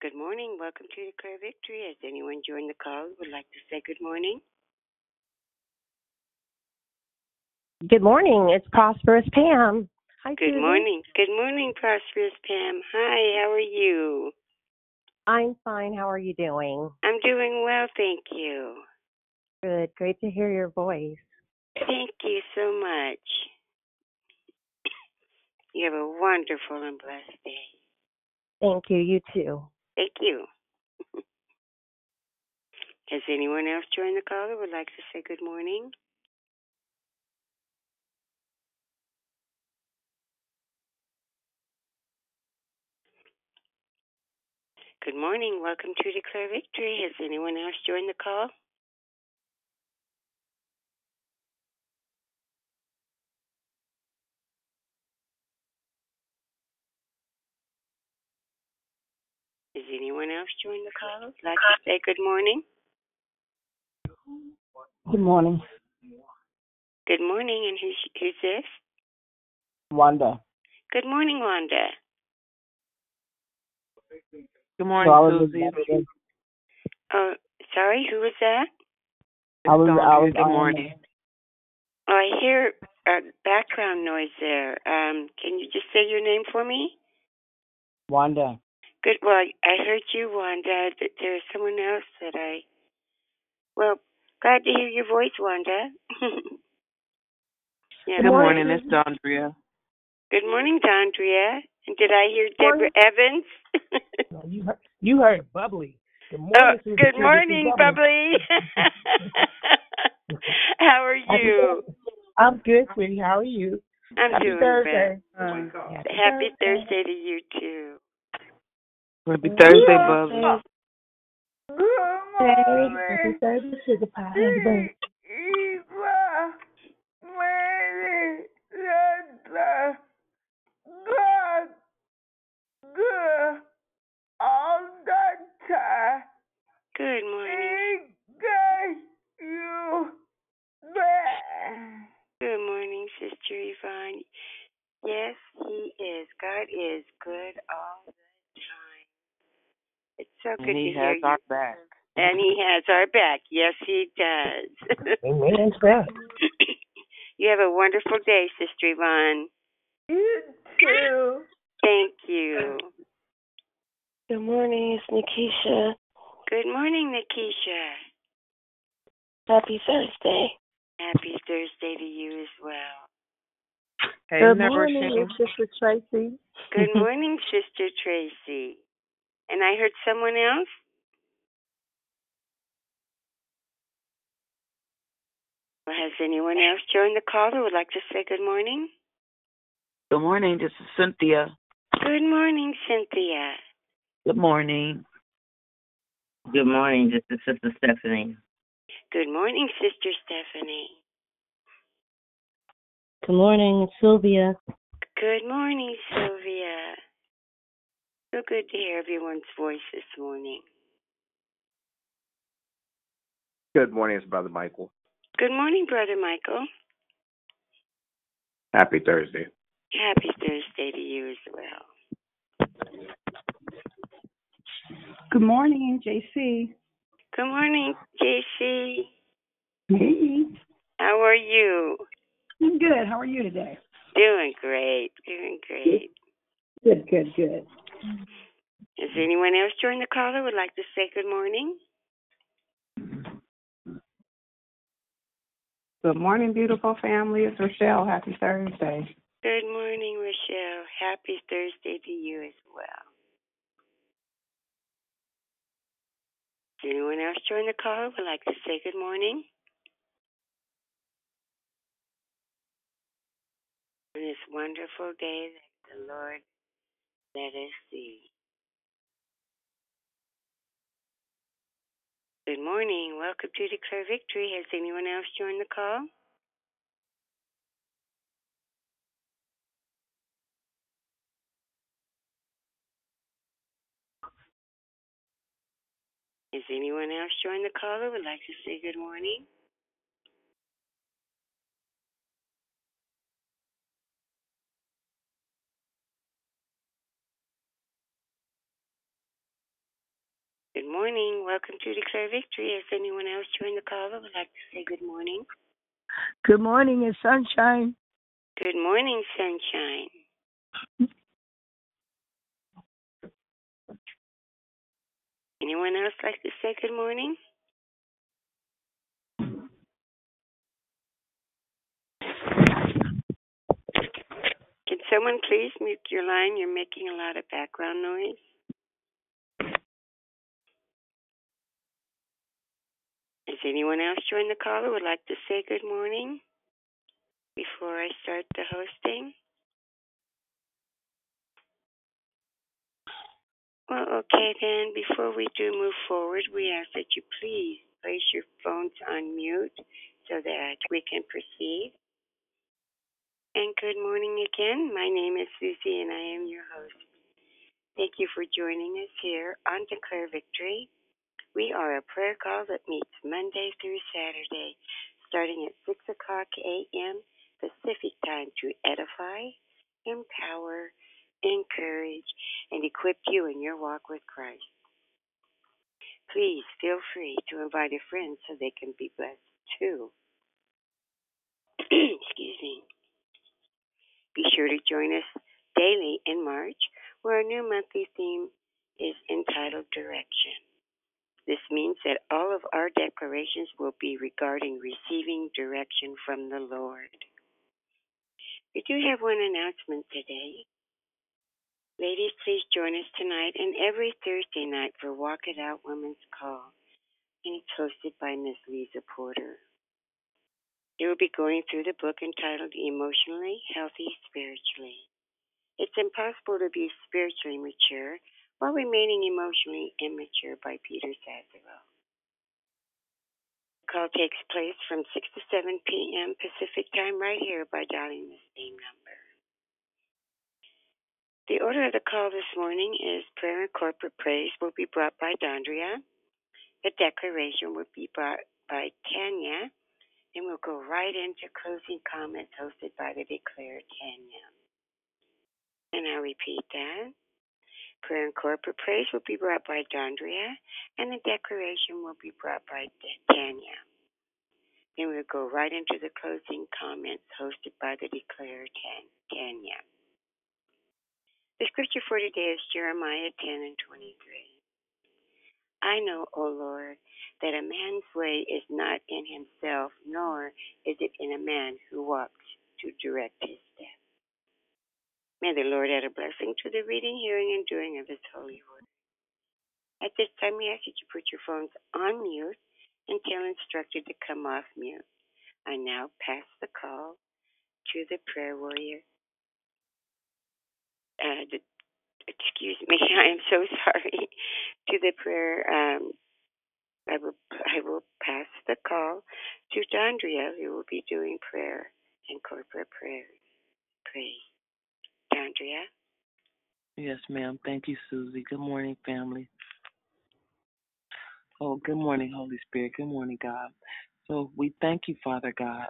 Good morning. Welcome to Declare Victory. Has anyone joined the call who would like to say good morning? Good morning. It's Prosperous Pam. Hi, Good Susan. morning. Good morning, Prosperous Pam. Hi, how are you? I'm fine. How are you doing? I'm doing well, thank you. Good. Great to hear your voice. Thank you so much. You have a wonderful and blessed day. Thank you. You too. Thank you. Has anyone else joined the call who would like to say good morning? Good morning. Welcome to Declare Victory. Has anyone else joined the call? Has anyone else joined the call? who'd Like to say good morning? Good morning, Good morning, and who's who's this? Wanda. Good morning, Wanda. Good morning, I was Susie. Oh, sorry, who was that? I was, It's I Dawn. was, Good morning. Oh, I hear a background noise there. Um, can you just say your name for me? Wanda. Good. Well, I heard you, Wanda. But there's someone else that I. Well, glad to hear your voice, Wanda. yeah. Good morning. morning, it's Dondria. Good morning, Dondria. And did I hear Deborah Evans? No, you heard, you heard bubbly. Good oh, morning. oh, good morning, Bubbly. How are you? I'm good, sweetie. How are you? I'm Happy doing Thursday. well. Oh Happy, Happy Thursday to you too. Happy Thursday, Bubba. Happy Thursday, sugar pie. Happy birthday. Good morning. Good morning, Sister Yvonne. Yes, He is. God is good all the time. It's so good And he to hear has you. our back. And He has our back. Yes, He does. Amen to that. you have a wonderful day, Sister Yvonne. You too. Thank you. Good morning, it's Nikisha. Good morning, Nikisha. Happy Thursday. Happy Thursday to you as well. Hey, Good never morning, Sister Tracy. Good morning, Sister Tracy. And I heard someone else? Well, has anyone else joined the call who would like to say good morning? Good morning, this is Cynthia. Good morning, Cynthia. Good morning. Good morning, this is Sister Stephanie. Good morning, Sister Stephanie. Good morning, Sylvia. Good morning, Sylvia. So good to hear everyone's voice this morning. Good morning, it's Brother Michael. Good morning, Brother Michael. Happy Thursday. Happy Thursday to you as well. Good morning, JC. Good morning, JC. Hey. How are you? I'm good. How are you today? Doing great. Doing great. Good, good, good. Has anyone else joined the call who would like to say good morning? Good morning, beautiful family. It's Rochelle. Happy Thursday. Good morning, Rochelle. Happy Thursday to you as well. Has anyone else joined the call who would like to say good morning? On this wonderful day that the Lord let us see. Good morning. Welcome to Declare Victory. Has anyone else joined the call? Has anyone else joined the call who would like to say good morning? Good morning. Welcome to Declare Victory. Has anyone else joined the call that would like to say good morning? Good morning, it's sunshine. Good morning, sunshine. Anyone else like to say good morning? Can someone please mute your line? You're making a lot of background noise. Has anyone else join the call who would like to say good morning before I start the hosting? Well, okay then. Before we do move forward, we ask that you please place your phones on mute so that we can proceed. And good morning again. My name is Susie and I am your host. Thank you for joining us here on Declare Victory. We are a prayer call that meets Monday through Saturday, starting at 6 o'clock a.m. Pacific time to edify, empower, encourage, and equip you in your walk with Christ. Please feel free to invite a friend so they can be blessed too. Excuse me. Be sure to join us daily in March, where our new monthly theme is entitled Direction. This means that all of our declarations will be regarding receiving direction from the Lord. We do have one announcement today. Ladies, please join us tonight and every Thursday night for Walk It Out Women's Call, and it's hosted by Miss Lisa Porter. They will be going through the book entitled Emotionally Healthy Spirituality. It's impossible to be spiritually mature while remaining emotionally immature by Peter Scazzero. The call takes place from 6 to 7 p.m. Pacific time right here by dialing the same number. The order of the call this morning is prayer and corporate praise will be brought by Dondria. The declaration will be brought by Tanya And we'll go right into closing comments hosted by the Declare Tanya. And I'll repeat that. Prayer and corporate praise will be brought by Dondria, and the declaration will be brought by Tanya. Then we'll go right into the closing comments hosted by the Declare Tanya. The scripture for today is Jeremiah 10 and 23. I know, O Lord, that a man's way is not in himself, nor is it in a man who walks to direct his steps. May the Lord add a blessing to the reading, hearing, and doing of his holy word. At this time, we ask that you put your phones on mute until instructed to come off mute. I now pass the call to the prayer warrior. Uh, excuse me, I am so sorry. To the prayer um, I will, I will pass the call to Dondria, who will be doing prayer and corporate prayers. Pray. Dondria? Yes, ma'am. Thank you, Susie. Good morning, family. Oh, good morning, Holy Spirit. Good morning, God. So we thank you, Father God.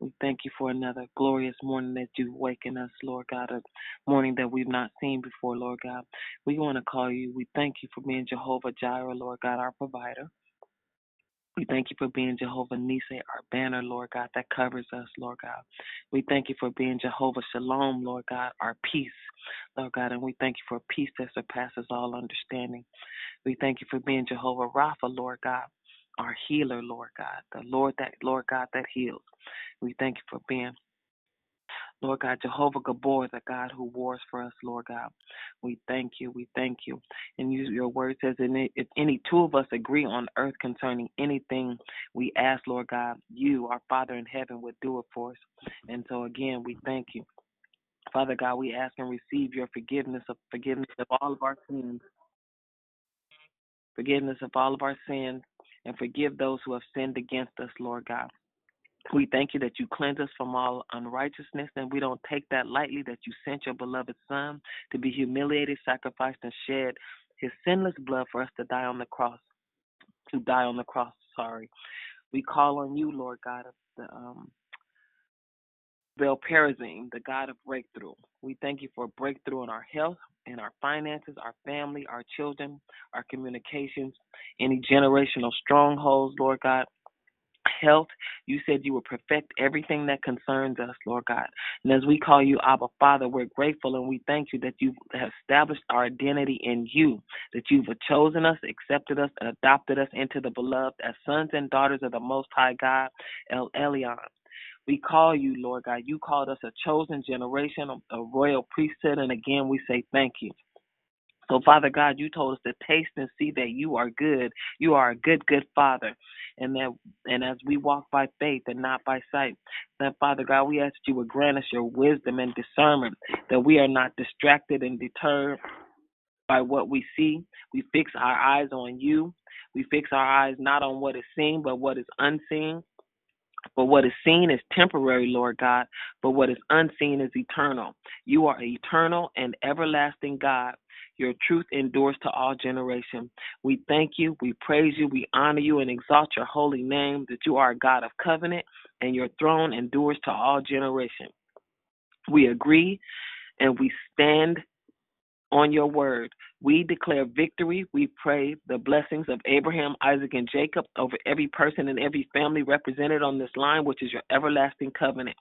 We thank you for another glorious morning that you've wakened us, Lord God, a morning that we've not seen before, Lord God. We want to call you. We thank you for being Jehovah Jireh, Lord God, our provider. We thank you for being Jehovah Nissi, our banner, Lord God, that covers us, Lord God. We thank you for being Jehovah Shalom, Lord God, our peace, Lord God, and we thank you for a peace that surpasses all understanding. We thank you for being Jehovah Rapha, Lord God, our healer, Lord God, the Lord that Lord God that heals. We thank you for being Lord God, Jehovah Gibbor, the God who wars for us, Lord God. We thank you. We thank you. And you, your word says, if any two of us agree on earth concerning anything we ask, Lord God, you, our Father in heaven, would do it for us. And so again, we thank you. Father God, we ask and receive your forgiveness of forgiveness of all of our sins. Forgiveness of all of our sins and forgive those who have sinned against us, Lord God. We thank you that you cleanse us from all unrighteousness, and we don't take that lightly that you sent your beloved Son to be humiliated, sacrificed, and shed his sinless blood for us to die on the cross. To die on the cross, sorry. We call on you, Lord God, of the um, Baal Perazim, the God of breakthrough. We thank you for breakthrough in our health, in our finances, our family, our children, our communications, any generational strongholds, Lord God health. You said you would perfect everything that concerns us, Lord God. And as we call you Abba Father, we're grateful and we thank you that you have established our identity in you, that you've chosen us, accepted us, and adopted us into the beloved as sons and daughters of the Most High God, El Elyon. We call you, Lord God. You called us a chosen generation, a royal priesthood, and again we say thank you. So, Father God, you told us to taste and see that you are good. You are a good, good Father. And that and as we walk by faith and not by sight, that Father God, we ask that you would grant us your wisdom and discernment, that we are not distracted and deterred by what we see. We fix our eyes on you. We fix our eyes not on what is seen, but what is unseen. But what is seen is temporary, Lord God, but what is unseen is eternal. You are eternal and everlasting God. Your truth endures to all generation. We thank you, we praise you, we honor you, and exalt your holy name that you are a God of covenant and your throne endures to all generation. We agree and we stand on your word. We declare victory. We pray the blessings of Abraham, Isaac, and Jacob over every person and every family represented on this line, which is your everlasting covenant.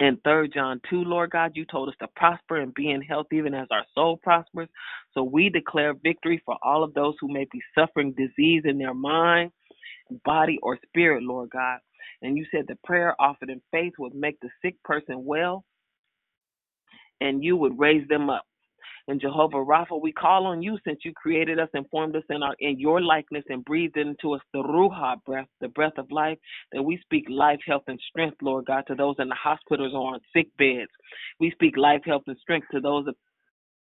In 3 John 2, Lord God, you told us to prosper and be in health even as our soul prospers. So we declare victory for all of those who may be suffering disease in their mind, body, or spirit, Lord God. And you said the prayer offered in faith would make the sick person well and you would raise them up. And Jehovah Rapha, we call on you since you created us and formed us in our in your likeness and breathed into us the Ruach breath, the breath of life, that we speak life, health, and strength, Lord God, to those in the hospitals or on sick beds. We speak life, health, and strength to those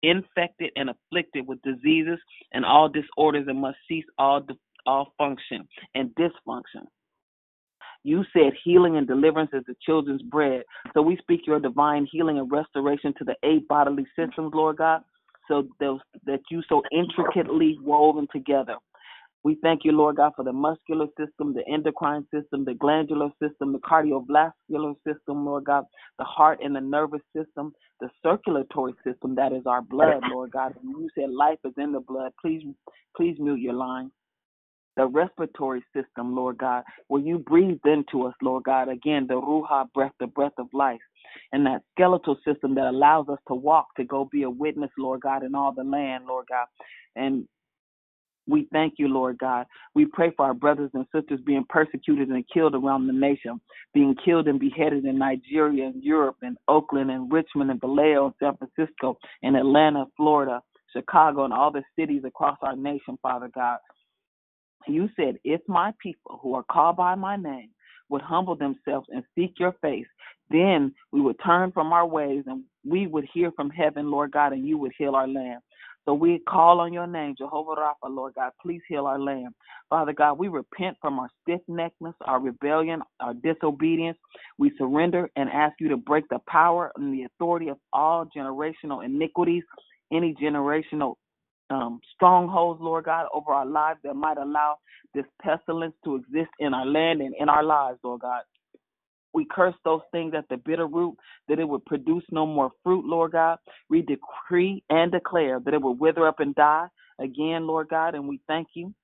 infected and afflicted with diseases and all disorders and must cease all all function and dysfunction. You said healing and deliverance is the children's bread. So we speak your divine healing and restoration to the eight bodily systems, Lord God so those, that you so intricately woven together. We thank you, Lord God, for the muscular system, the endocrine system, the glandular system, the cardiovascular system, Lord God, the heart and the nervous system, the circulatory system, that is our blood, Lord God. You said life is in the blood. Please, please mute your line the respiratory system, Lord God, where you breathed into us, Lord God, again, the Ruach breath, the breath of life, and that skeletal system that allows us to walk, to go be a witness, Lord God, in all the land, Lord God. And we thank you, Lord God. We pray for our brothers and sisters being persecuted and killed around the nation, being killed and beheaded in Nigeria and Europe and Oakland and Richmond and Vallejo and San Francisco and Atlanta, Florida, Chicago, and all the cities across our nation, Father God. You said, If my people who are called by my name would humble themselves and seek your face, then we would turn from our ways and we would hear from heaven, Lord God, and you would heal our land. So we call on your name, Jehovah Rapha, Lord God. Please heal our land. Father God, we repent from our stiff neckedness, our rebellion, our disobedience. We surrender and ask you to break the power and the authority of all generational iniquities, any generational um, strongholds, Lord God, over our lives that might allow this pestilence to exist in our land and in our lives, Lord God. We curse those things at the bitter root, that it would produce no more fruit, Lord God. We decree and declare that it will wither up and die again, Lord God, and we thank you.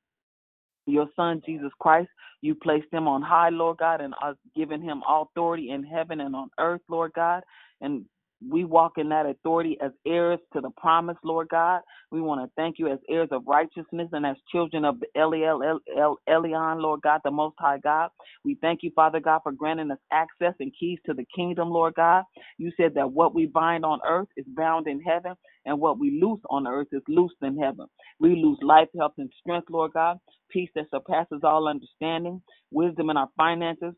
Your son, Jesus Christ, you placed him on high, Lord God, and given him authority in heaven and on earth, Lord God. And we walk in that authority as heirs to the promise, Lord God. We want to thank you as heirs of righteousness and as children of the Elyon, Lord God, the Most High God. We thank you, Father God, for granting us access and keys to the kingdom, Lord God. You said that what we bind on earth is bound in heaven, and what we loose on earth is loosed in heaven. We lose life, health, and strength, Lord God, peace that surpasses all understanding, wisdom in our finances,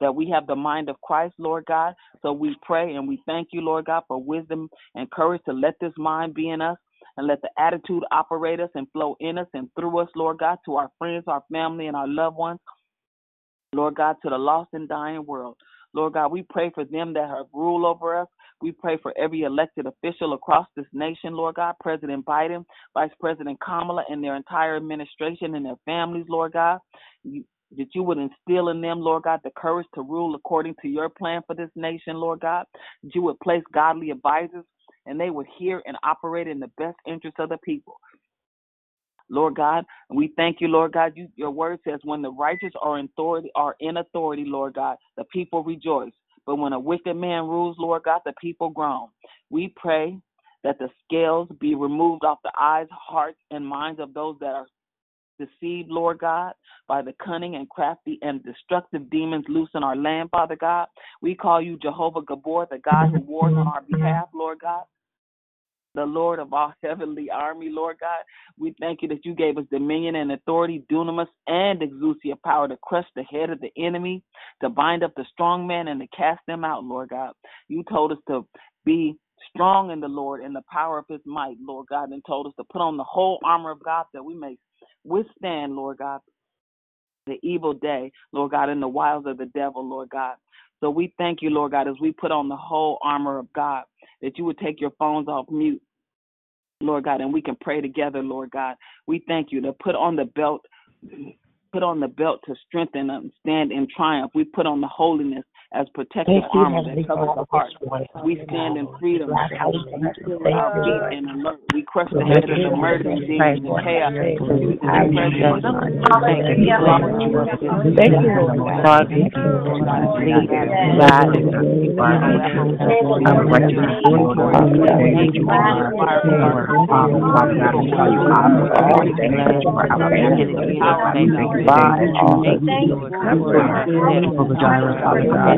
that we have the mind of Christ, Lord God. So we pray and we thank you, Lord God, for wisdom and courage to let this mind be in us and let the attitude operate us and flow in us and through us, Lord God, to our friends, our family, and our loved ones. Lord God, to the lost and dying world. Lord God, we pray for them that have rule over us. We pray for every elected official across this nation, Lord God, President Biden, Vice President Kamala, and their entire administration and their families, Lord God. That you would instill in them, Lord God, the courage to rule according to your plan for this nation, Lord God. That you would place godly advisors and they would hear and operate in the best interest of the people. Lord God, we thank you, Lord God. You, your word says, when the righteous are in authority, are in authority, Lord God, the people rejoice. But when a wicked man rules, Lord God, the people groan. We pray that the scales be removed off the eyes, hearts, and minds of those that are deceived, Lord God, by the cunning and crafty and destructive demons loose in our land, Father God. We call you Jehovah Gibbor, the God who wars on our behalf, Lord God the Lord of our heavenly army, Lord God. We thank you that you gave us dominion and authority, dunamis and exousia power to crush the head of the enemy, to bind up the strong man and to cast them out, Lord God. You told us to be strong in the Lord and the power of his might, Lord God, and told us to put on the whole armor of God that we may withstand, Lord God, the evil day, Lord God, and the wiles of the devil, Lord God. So we thank you, Lord God, as we put on the whole armor of God, that you would take your phones off mute Lord God, and we can pray together, Lord God. We thank you to put on the belt, put on the belt to strengthen and stand in triumph. We put on the holiness as protective armor that covers the heart. We stand in freedom, and alert. We crush the head of the murdering demons and chaos. Thank you, Lord. Hallelujah. Lord, you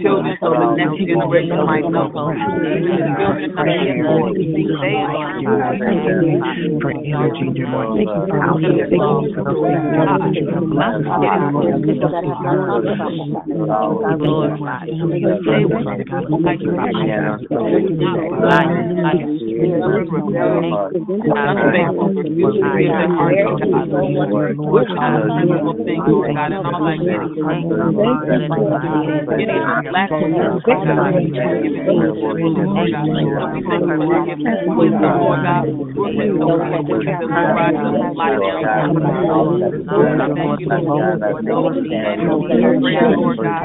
children so the next generation might know. For energy, dear Lord. Thank you for thank you for those things that are blessed. Glorified. Say what Father God, we thank you life. Lord God, we thank you, God, and all that getting getting black Lord God, we thank you for wisdom, Lord God, we're with those that work at the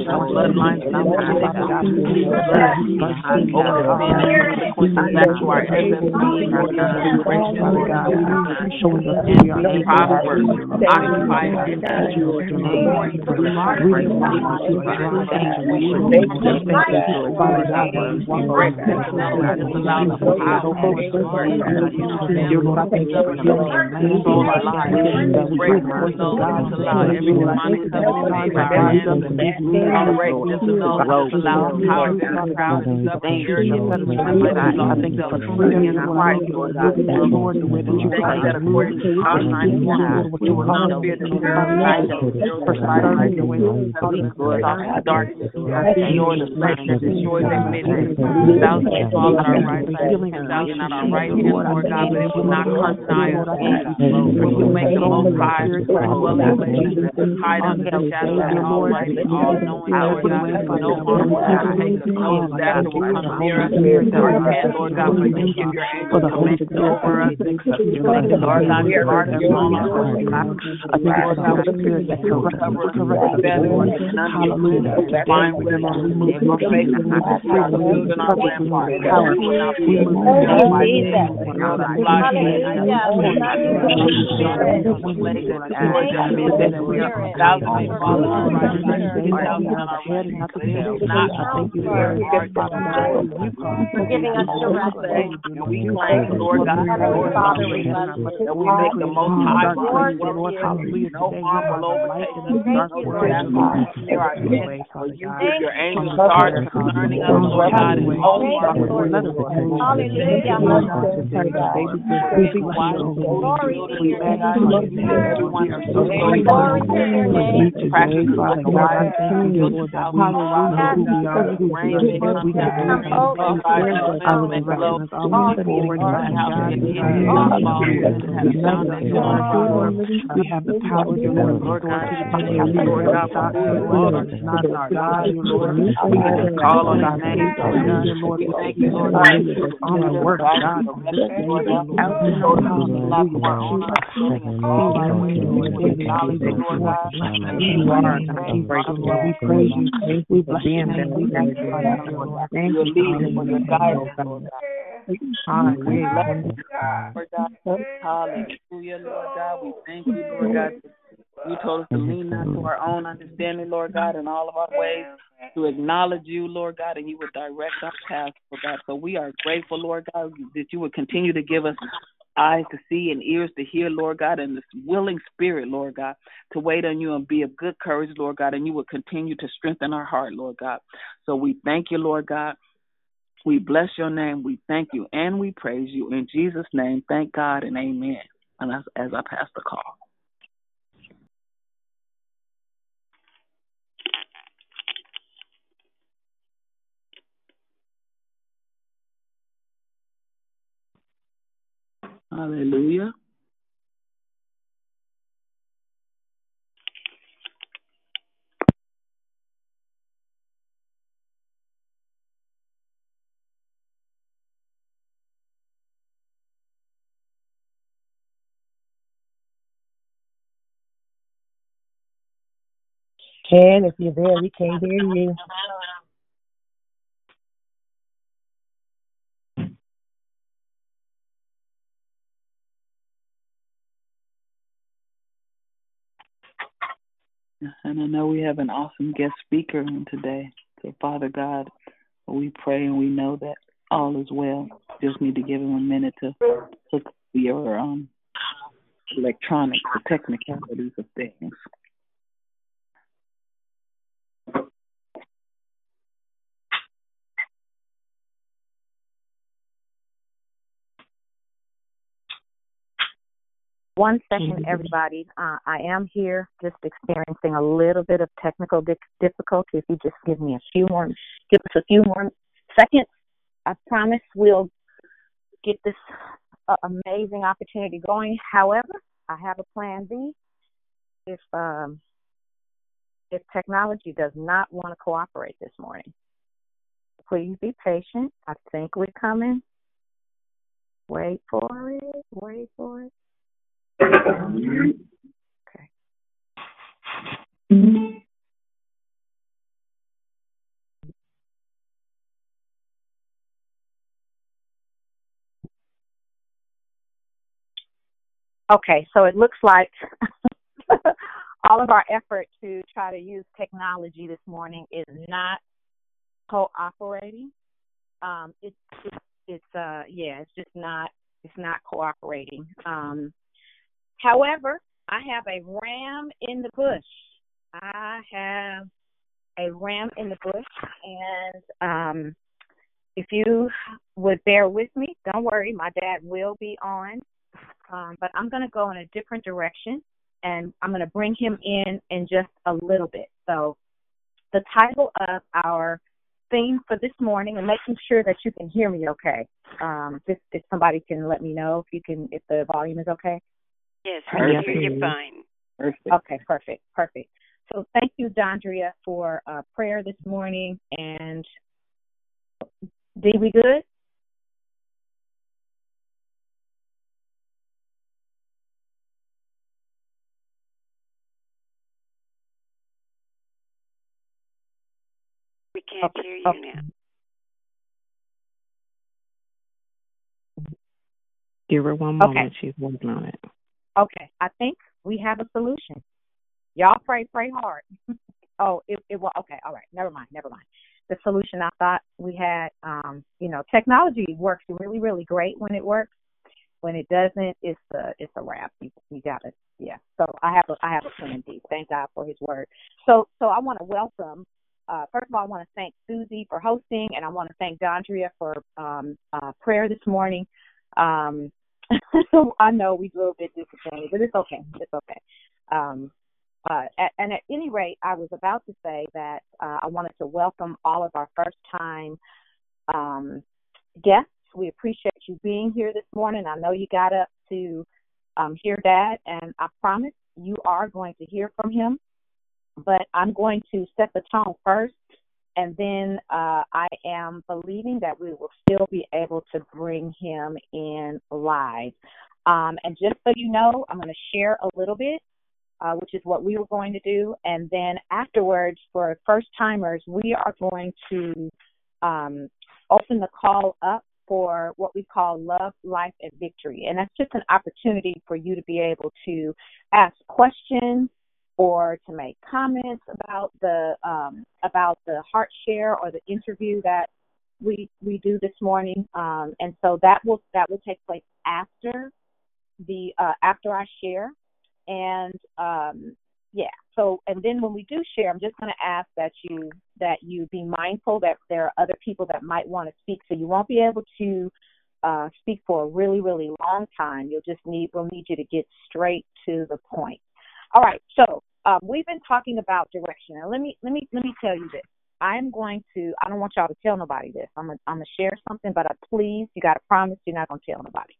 off our sin and men. Being broken, Lord God. Hallelujah. Any stubborn demon in generational bloodlines. Over the sin and consequences back to our ancestors. Lord God. Lord God. And prosperous. Occupy I think for freedom and right, Lord God. Lord, the way that you call that according to our mind, Lord, what you will not fear the the way that you it, darkness, and Lord, the light that destroys at midnight. Thousands of fall at our right side, ten thousand at our right hand, Lord God, but it will not come nigh us. When you make the most high, dwell in places, hide under the shadow of the Almighty, all Lord God, no harm will ever take us, no disaster will come near us. Our hand, Lord God, for you give your angels command over us. Lord God, your heart is on us. I think Lord God, the spirit that corrects, corrects that, Lord, hallelujah. Find with them, we move your faith, we move the spirit, we move in our rampart, power, we move in our for giving us the rest. We claim, Lord God, Lord, that we make the most high Lord, Lord, hallelujah. No harm will overtake us, no disaster near our tent. For you give your angels charge concerning us, Lord God, and all our Hallelujah. Glory to your name. Practice like we have the power to Lord, God, to Lord God, Lord, not our God, Lord. We just call on our name, Lord. We thank you, Lord. on our work, God, on this day, Lord, out there, Lord, you are, Lord, we praise you, we bless you, and we magnify you, Lord. Thank you, leading for your guidance, Lord God. Hallelujah. Hallelujah, Lord God. We thank you, Lord God. You told us to lean not to our own understanding, Lord God, in all of our ways, to acknowledge you, Lord God, and you would direct our path, Lord God. So we are grateful, Lord God, that you would continue to give us eyes to see and ears to hear, Lord God, and this willing spirit, Lord God, to wait on you and be of good courage, Lord God, and you will continue to strengthen our heart, Lord God. So we thank you, Lord God. We bless your name. We thank you and we praise you. In Jesus' name, thank God and amen. And as, as I pass the call. Hallelujah. Ken, if you're there, we can't hear you. And I know we have an awesome guest speaker today. So, Father God, we pray and we know that all is well. Just need to give him a minute to hook your um electronics, the technicalities of things. One second, everybody. Uh, I am here, just experiencing a little bit of technical di- difficulty. If you just give me a few more, give us a few more seconds, I promise we'll get this uh, amazing opportunity going. However, I have a plan B. If um, if technology does not want to cooperate this morning, Please be patient. I think we're coming. Wait for it. Wait for it. Okay. Okay, so it looks like all of our effort to try to use technology this morning is not cooperating. Um, it's it's uh yeah, it's just not it's not cooperating. Um, however, I have a ram in the bush. I have a ram in the bush, and um, if you would bear with me, don't worry, my dad will be on. Um, but I'm going to go in a different direction, and I'm going to bring him in in just a little bit. So, the title of our theme for this morning, and making sure that you can hear me okay. Um, just if somebody can let me know if you can, if the volume is okay. Yes, we can hear you fine. Perfect. Okay, perfect, perfect. So thank you, Dondria, for uh, prayer this morning. And did we good? We can't hear you now. Give her one Okay. moment. She's working on it. Okay, I think we have a solution. Y'all pray, pray hard. oh, it, it was okay. All right, never mind, never mind. The solution I thought we had, um, you know, technology works really, really great when it works. When it doesn't, it's a it's a wrap. You, you got it. Yeah. So I have a I have a plan B. Thank God for His word. So so I want to welcome. Uh, first of all, I want to thank Susie for hosting, and I want to thank Dondria for um, uh, prayer this morning. Um, I know we a little bit disappointed, but it's okay. It's okay. Um, uh, at, and at any rate, I was about to say that uh, I wanted to welcome all of our first time um, guests. We appreciate you being here this morning. I know you got up to um, hear Dad, and I promise you are going to hear from him. But I'm going to set the tone first, and then uh, I am believing that we will still be able to bring him in live. Um, and just so you know, I'm going to share a little bit uh, which is what we were going to do. And then afterwards, for first timers, we are going to um, open the call up for what we call Love, Life, and Victory. And that's just an opportunity for you to be able to ask questions or to make comments about the um, about the heart share or the interview that we we do this morning. Um, and so that will that will take place after the uh, after I share. And um yeah. So and then when we do share i'm just going to ask that you that you be mindful that there are other people that might want to speak. So you won't be able to uh speak for a really really long time. You'll just need we'll need you to get straight to the point all right so um we've been talking about direction and let me let me let me tell you this i'm going to i don't want y'all to tell nobody this i'm gonna i'm gonna share something but uh, please you got to promise you're not to tell nobody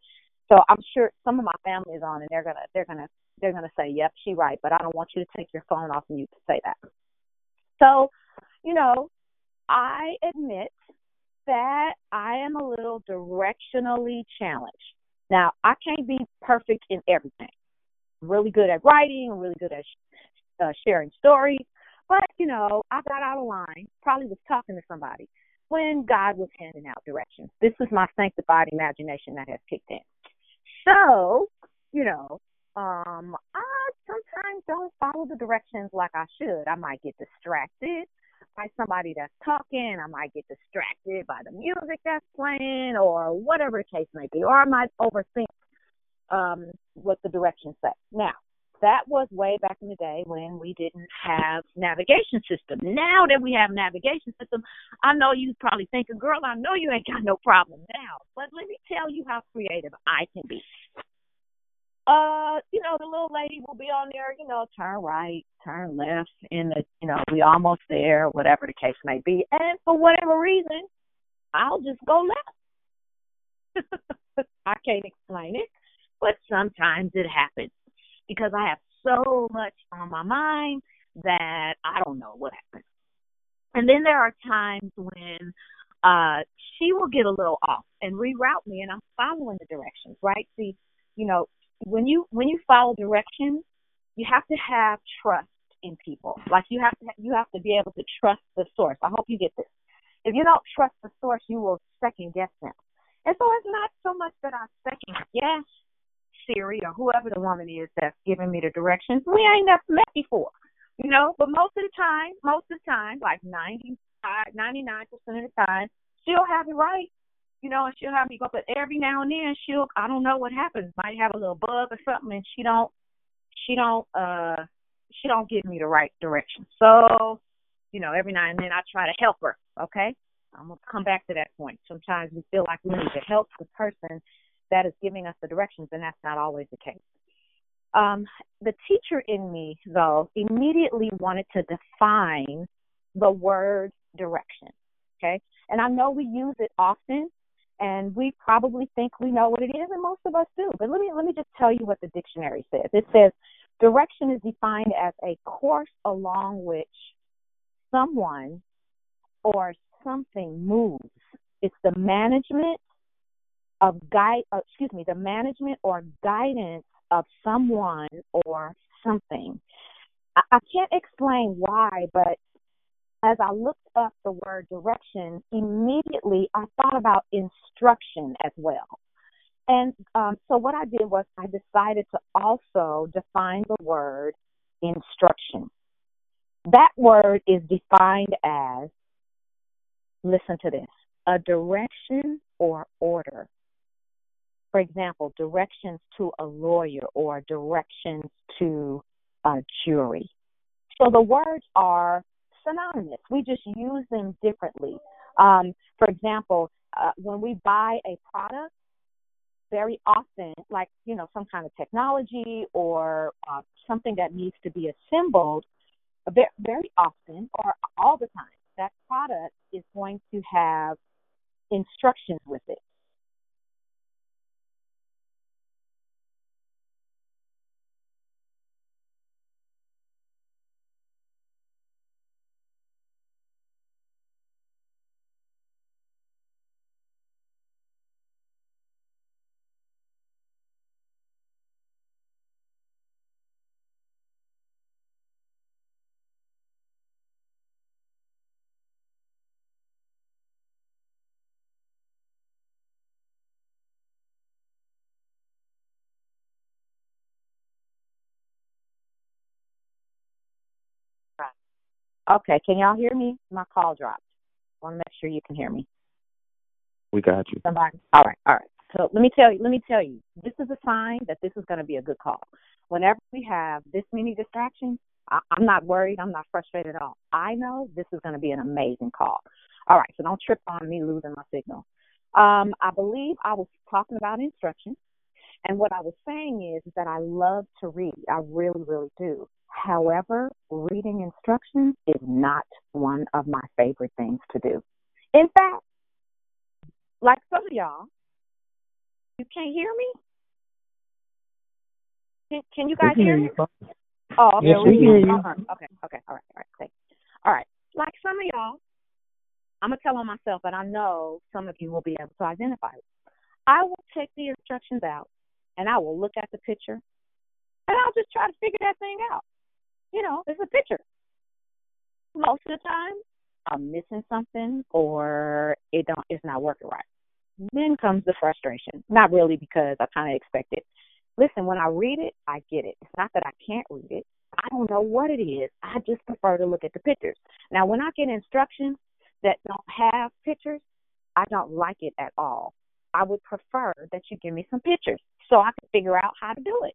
so I'm sure some of my family is on, and they're gonna they're gonna they're gonna say, "Yep, she right," but I don't want you to take your phone off mute to say that. So, you know, I admit that I am a little directionally challenged. Now, I can't be perfect in everything. Really good at writing. Really good at sh- uh, sharing stories. But you know, I got out of line. Probably was talking to somebody when God was handing out directions. This is my sanctified imagination that has kicked in. So, you know, um, I sometimes don't follow the directions like I should. I might get distracted by somebody that's talking. I might get distracted by the music that's playing or whatever the case may be. Or I might overthink um, what the directions say. Now, that was way back in the day when we didn't have navigation system. Now that we have navigation system, I know you probably thinking, girl, I know you ain't got no problem now. But let me tell you how creative I can be. Uh, you know, the little lady will be on there, you know, turn right, turn left, in the you know, we almost there, whatever the case may be. And for whatever reason, I'll just go left. I can't explain it, but sometimes it happens because I have so much on my mind that I don't know what happens. And then there are times when uh, she will get a little off and reroute me, and I'm following the directions, right? See, you know, when you when you follow directions, you have to have trust in people. Like you have to you have to be able to trust the source. I hope you get this. If you don't trust the source, you will second guess them. And so it's not so much that I second guess Siri or whoever the woman is that's giving me the directions. We ain't never met before, you know. But most of the time, most of the time, like 95, 99 percent of the time, she'll have it right, you know, and she'll have me go. But every now and then, she'll I don't know what happens. Might have a little bug or something, and she don't she don't uh she don't give me the right direction. So, you know, every now and then I try to help her. Okay, I'm gonna come back to that point. Sometimes we feel like we need to help the person that is giving us the directions, and that's not always the case. Um, the teacher in me, though, immediately wanted to define the word direction. Okay, and I know we use it often, and we probably think we know what it is, and most of us do. But let me let me just tell you what the dictionary says. It says direction is defined as a course along which someone or something moves. It's the management of guide, uh, excuse me, the management or guidance of someone or something. I, I can't explain why, but as I looked up the word direction, immediately I thought about instruction as well. And um, so what I did was I decided to also define the word instruction. That word is defined as, listen to this, a direction or order. For example, directions to a lawyer or directions to a jury. So the words are synonymous. We just use them differently. Um, for example, uh, when we buy a product, very often, like you know, some kind of technology or uh, something that needs to be assembled, very often or all the time, that product is going to have instructions with it. Okay, can y'all hear me? My call dropped. I want to make sure you can hear me. We got you. Somebody. All right, all right. So let me tell you, let me tell you, this is a sign that this is going to be a good call. Whenever we have this many distractions, I, I'm not worried. I'm not frustrated at all. I know this is going to be an amazing call. All right, so don't trip on me losing my signal. Um, I believe I was talking about instructions, and what I was saying is, that I love to read. I really, really do. However, reading instructions is not one of my favorite things to do. In fact, like some of y'all, you can't hear me? Can, can you guys hear, me? Oh, okay. Yes, we hear you. Okay, okay, all right, all right, thanks. All right, like some of y'all, I'm gonna tell on myself, but I know some of you will be able to identify it. I will take the instructions out, and I will look at the picture, and I'll just try to figure that thing out you know, it's a picture. Most of the time, I'm missing something or it don't it's not working right. Then comes the frustration. Not really because I kind of expect it. Listen, when I read it, I get it. It's not that I can't read it. I don't know what it is. I just prefer to look at the pictures. Now, when I get instructions that don't have pictures, I don't like it at all. I would prefer that you give me some pictures so I can figure out how to do it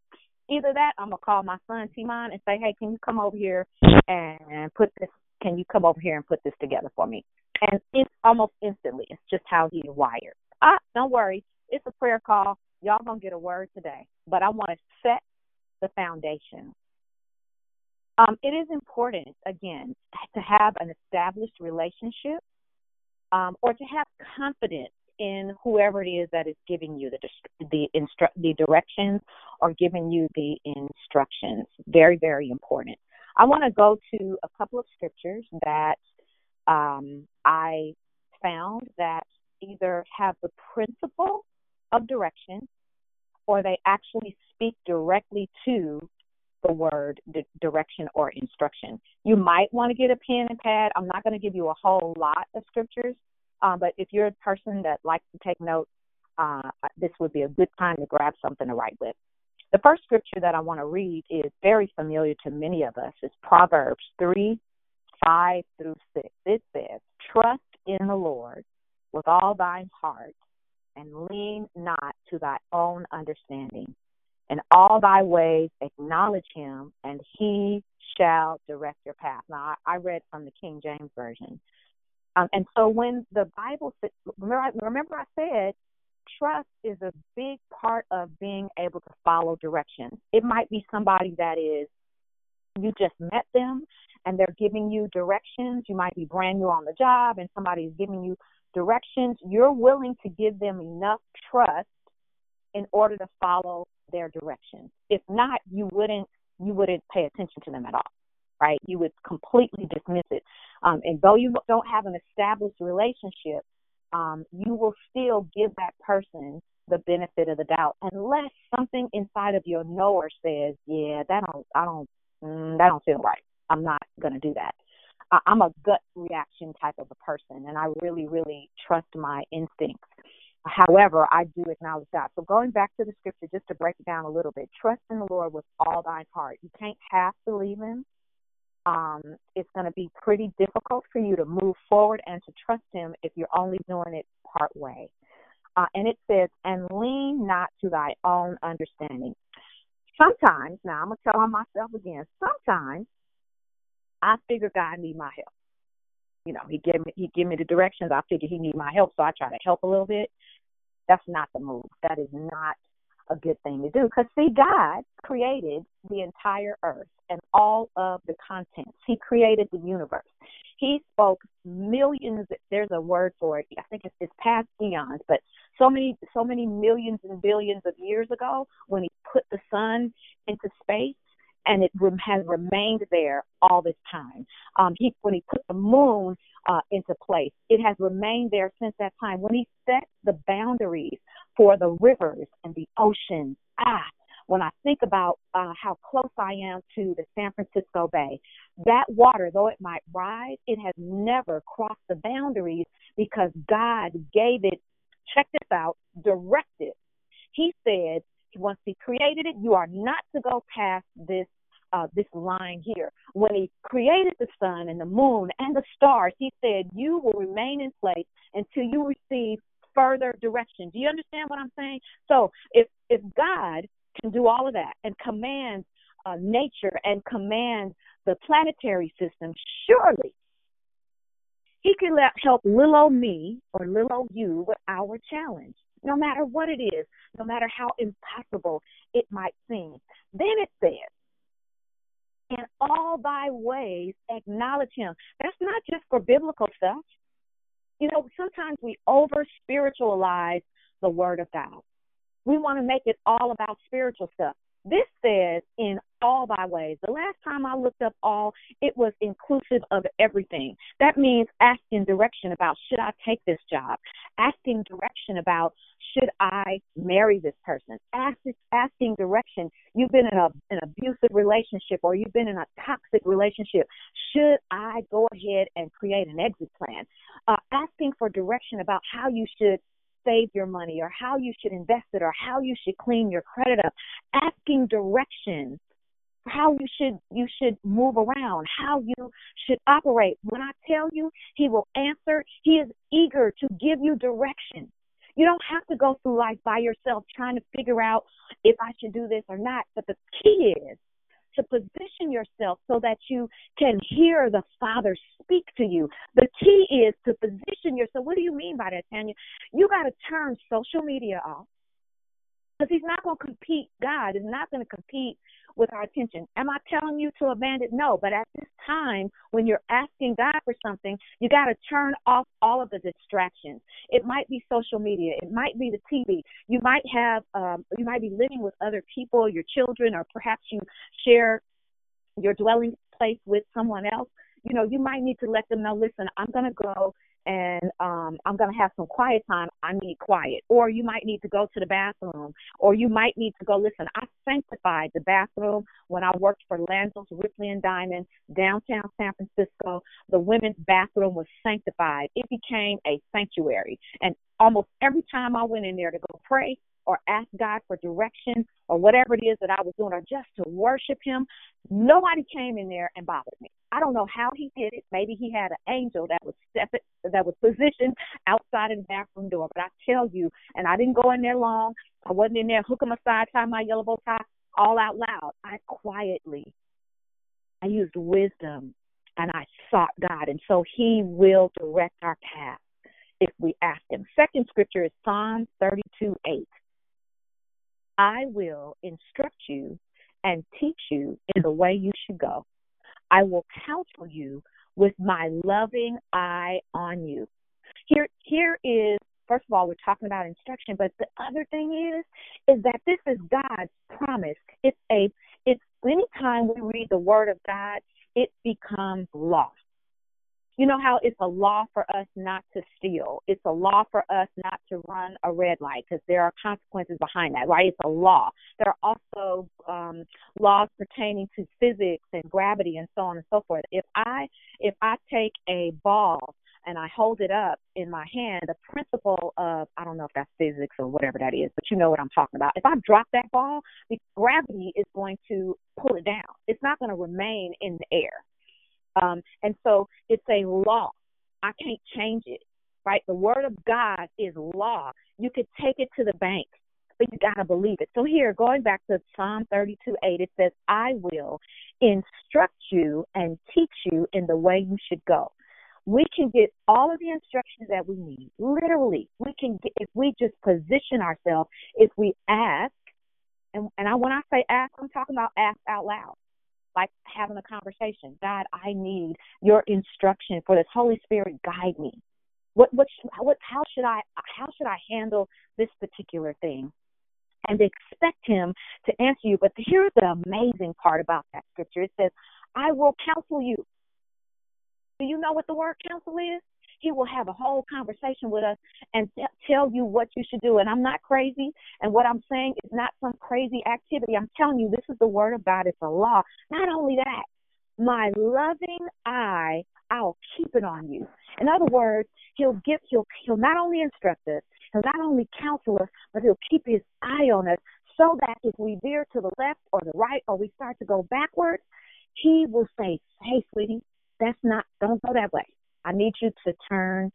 either that, I'm gonna call my son Timon and say, hey, can you come over here and put this? Can you come over here and put this together for me? And it's almost instantly. It's just how he's wired. Ah, don't worry. It's a prayer call. Y'all gonna get a word today, but I want to set the foundation. Um, it is important, again, to have an established relationship um, or to have confidence in whoever it is that is giving you the the instru- the directions or giving you the instructions. Very very important. I want to go to a couple of scriptures that um, I found that either have the principle of direction or they actually speak directly to the word di- direction or instruction. You might want to get a pen and pad. I'm not going to give you a whole lot of scriptures, um, but if you're a person that likes to take notes, uh, this would be a good time to grab something to write with. The first scripture that I want to read is very familiar to many of us. It's Proverbs 3 5 through 6. It says, Trust in the Lord with all thine heart and lean not to thy own understanding. In all thy ways acknowledge him, and he shall direct your path. Now, I, I read from the King James Version. Um, and so when the Bible, remember, remember I said trust is a big part of being able to follow directions. It might be somebody that is, you just met them and they're giving you directions. You might be brand new on the job and somebody is giving you directions. You're willing to give them enough trust in order to follow their directions. If not, you wouldn't you wouldn't pay attention to them at all, right? You would completely dismiss it. Um, and though you don't have an established relationship, um, you will still give that person the benefit of the doubt unless something inside of your knower says, "Yeah, that don't, I don't, mm, that don't feel right. I'm not going to do that." I'm a gut reaction type of a person, and I really, really trust my instincts. However, I do acknowledge that. So going back to the scripture, just to break it down a little bit, trust in the Lord with all thine heart. You can't half believe him. Um, it's going to be pretty difficult for you to move forward and to trust him if you're only doing it part way. Uh, and it says, and lean not to thy own understanding. Sometimes, now I'm going to tell on myself again, sometimes I figure God need my help. You know, he give me he give me the directions. I figure he need my help, so I try to help a little bit. That's not the move. That is not a good thing to do. Because see, God created the entire earth and all of the contents. He created the universe. He spoke millions. There's a word for it. I think it's, it's past eons, but so many, so many millions and billions of years ago, when he put the sun into space, and it has remained there all this time. Um, he, when he put the moon uh, into place, it has remained there since that time. When he set the boundaries for the rivers and the oceans, ah, when I think about uh, how close I am to the San Francisco Bay, that water, though it might rise, it has never crossed the boundaries because God gave it, check this out, directed. He said, once he created it, you are not to go past this uh, this line here. When he created the sun and the moon and the stars, he said, You will remain in place until you receive further direction. Do you understand what I'm saying? So if if God can do all of that and command uh, nature and command the planetary system, surely he can let, help little old me or little old you with our challenge, no matter what it is, no matter how impossible it might seem. Then it says, in all thy ways acknowledge him. That's not just for biblical stuff. You know, sometimes we over spiritualize the word of God. We want to make it all about spiritual stuff. This says in all thy ways. The last time I looked up all, it was inclusive of everything. That means asking direction about should I take this job? Asking direction about should I marry this person? Asking, asking direction. You've been in a, an abusive relationship or you've been in a toxic relationship. Should I go ahead and create an exit plan? Uh, asking for direction about how you should save your money or how you should invest it or how you should clean your credit up. Asking direction how you should you should move around, how you should operate. When I tell you he will answer, he is eager to give you direction. You don't have to go through life by yourself trying to figure out if I should do this or not. But the key is to position yourself so that you can hear the Father speak to you. The key is to position yourself. What do you mean by that, Tanya? You got to turn social media off because He's not going to compete. God is not going to compete with our attention. Am I telling you to abandon? No, but at this time, when you're asking God for something, you got to turn off all of the distractions. It might be social media, it might be the TV. You might have, um, you might be living with other people, your children, or perhaps you share your dwelling place with someone else. You know, you might need to let them know. Listen, I'm going to go and um I'm going to have some quiet time, I need quiet. Or you might need to go to the bathroom, or you might need to go listen. I sanctified the bathroom when I worked for Landels Ripley and Diamond downtown San Francisco. The women's bathroom was sanctified. It became a sanctuary. And almost every time I went in there to go pray, or ask God for direction or whatever it is that I was doing or just to worship him, nobody came in there and bothered me. I don't know how he did it. Maybe he had an angel that was step that was positioned outside of the bathroom door. But I tell you, and I didn't go in there long. I wasn't in there hooking my side, tie my yellow bow tie, all out loud. I quietly, I used wisdom, and I sought God, and so He will direct our path if we ask Him. Second scripture is Psalm 32 8. I will instruct you and teach you in the way you should go. I will counsel you with my loving eye on you. Here, here is first of all, we're talking about instruction, but the other thing is, is that this is God's promise. It's a, it's anytime we read the Word of God, it becomes law. You know how it's a law for us not to steal. It's a law for us not to run a red light because there are consequences behind that, right? It's a law. There are also um, laws pertaining to physics and gravity and so on and so forth. If I if I take a ball and I hold it up in my hand, the principle of I don't know if that's physics or whatever that is, but you know what I'm talking about. If I drop that ball, the gravity is going to pull it down. It's not going to remain in the air. Um, and so it's a law. I can't change it, right? The word of God is law. You could take it to the bank, but you got to believe it. So here, going back to Psalm 32 8, it says, I will instruct you and teach you in the way you should go. We can get all of the instructions that we need. Literally, we can get, if we just position ourselves, if we ask, and, and I, when I say ask, I'm talking about ask out loud like having a conversation. God, I need your instruction for this. Holy Spirit, guide me. What what what how should I how should I handle this particular thing? And expect him to answer you. But here's the amazing part about that scripture. It says, I will counsel you. Do you know what the word counsel is? He will have a whole conversation with us and t- tell you what you should do. And I'm not crazy. And what I'm saying is not some crazy activity. I'm telling you, this is the word of God. It's a law. Not only that, my loving eye, I'll keep it on you. In other words, he'll give, he'll, he'll not only instruct us, he'll not only counsel us, but he'll keep his eye on us so that if we veer to the left or the right or we start to go backwards, he will say, Hey, sweetie, that's not, don't go that way. I need you to turn.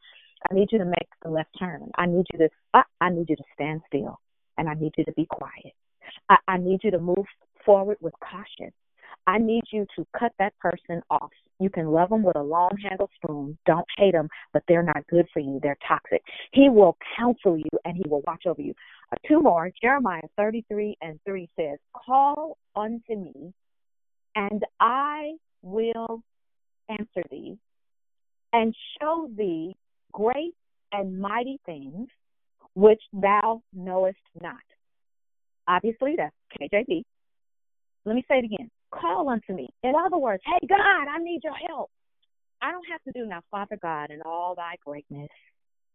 I need you to make the left turn. I need you to. Uh, I need you to stand still, and I need you to be quiet. I, I need you to move forward with caution. I need you to cut that person off. You can love them with a long handled spoon. Don't hate them, but they're not good for you. They're toxic. He will counsel you and he will watch over you. Uh, two more. Jeremiah 33 and 3 says, Call unto me, and I will answer thee and show thee great and mighty things which thou knowest not. Obviously, that's KJV. Let me say it again. Call unto me. In other words, hey, God, I need your help. I don't have to do now, Father God, in all thy greatness,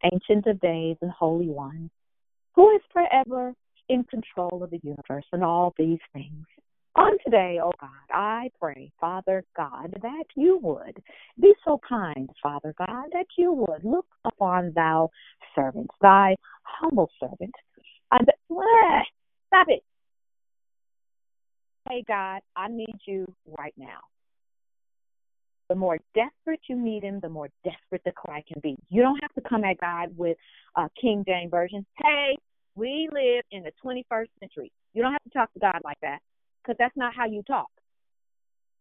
ancient of days and holy one, who is forever in control of the universe and all these things. On today, oh God, I pray, Father God, that you would be so kind, Father God, that you would look upon thou servant, thy humble servant. And, stop it. Hey, God, I need you right now. The more desperate you need him, the more desperate the cry can be. You don't have to come at God with King James Version. Hey, we live in the 21st century. You don't have to talk to God like that because that's not how you talk.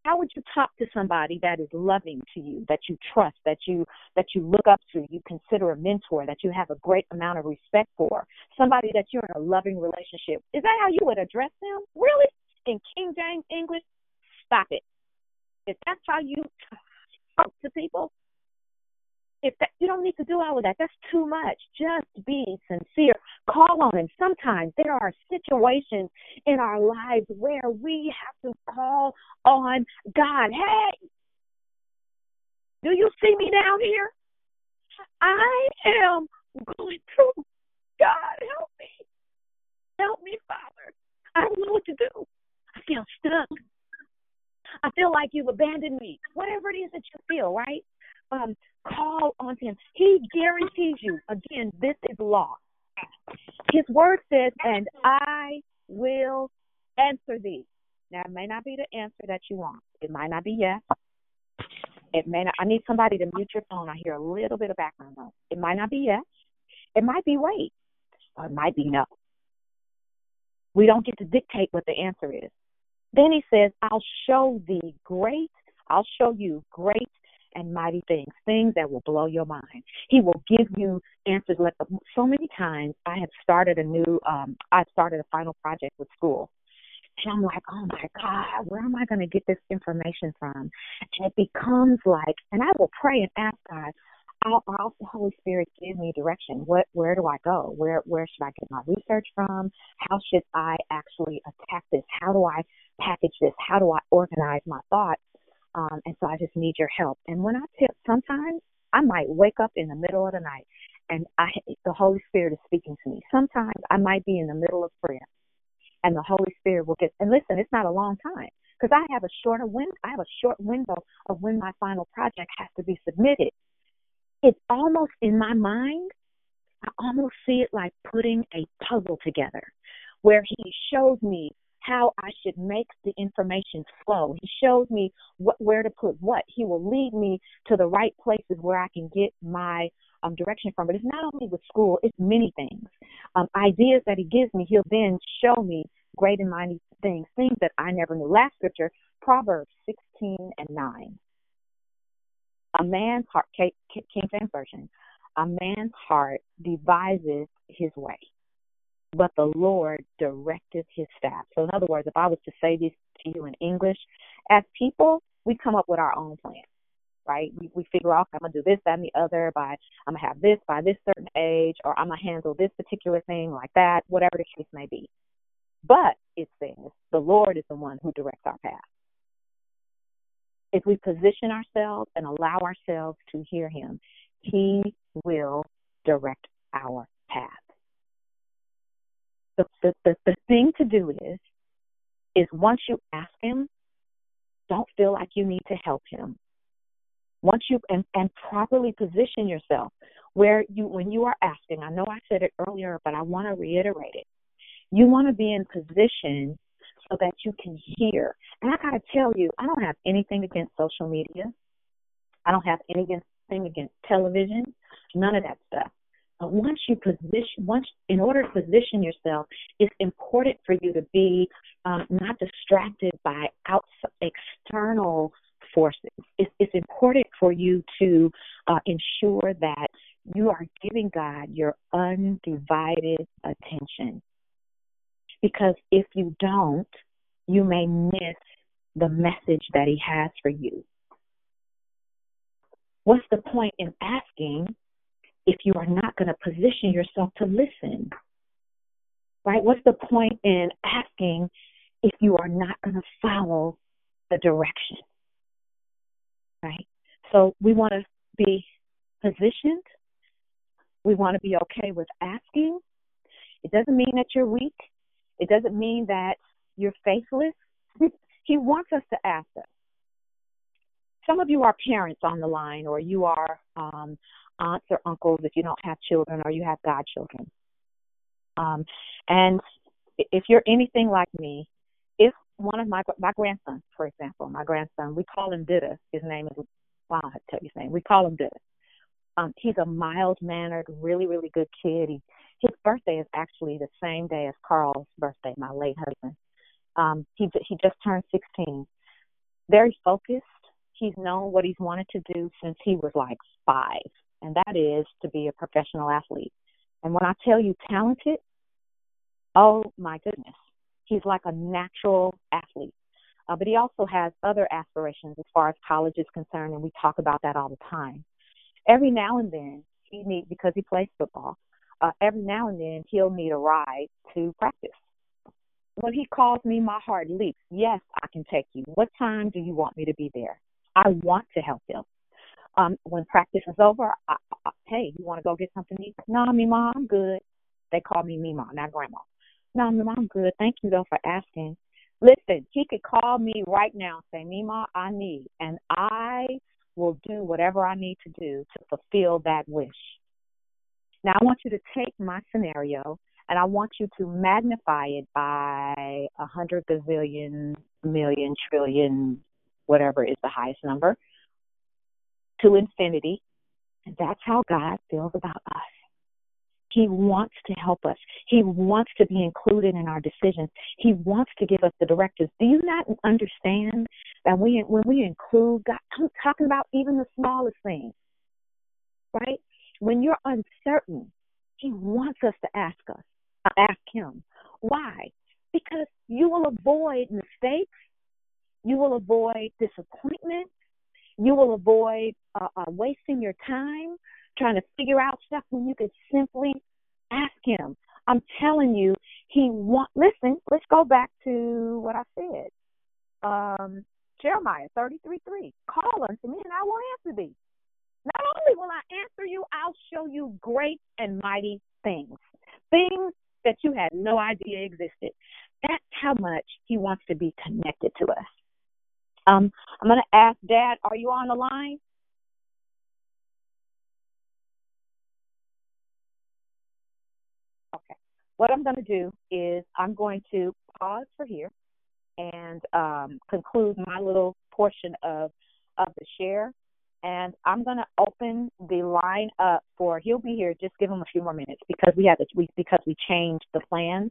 How would you talk to somebody that is loving to you, that you trust, that you that you look up to, you consider a mentor, that you have a great amount of respect for, somebody that you're in a loving relationship? Is that how you would address them? Really? In King James English? Stop it. If that's how you talk to people, if that, you don't need to do all of that, that's too much. Just be sincere. Call on Him. Sometimes there are situations in our lives where we have to call on God. Hey, do you see me down here? I am going through. God, help me. Help me, Father. I don't know what to do. I feel stuck. I feel like you've abandoned me. Whatever it is that you feel, right? Um, call on him. He guarantees you. Again, this is law. His word says, and I will answer thee. Now, it may not be the answer that you want. It might not be yes. It may not. I need somebody to mute your phone. I hear a little bit of background noise. It might not be yes. It might be wait. Or it might be no. We don't get to dictate what the answer is. Then he says, I'll show thee great, I'll show you great and mighty things, things that will blow your mind. He will give you answers. Like so many times, I have started a new, um, I started a final project with school, and I'm like, oh my God, where am I going to get this information from? And it becomes like, and I will pray and ask God, I'll, I'll the Holy Spirit give me direction. What, where do I go? Where, where should I get my research from? How should I actually attack this? How do I package this? How do I organize my thoughts? Um, and so I just need your help. And when I tip, sometimes I might wake up in the middle of the night and I, the Holy Spirit is speaking to me. Sometimes I might be in the middle of prayer and the Holy Spirit will get, and listen, it's not a long time because I have a shorter win, I have a short window of when my final project has to be submitted. It's almost in my mind, I almost see it like putting a puzzle together where he shows me how I should make the information flow. He shows me what, where to put what. He will lead me to the right places where I can get my um, direction from. But it's not only with school, it's many things. Um, ideas that he gives me, he'll then show me great and mighty things, things that I never knew. Last scripture, Proverbs 16 and 9. A man's heart, King James Version, a man's heart devises his way but the Lord directed his staff. So, in other words, if I was to say this to you in English, as people, we come up with our own plan, right? We, we figure out, I'm going to do this, that, and the other by, I'm going to have this by this certain age, or I'm going to handle this particular thing like that, whatever the case may be. But it says the Lord is the one who directs our path. If we position ourselves and allow ourselves to hear Him, He will direct our path the, the, the, the thing to do is is once you ask him, don't feel like you need to help him. Once you and, and properly position yourself where you when you are asking, I know I said it earlier, but I want to reiterate it. You want to be in position so that you can hear. And I gotta tell you, I don't have anything against social media. I don't have anything against television, none of that stuff. But once you position, once in order to position yourself, it's important for you to be um, not distracted by external forces. It's, it's important for you to uh, ensure that you are giving God your undivided attention. Because if you don't, you may miss the message that He has for you. What's the point in asking if you are not going to position yourself to listen? Right? What's the point in asking if you are not going to follow the direction? Right? So we want to be positioned. We want to be okay with asking. It doesn't mean that you're weak. It doesn't mean that you're faithless. he wants us to ask us. Some of you are parents on the line, or you are um, aunts or uncles if you don't have children or you have godchildren. Um, and if you're anything like me, if one of my my grandson, for example, my grandson, we call him Dida. His name is well, I tell you his name. We call him Dida. Um, he's a mild mannered, really, really good kid. He, his birthday is actually the same day as Carl's birthday, my late husband. Um, he he just turned 16. Very focused. He's known what he's wanted to do since he was like five and that is to be a professional athlete. And when I tell you talented, oh my goodness, he's like a natural athlete. Uh, but he also has other aspirations as far as college is concerned, and we talk about that all the time. Every now and then, he need because he plays football. Uh, every now and then, he'll need a ride to practice. When he calls me, my heart leaps. Yes, I can take you. What time do you want me to be there? I want to help him. Um, when practice is over, I, I, hey, you want to go get something to eat? No, Mima, I'm good. They call me Mima, not Grandma. No, Mima, I'm good. Thank you though for asking. Listen, he could call me right now and say, Mima, I need, and I will do whatever I need to do to fulfill that wish. Now, I want you to take my scenario and I want you to magnify it by a hundred gazillion, million, trillion, whatever is the highest number, to infinity. And that's how God feels about us. He wants to help us. He wants to be included in our decisions. He wants to give us the directives. Do you not understand that we, when we include God, I'm talking about even the smallest things, right? When you're uncertain, He wants us to ask us, uh, ask Him. Why? Because you will avoid mistakes. You will avoid disappointment. You will avoid uh, uh, wasting your time trying to figure out stuff when you could simply ask him. I'm telling you, he want. Listen, let's go back to what I said. Um, Jeremiah 33 3. Call unto me, and I will answer thee. Not only will I answer you, I'll show you great and mighty things, things that you had no idea existed. That's how much he wants to be connected to us. Um, I'm going to ask Dad, are you on the line? Okay. What I'm going to do is I'm going to pause for here and um, conclude my little portion of of the share. And I'm going to open the line up for. He'll be here. Just give him a few more minutes because we had to, we because we changed the plans.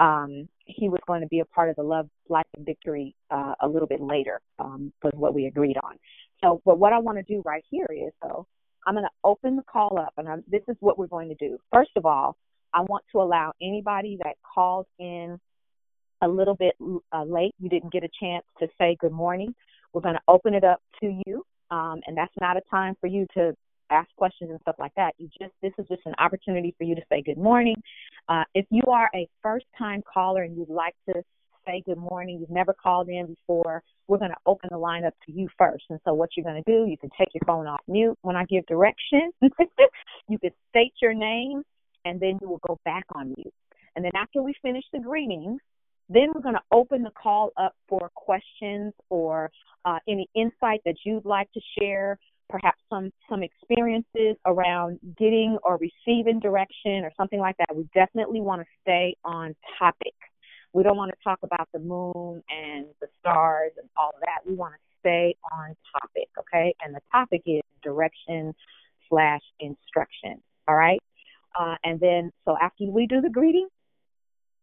Um, he was going to be a part of the Love, Life, and Victory uh, a little bit later, um, was what we agreed on. So, but what I want to do right here is, though, I'm going to open the call up, and I'm, this is what we're going to do. First of all, I want to allow anybody that calls in a little bit uh, late, you didn't get a chance to say good morning. We're going to open it up to you, um, and that's not a time for you to ask questions and stuff like that. You just this is just an opportunity for you to say good morning. Uh, if you are a first time caller and you'd like to say good morning, you've never called in before, we're going to open the line up to you first. And so what you're going to do, you can take your phone off mute when I give direction. you can state your name and then you will go back on mute. And then after we finish the greetings, then we're going to open the call up for questions or uh, any insight that you'd like to share, perhaps some some experiences around getting or receiving direction or something like that. We definitely want to stay on topic. We don't want to talk about the moon and the stars and all that. We want to stay on topic, okay? And the topic is direction slash instruction. All right. Uh, and then, so after we do the greeting,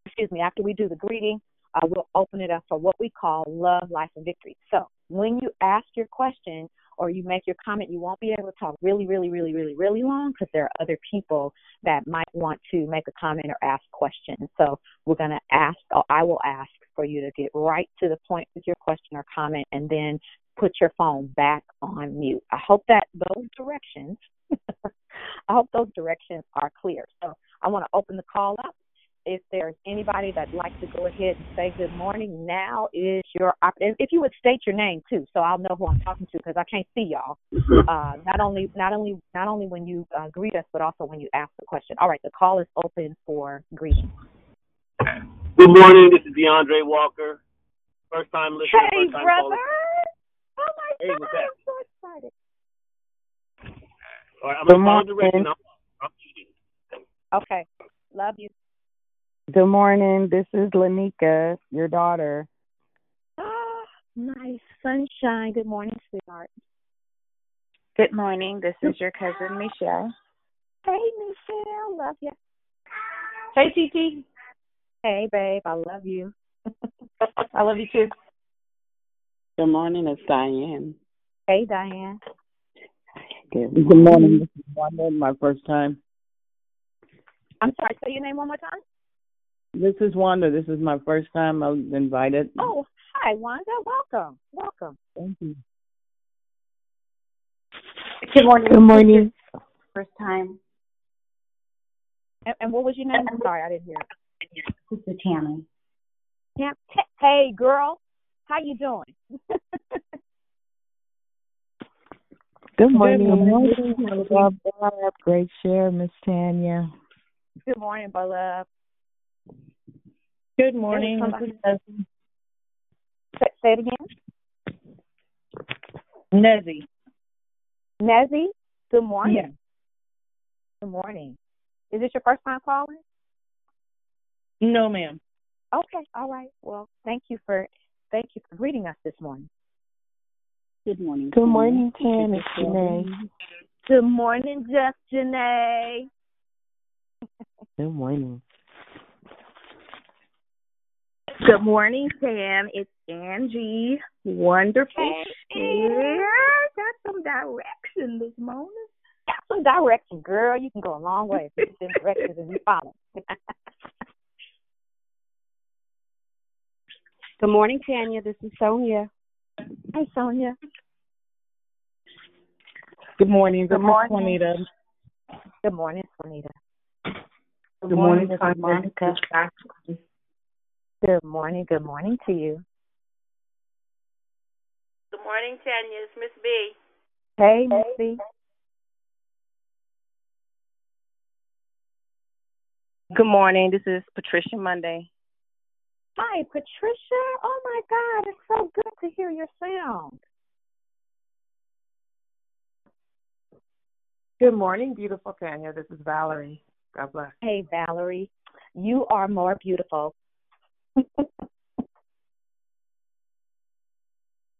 excuse me, after we do the greeting, uh, we'll open it up for what we call love, life, and victory. So when you ask your question or you make your comment, you won't be able to talk really, really, really, really, really long because there are other people that might want to make a comment or ask questions. So we're going to ask, or I will ask for you to get right to the point with your question or comment and then put your phone back on mute. I hope that those directions, I hope those directions are clear. So I want to open the call up if there's anybody that'd like to go ahead and say good morning, now is your opportunity. If you would state your name too, so I'll know who I'm talking to because I can't see y'all. Uh, not only not only not only when you uh, greet us, but also when you ask the question. All right, the call is open for greeting. Good morning. This is DeAndre Walker. First time listener. Hey, first time brother. caller. Oh my Hey, God. I'm so excited. All right, I'm Good gonna follow morning. direction. I'm, I'm eating. Okay, love you. Good morning. This is Lanika, your daughter. Ah, nice sunshine. Good morning, sweetheart. Good morning. This is your cousin Michelle. Hey, Michelle, love you. Hey, TT. Hey, babe, I love you. I love you too. Good morning, it's Diane. Hey, Diane. Good Good morning. This is Wanda, my first time. I'm sorry. Say your name one more time. This is Wanda. This is my first time I was invited. Oh, hi, Wanda. Welcome. Welcome. Thank you. Good morning. Good morning. First time. And, and what was your name? I'm sorry, I didn't hear. This is Tammy. Yeah. Hey, girl. How you doing? Good morning. Good morning. Love, love. Great share, Miss Tanya. Good morning, beloved. Good morning. Say, say it again. Nezzy. Nezzy, good morning. Yeah. Good morning. Is this your first time calling? No, ma'am. Okay, all right. Well, thank you for thank you for greeting us this morning. Good morning. Good morning, Tam. It's Janae. Good morning, Jeff Janae. Good morning. Good morning, Sam. It's Angie. Wonderful share. Got some direction this morning. Got some direction, girl. You can go a long way if you get them directions and you follow. Good morning, Tanya. This is Sonia. Hi, Sonia. Good morning. Good This is morning. Juanita. Good morning, Juanita. Good morning, Miss Sonia. Monica. Good morning. Good morning to you. Good morning, Tanya. It's Miss B. Hey, Miss B. Good morning. This is Patricia Monday. Hi, Patricia. Oh my God, it's so good to hear your sound. Good morning, beautiful Tanya. This is Valerie. God bless. Hey, Valerie. You are more beautiful.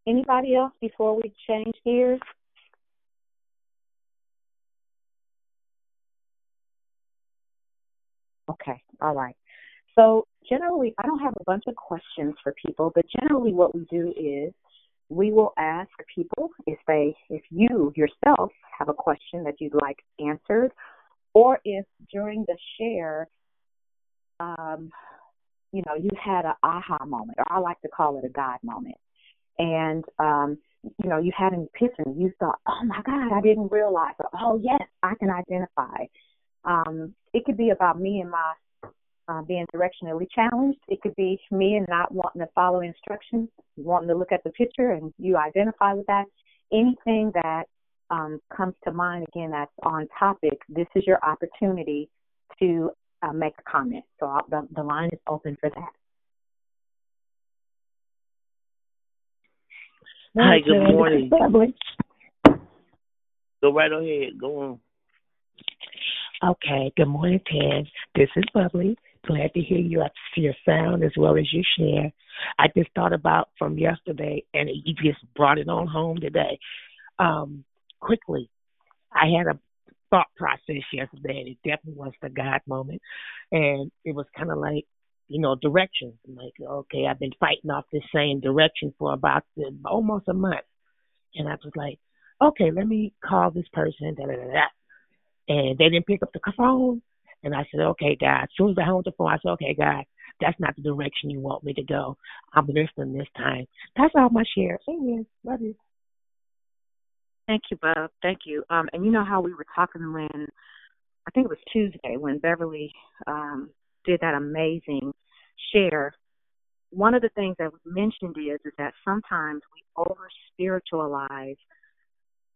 Anybody else before we change gears? Okay, all right. So generally, I don't have a bunch of questions for people, but generally, what we do is we will ask people if they, if you yourself have a question that you'd like answered, or if during the share, um, you know, you had an aha moment, or I like to call it a God moment, and um, you know, you had an epiphany. You thought, "Oh my God, I didn't realize," "Oh yes, I can identify." Um, it could be about me and my uh, being directionally challenged. It could be me and not wanting to follow instructions, wanting to look at the picture and you identify with that. Anything that um, comes to mind, again, that's on topic, this is your opportunity to uh, make a comment. So I'll, the, the line is open for that. Hi, good morning. Lovely. Go right ahead. Go on. Okay, good morning, Pam. This is Bubbly. Glad to hear your your sound as well as your share. I just thought about from yesterday, and you just brought it on home today. Um, quickly, I had a thought process yesterday, and it definitely was the God moment, and it was kind of like, you know, direction. I'm like, okay, I've been fighting off this same direction for about uh, almost a month, and I was like, okay, let me call this person. Da da da da and they didn't pick up the phone. And I said, okay, God. As soon as I hung up the phone, I said, okay, God, that's not the direction you want me to go. I'm listening this time. That's all my share. Amen. Love you. Thank you, Bub. Thank you. Um, and you know how we were talking when I think it was Tuesday when Beverly um, did that amazing share. One of the things that was mentioned is is that sometimes we over spiritualize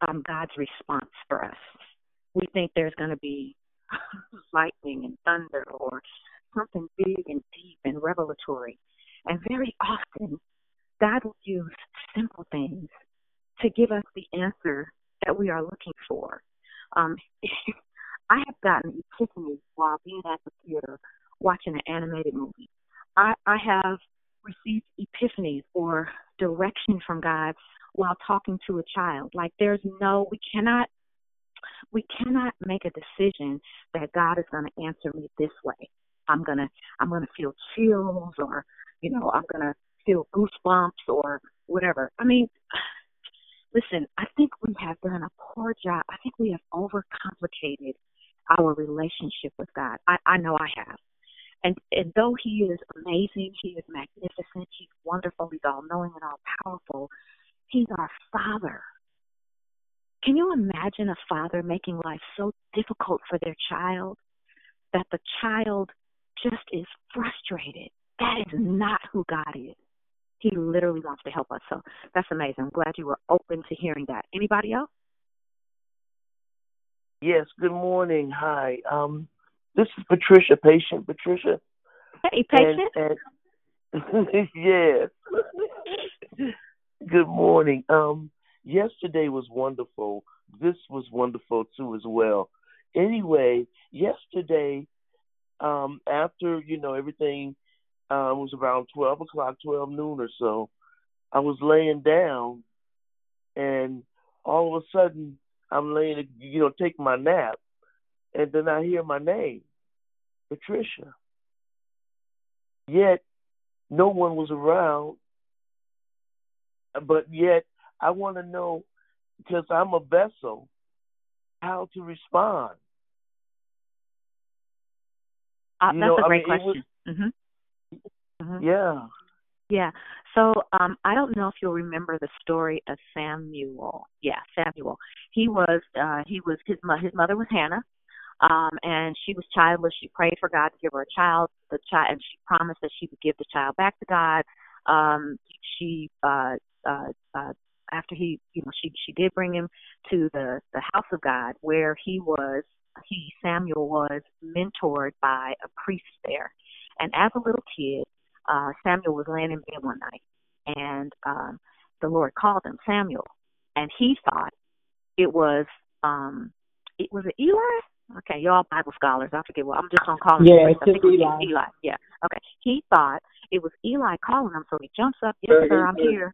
um, God's response for us. We think there's going to be lightning and thunder or something big and deep and revelatory. And very often, God will use simple things to give us the answer that we are looking for. Um, I have gotten epiphanies while being at the theater watching an animated movie. I, I have received epiphanies or direction from God while talking to a child. Like there's no, we cannot, we cannot make a decision that God is going to answer me this way. I'm gonna, I'm gonna feel chills, or you know, I'm gonna feel goosebumps, or whatever. I mean, listen, I think we have done a poor job. I think we have overcomplicated our relationship with God. I, I know I have. And and though he is amazing, he is magnificent, he's wonderful, he's all knowing and all powerful, he's our father. Can you imagine a father making life so difficult for their child that the child just is frustrated? That is not who God is. He literally wants to help us. So that's amazing. I'm glad you were open to hearing that. Anybody else? Yes, good morning. Hi. Um, this is Patricia, patient Patricia. Hey, patient. And, and yes. good morning. Um, yesterday was wonderful. This was wonderful too as well. Anyway, yesterday, um, after you know everything, uh, was around twelve o'clock, twelve noon or so. I was laying down, and all of a sudden I'm laying, you know, taking my nap, and then I hear my name, Patricia. Yet no one was around, but yet I want to know because I'm a vessel how to respond. Uh, that's know, a I great mean, it was- question. Hmm hmm Yeah. Yeah. So um I don't know if you'll remember the story of Samuel. Yeah, Samuel. He was uh he was his mo- his mother was Hannah. Um and she was childless. She prayed for God to give her a child. The child and she promised that she would give the child back to God. Um she uh uh uh after he you know she she did bring him to the the house of God where he was he Samuel was mentored by a priest there. And as a little kid, uh, Samuel was laying in bed one night, and um, the Lord called him Samuel, and he thought it was um, it was it Eli. Okay, y'all Bible scholars. I forget what I'm just gonna call him. Yeah, priest. I think it's it was Eli. Eli. Yeah. Okay. He thought it was Eli calling him, so he jumps up. Yes, sir, I'm here.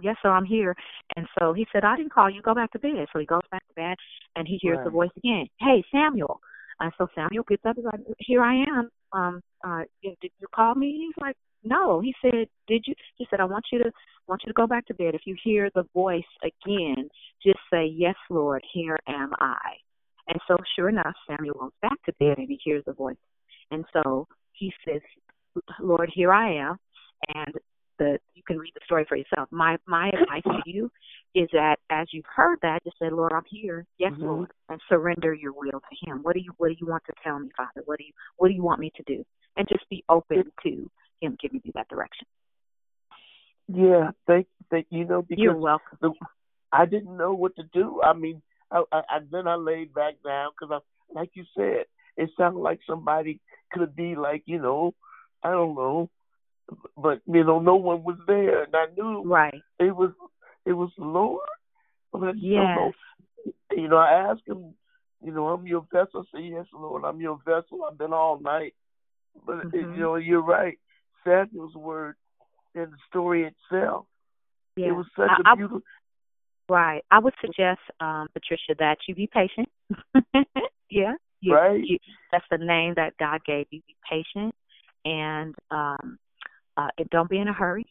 Yes, sir, I'm here. And so he said, I didn't call you. Go back to bed. So he goes back to bed, and he hears the voice again. Hey, Samuel. And so Samuel gets up. He's like, Here I am. Um, uh, did you call me? He's like, No. He said, Did you? He said, I want you to want you to go back to bed. If you hear the voice again, just say, Yes, Lord, here am I. And so, sure enough, Samuel goes back to bed and he hears the voice. And so he says, Lord, here I am. And the you can read the story for yourself. My my advice to you is that as you've heard that, just say, Lord, I'm here. Yes, Mhm. Lord, and surrender your will to Him. What do you What do you want to tell me, Father? What do you What do you want me to do? And just be open to Him giving you that direction. Yeah, thank, thank you know because You're welcome. the, I didn't know what to do. I mean, I, I, I then I laid back down because I, like you said, it sounded like somebody could be like you know, I don't know, but you know, no one was there, and I knew right. it was it was the Lord. But I just know. Yes. You know, I asked him, you know, I'm your vessel. I said, yes, Lord, I'm your vessel. I've been all night, but Mhm. you know, you're right. Samuel's word and the story itself. Yeah. It was such I- a I- beautiful. Right. I would suggest, um, Patricia, that you be patient. yeah. You, Right. You, that's the name that God gave you. Be patient, and um, uh, don't be in a hurry.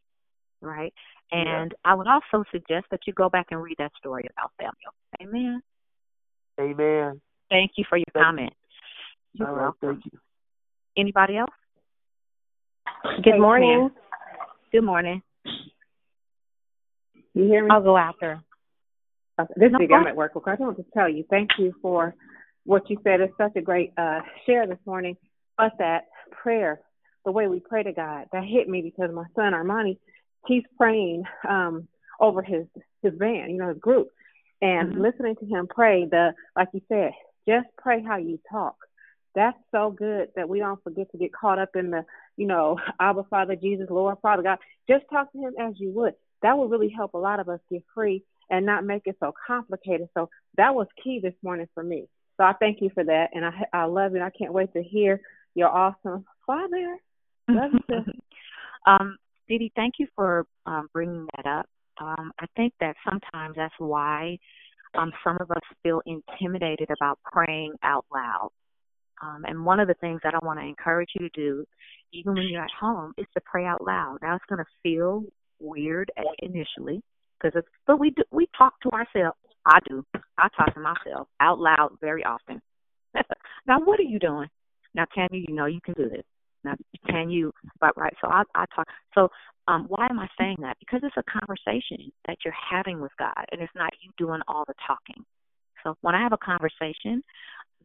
Right. Yeah. And I would also suggest that you go back and read that story about Samuel. Amen. Amen. Thank you for your Thank comment. You're All right, welcome. thank you. Anybody else? Good morning. Good morning. You hear me? I'll go after. Okay. This No, week go I'm at work. Okay, I just want to tell you, thank you for what you said. It's such a great uh, share this morning. But that prayer, the way we pray to God, that hit me because my son Armani, he's praying um, over his his band, you know, his group, and Mhm. listening to him pray. The like you said, just pray how you talk. That's so good that we don't forget to get caught up in the, you know, Abba Father, Jesus, Lord, Father God. Just talk to him as you would. That would really help a lot of us get free and not make it so complicated. So that was key this morning for me. So I thank you for that, and I I love it. I can't wait to hear your awesome father. Um, Didi, thank you for um, bringing that up. Um, I think that sometimes that's why um, some of us feel intimidated about praying out loud. Um, and one of the things that I want to encourage you to do, even when you're at home, is to pray out loud. Now it's going to feel weird initially because it's, but we do, we talk to ourselves. I do. I talk to myself out loud very often. now what are you doing? Now Tammy, you know you can do this. Now can you? But right. So I I talk. So um, why am I saying that? Because it's a conversation that you're having with God, and it's not you doing all the talking. So when I have a conversation,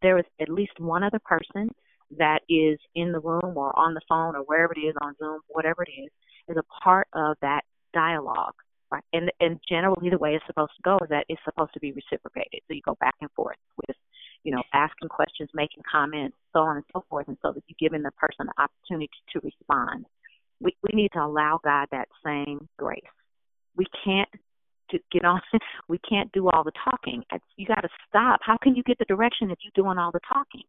there is at least one other person that is in the room or on the phone or wherever it is on Zoom, whatever it is, is a part of that dialogue. Right. And and generally the way it's supposed to go is that it's supposed to be reciprocated. So you go back and forth with you know, asking questions, making comments, so on and so forth, and so that you're giving the person the opportunity to respond. We we need to allow God that same grace. We can't to get on we can't do all the talking. You got to stop. How can you get the direction if you're doing all the talking?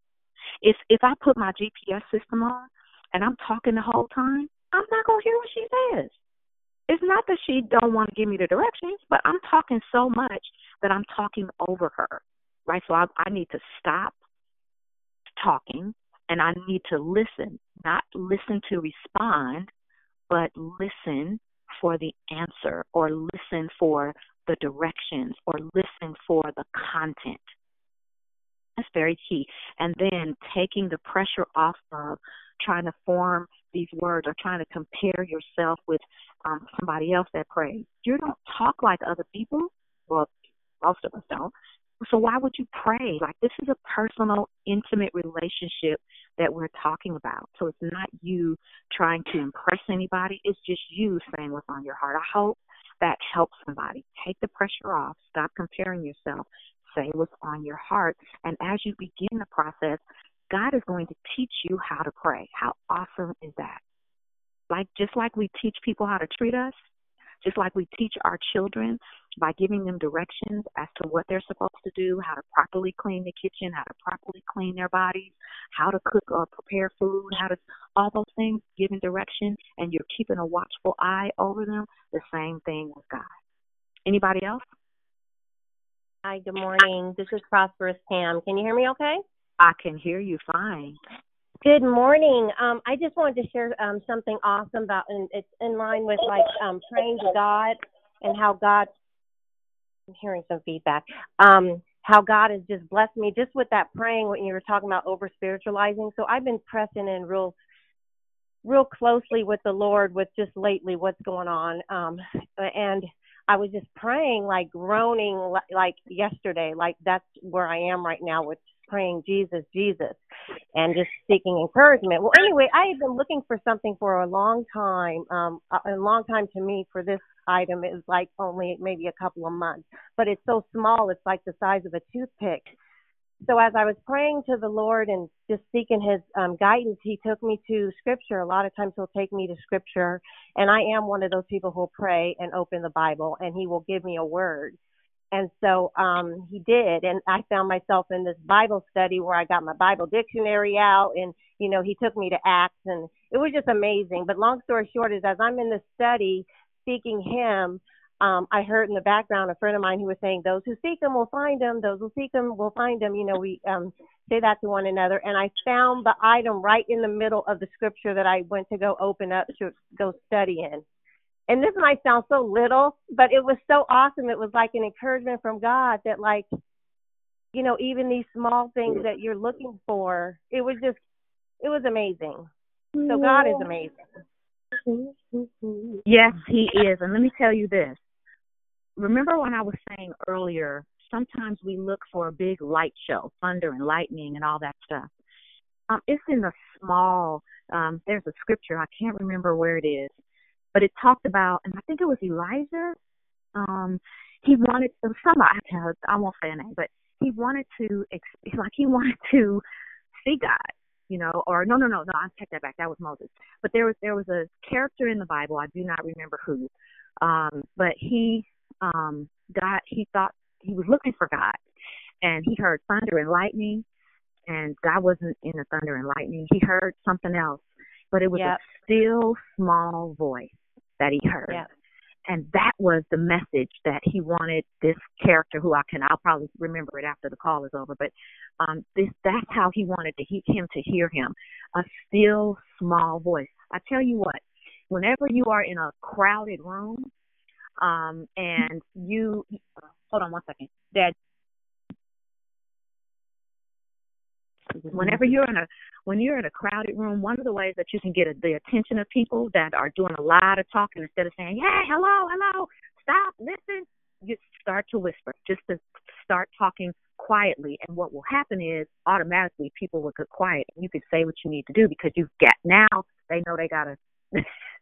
If if I put my GPS system on and I'm talking the whole time, I'm not gonna hear what she says. It's not that she don't want to give me the directions, but I'm talking so much that I'm talking over her, right? So I, I need to stop talking and I need to listen, not listen to respond, but listen for the answer or listen for the directions or listen for the content. That's very key. And then taking the pressure off of trying to form these words or trying to compare yourself with um, somebody else that prays. You don't talk like other people. Well, most of us don't. So why would you pray? Like this is a personal, intimate relationship that we're talking about. So it's not you trying to impress anybody. It's just you saying what's on your heart. I hope that helps somebody. Take the pressure off. Stop comparing yourself. Say what's on your heart. And as you begin the process, God is going to teach you how to pray. How awesome is that? Like just like we teach people how to treat us, just like we teach our children by giving them directions as to what they're supposed to do, how to properly clean the kitchen, how to properly clean their bodies, how to cook or prepare food, how to all those things, giving direction, and you're keeping a watchful eye over them. The same thing with God. Anybody else? Hi, good morning. This is Prosperous Pam. Can you hear me okay? I can hear you fine. Good morning. Um, I just wanted to share um, something awesome about, and it's in line with like um, praying to God and how God. I'm hearing some feedback. Um, how God has just blessed me just with that praying when you were talking about over spiritualizing. So I've been pressing in real, real closely with the Lord with just lately what's going on. Um, and I was just praying, like groaning, like yesterday. Like that's where I am right now with praying Jesus, Jesus, and just seeking encouragement. Well, anyway, I had been looking for something for a long time. Um, a long time to me for this item is like only maybe a couple of months, but it's so small. It's like the size of a toothpick. So as I was praying to the Lord and just seeking His um, guidance, He took me to Scripture. A lot of times He'll take me to Scripture, and I am one of those people who'll pray and open the Bible, and He will give me a word. And so um, he did, and I found myself in this Bible study where I got my Bible dictionary out, and you know he took me to Acts, and it was just amazing. But long story short is, as I'm in this study seeking Him, um, I heard in the background a friend of mine who was saying, "Those who seek Him will find Him. Those who seek Him will find Him." You know, we um, say that to one another, and I found the item right in the middle of the scripture that I went to go open up to go study in and this might sound so little, but it was so awesome. It was like an encouragement from God that like, you know, even these small things that you're looking for, it was just, it was amazing. So God is amazing. Yes, He is. And let me tell you this. Remember when I was saying earlier, sometimes we look for a big light show, thunder and lightning and all that stuff. Um, it's in the small, um, there's a scripture, I can't remember where it is, but it talked about, and I think it was Elijah. Um, he wanted somebody. I won't say a name, but he wanted to, like he wanted to see God, you know, or no, no, no, no. I take that back. That was Moses. But there was there was a character in the Bible. I do not remember who, um, but he um, got he thought he was looking for God, and he heard thunder and lightning, and God wasn't in the thunder and lightning. He heard something else, but it was yep. a still small voice that he heard. Yeah. And that was the message that he wanted this character who I can I'll probably remember it after the call is over, but um this that's how he wanted to he, him to hear him. A still small voice. I tell you what, whenever you are in a crowded room, um and you hold on one second. Dad whenever you're in a when you're in a crowded room, one of the ways that you can get the attention of people that are doing a lot of talking instead of saying, "Hey, hello, hello, stop, listen," you start to whisper, just to start talking quietly. And what will happen is automatically people will get quiet. And you can say what you need to do because you've got now they know they gotta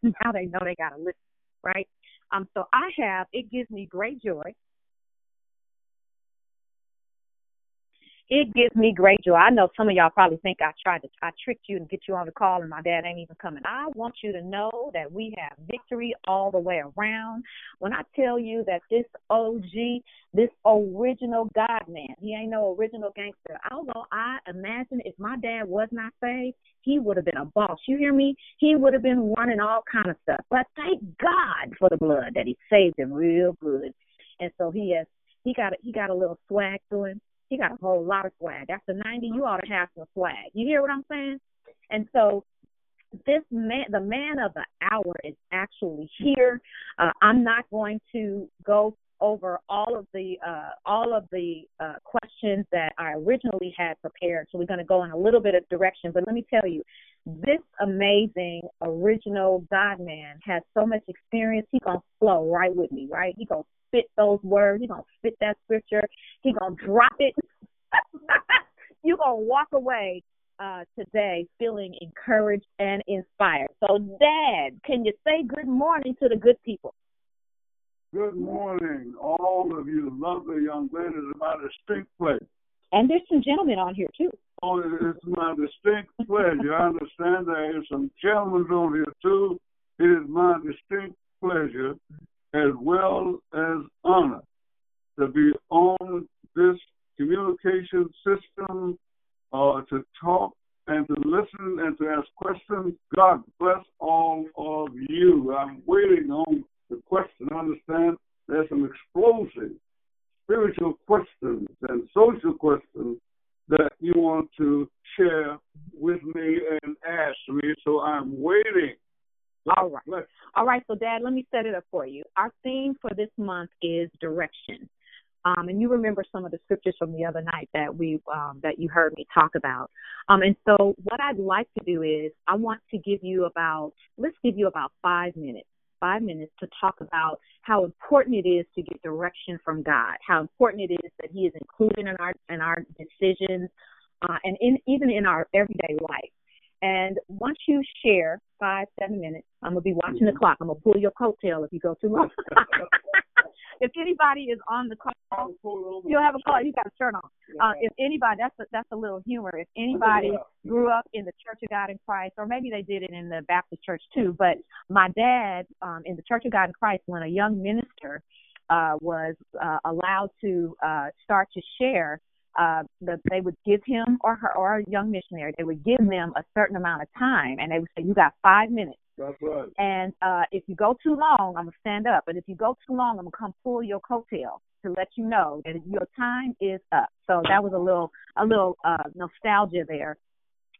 now they know they gotta listen, right? Um, so I have it gives me great joy It gives me great joy. I know some of y'all probably think I tried to I tricked you and get you on the call and my dad ain't even coming. I want you to know that we have victory all the way around. When I tell you that this OG, this original God man, he ain't no original gangster. Although I imagine if my dad was not saved, he would have been a boss. You hear me? He would have been running all kind of stuff. But thank God for the blood that he saved him real good. And so he has he got he got a little swag to him he got a whole lot of swag. After 90, you ought to have some swag. You hear what I'm saying? And so this man, the man of the hour is actually here. Uh, I'm not going to go over all of the uh, all of the uh, questions that I originally had prepared. So we're going to go in a little bit of direction. But let me tell you, this amazing original God man has so much experience. He's gonna flow right with me, right? He gonna spit those words. He gonna spit that scripture. He gonna drop it. you gonna walk away uh, today feeling encouraged and inspired. So, Dad, can you say good morning to the good people? Good morning, all of you lovely young ladies. It's my distinct pleasure. And there's some gentlemen on here too. Oh, it's my distinct pleasure. I understand there is some gentlemen on here too. It is my distinct pleasure as well as honor to be on this communication system uh, to talk and to listen and to ask questions. God bless all of you. I'm waiting on the question. I understand there's some explosive spiritual questions and social questions that you want to share with me and ask me. So I'm waiting all right. All right. So, Dad, let me set it up for you. Our theme for this month is direction. Um, and you remember some of the scriptures from the other night that we um, that you heard me talk about. Um, and so, what I'd like to do is, I want to give you about let's give you about five minutes, five minutes to talk about how important it is to get direction from God, how important it is that He is included in our in our decisions, uh, and in even in our everyday life. And once you share five, seven minutes, I'm gonna be watching mm-hmm. the clock. I'm gonna pull your coattail if you go too long. if anybody is on the call, you'll have a call. You got a shirt on. Uh, if anybody, that's a, that's a little humor. If anybody grew up in the Church of God in Christ, or maybe they did it in the Baptist church too, but my dad um, in the Church of God in Christ, when a young minister uh, was uh, allowed to uh, start to share uh, that they would give him or her or a young missionary, they would give them a certain amount of time, and they would say, "You got five minutes." That's right. And uh, if you go too long, I'm gonna stand up, and if you go too long, I'm gonna come pull your coattail to let you know that your time is up. So that was a little a little uh, nostalgia there.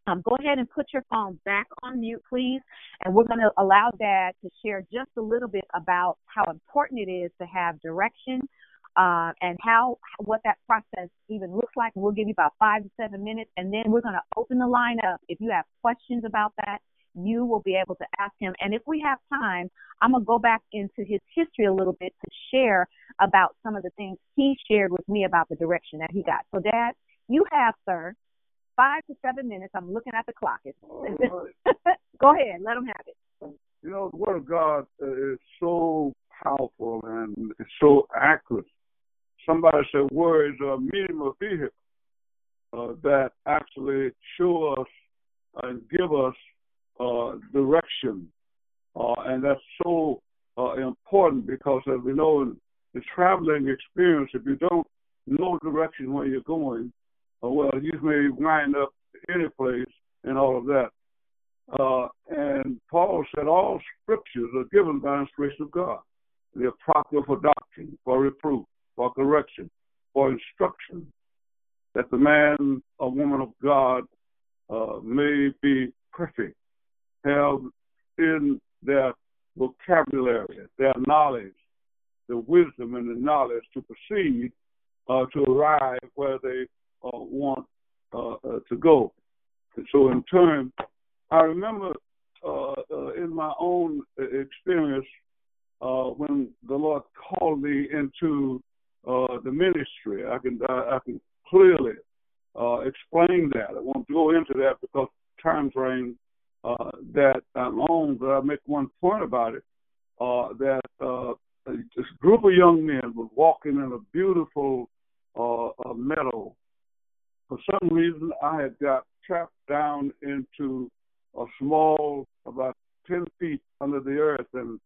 Um, go ahead and put your phone back on mute, please. And we're going to allow Dad to share just a little bit about how important it is to have direction uh, and how what that process even looks like. We'll give you about five to seven minutes, and then we're going to open the line up. If you have questions about that, you will be able to ask him. And if we have time, I'm going to go back into his history a little bit to share about some of the things he shared with me about the direction that he got. So, Dad, you have, sir, five to seven minutes. I'm looking at the clock. go ahead, let him have it. You know, the Word of God is so powerful and it's so accurate somebody said words are of vehicle uh, that actually show us and give us uh, direction. Uh, and that's so uh, important because, as we know in the traveling experience, if you don't know direction where you're going, uh, well, you may wind up any place and all of that. Uh, and Paul said all scriptures are given by the inspiration of God. They're proper for doctrine, for reproof, for correction, for instruction, that the man or woman of God uh, may be perfect, have in their vocabulary, their knowledge, the wisdom and the knowledge to proceed uh, to arrive where they uh, want uh, uh, to go. And so, in turn, I remember uh, in my own experience when the Lord called me into uh, the ministry. I can I, I can clearly uh, explain that. I won't go into that because time frame uh, that I'm on, but I make one point about it. Uh, that uh, this group of young men was walking in a beautiful uh, meadow, for some reason, I had got trapped down into a small, about 10 feet under the earth, and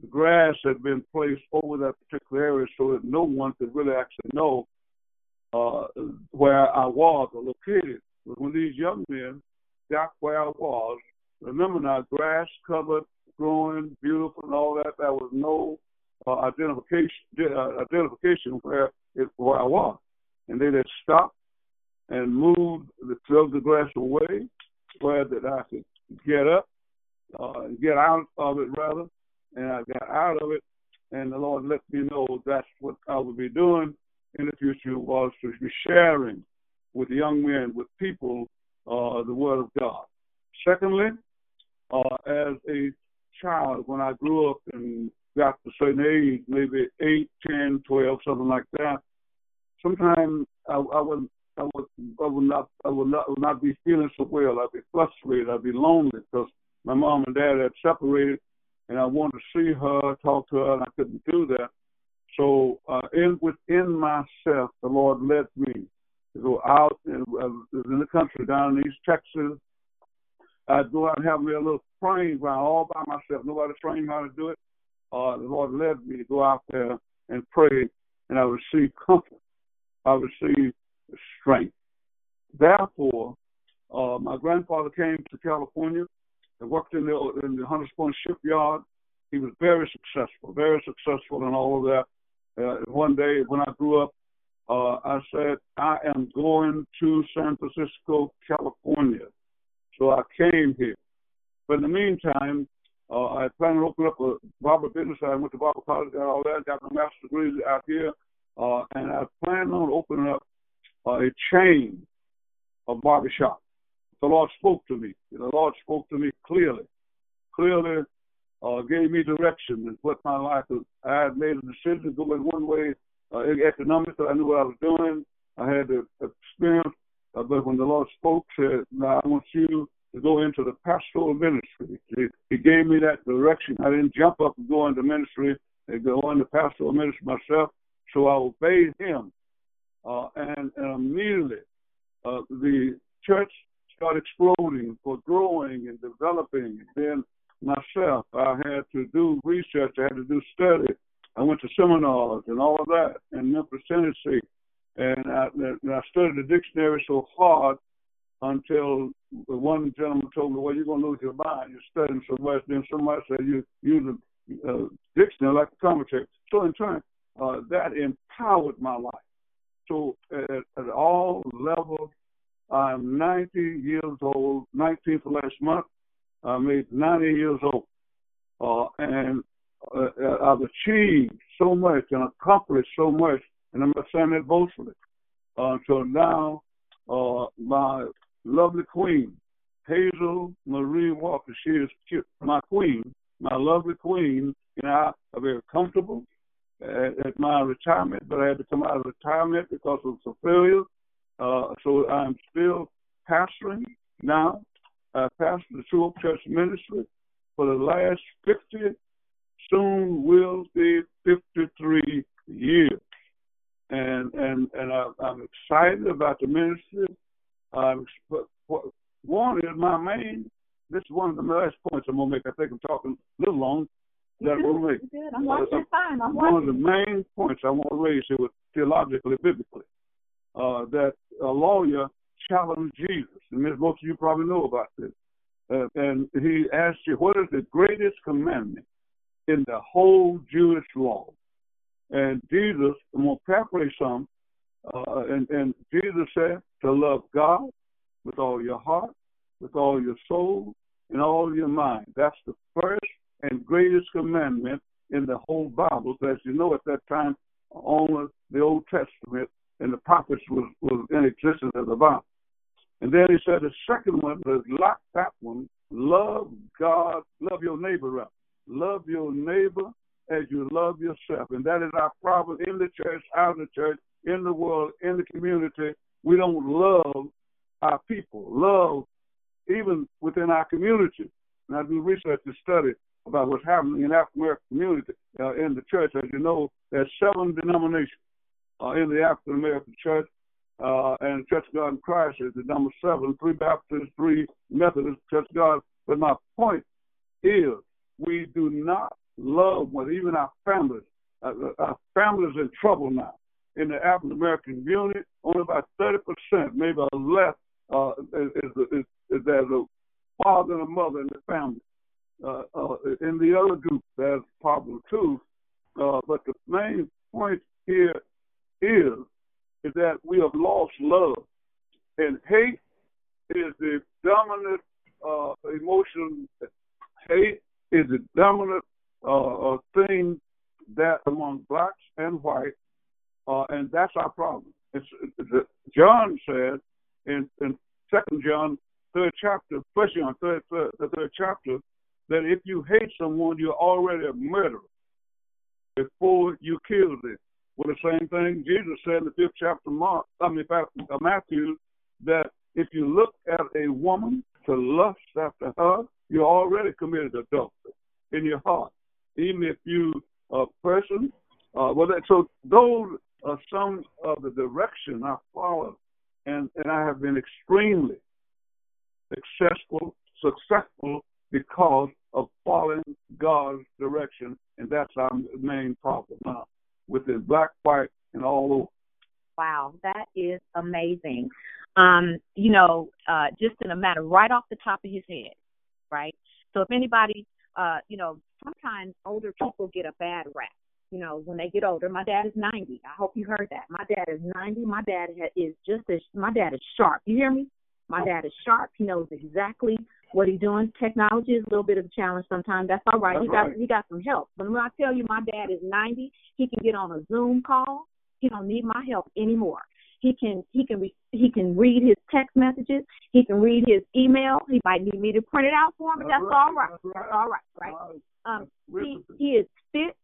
the grass had been placed over that particular area so that no one could really actually know uh, where I was or located. But when these young men got where I was, remember now, grass covered, growing, beautiful, and all that. There was no uh, identification uh, identification where it, where I was, and they just stopped and moved the drove the grass away, where that I could get up, uh, get out of it rather, and I got out of it, and the Lord let me know that's what I would be doing in the future was to be sharing with young men, with people, uh, the Word of God. Secondly, uh, as a child, when I grew up and got to a certain age, maybe 8, 10, 12, something like that, sometimes I, I would I would I would not I would not would not be feeling so well. I'd be frustrated. I'd be lonely because my mom and dad had separated, and I wanted to see her, talk to her, and I couldn't do that. So uh, in within myself, the Lord led me to go out in, uh, in the country down in East Texas. I'd go out and have me a little praying ground all by myself. Nobody trained me how to do it. Uh, the Lord led me to go out there and pray, and I received comfort. I received strength. Therefore, uh, my grandfather came to California and worked in the in the Hunters Point shipyard. He was very successful, very successful in all of that. Uh, one day when I grew up, uh, I said, I am going to San Francisco, California. So I came here. But in the meantime, uh, I planned to open up a barber business. I went to barber college, got all that, got my master's degree out here, uh, and I planned on opening up uh, a chain of barbershops. The Lord spoke to me. The Lord spoke to me clearly, clearly uh, gave me direction and what my life was. I had made a decision to go in one way uh, economically. I knew what I was doing. I had the experience. Uh, but when the Lord spoke, said, "Now I want you to go into the pastoral ministry." He, he gave me that direction. I didn't jump up and go into ministry and go into pastoral ministry myself. So I obeyed Him, uh, and, and immediately uh, the church started exploding, for growing and developing. Then myself. I had to do research. I had to do study. I went to seminars and all of that in Memphis, Tennessee. And I, and I studied the dictionary so hard until one gentleman told me, well, you're going to lose your mind. You're studying so much. Then somebody said, you use a uh, dictionary like a commentary. So in turn, uh, that empowered my life. So at, at all levels, I'm 90 years old, 19th last month. I made 90 years old, uh, and uh, I've achieved so much and accomplished so much, and I'm not saying that boastfully. Uh, so now, uh, my lovely queen, Hazel Marie Walker, she is my queen, my lovely queen, and I are very comfortable at, at my retirement, but I had to come out of retirement because of some failures. Uh, so I'm still pastoring now uh, pastor the True Church Ministry for the last 50, soon will be 53 years. And and and I, I'm excited about the ministry. Um, one is my main. This is one of the last points I'm gonna make. I think I'm talking a little long. That gonna make. I'm watching uh, fine. I'm one watching. of the main points I want to raise here, with theologically, biblically, uh, that a lawyer challenged Jesus, and most of you probably know about this. Uh, and he asked you, what is the greatest commandment in the whole Jewish law? And Jesus, I'm going to paraphrase some, uh, and, and Jesus said to love God with all your heart, with all your soul, and all your mind. That's the first and greatest commandment in the whole Bible. So as you know, at that time, only the Old Testament and the prophets was, was in existence as the Bible. And then he said the second one was like that one, love God, love your neighbor right. Love your neighbor as you love yourself. And that is our problem in the church, out of the church, in the world, in the community. We don't love our people, love even within our community. And I do research and study about what's happening in African American community uh, in the church. As you know, there's seven denominations in the African American church, uh, and Church of God in Christ is the number seven, three Baptists, three Methodists, Church of God. But my point is, we do not love one, even our families. Uh, uh our families in trouble now. In the African American community, only about 30%, maybe less, uh, is, is, is, there's a father and a mother in the family. Uh, uh, in the other group, there's problem too. Uh, but the main point here is is that we have lost love, and hate is the dominant uh, emotion. Hate is the dominant uh, uh, thing that among blacks and whites, uh, and that's our problem. It's, it's, John said in, in Second John, third chapter, First John, third, third, the third chapter, that if you hate someone, you're already a murderer before you kill them. Well, the same thing Jesus said in the fifth chapter of Mark, I mean, uh, Matthew, that if you look at a woman to lust after her, you already committed adultery in your heart. Even if you a person, uh, well, that, so those are some of the direction I follow, and and I have been extremely successful, successful because of following God's direction, and that's our main problem now within black, white, and all over. Wow, that is amazing. Um, you know, uh, just in a matter right off the top of his head, right? So if anybody, uh, you know, sometimes older people get a bad rap. You know, when they get older, my dad is 90. I hope you heard that. My dad is 90. My dad is just as my dad is sharp. You hear me? My dad is sharp. He knows exactly what he's doing. Technology is a little bit of a challenge sometimes. That's all right. That's he got right. he got some help. But when I tell you my dad is 90, he can get on a Zoom call. He don't need my help anymore. He can he can re, he can read his text messages. He can read his email. He might need me to print it out for him, but that's, that's right. all right. That's, right. that's all right, right? Um, he he is fit.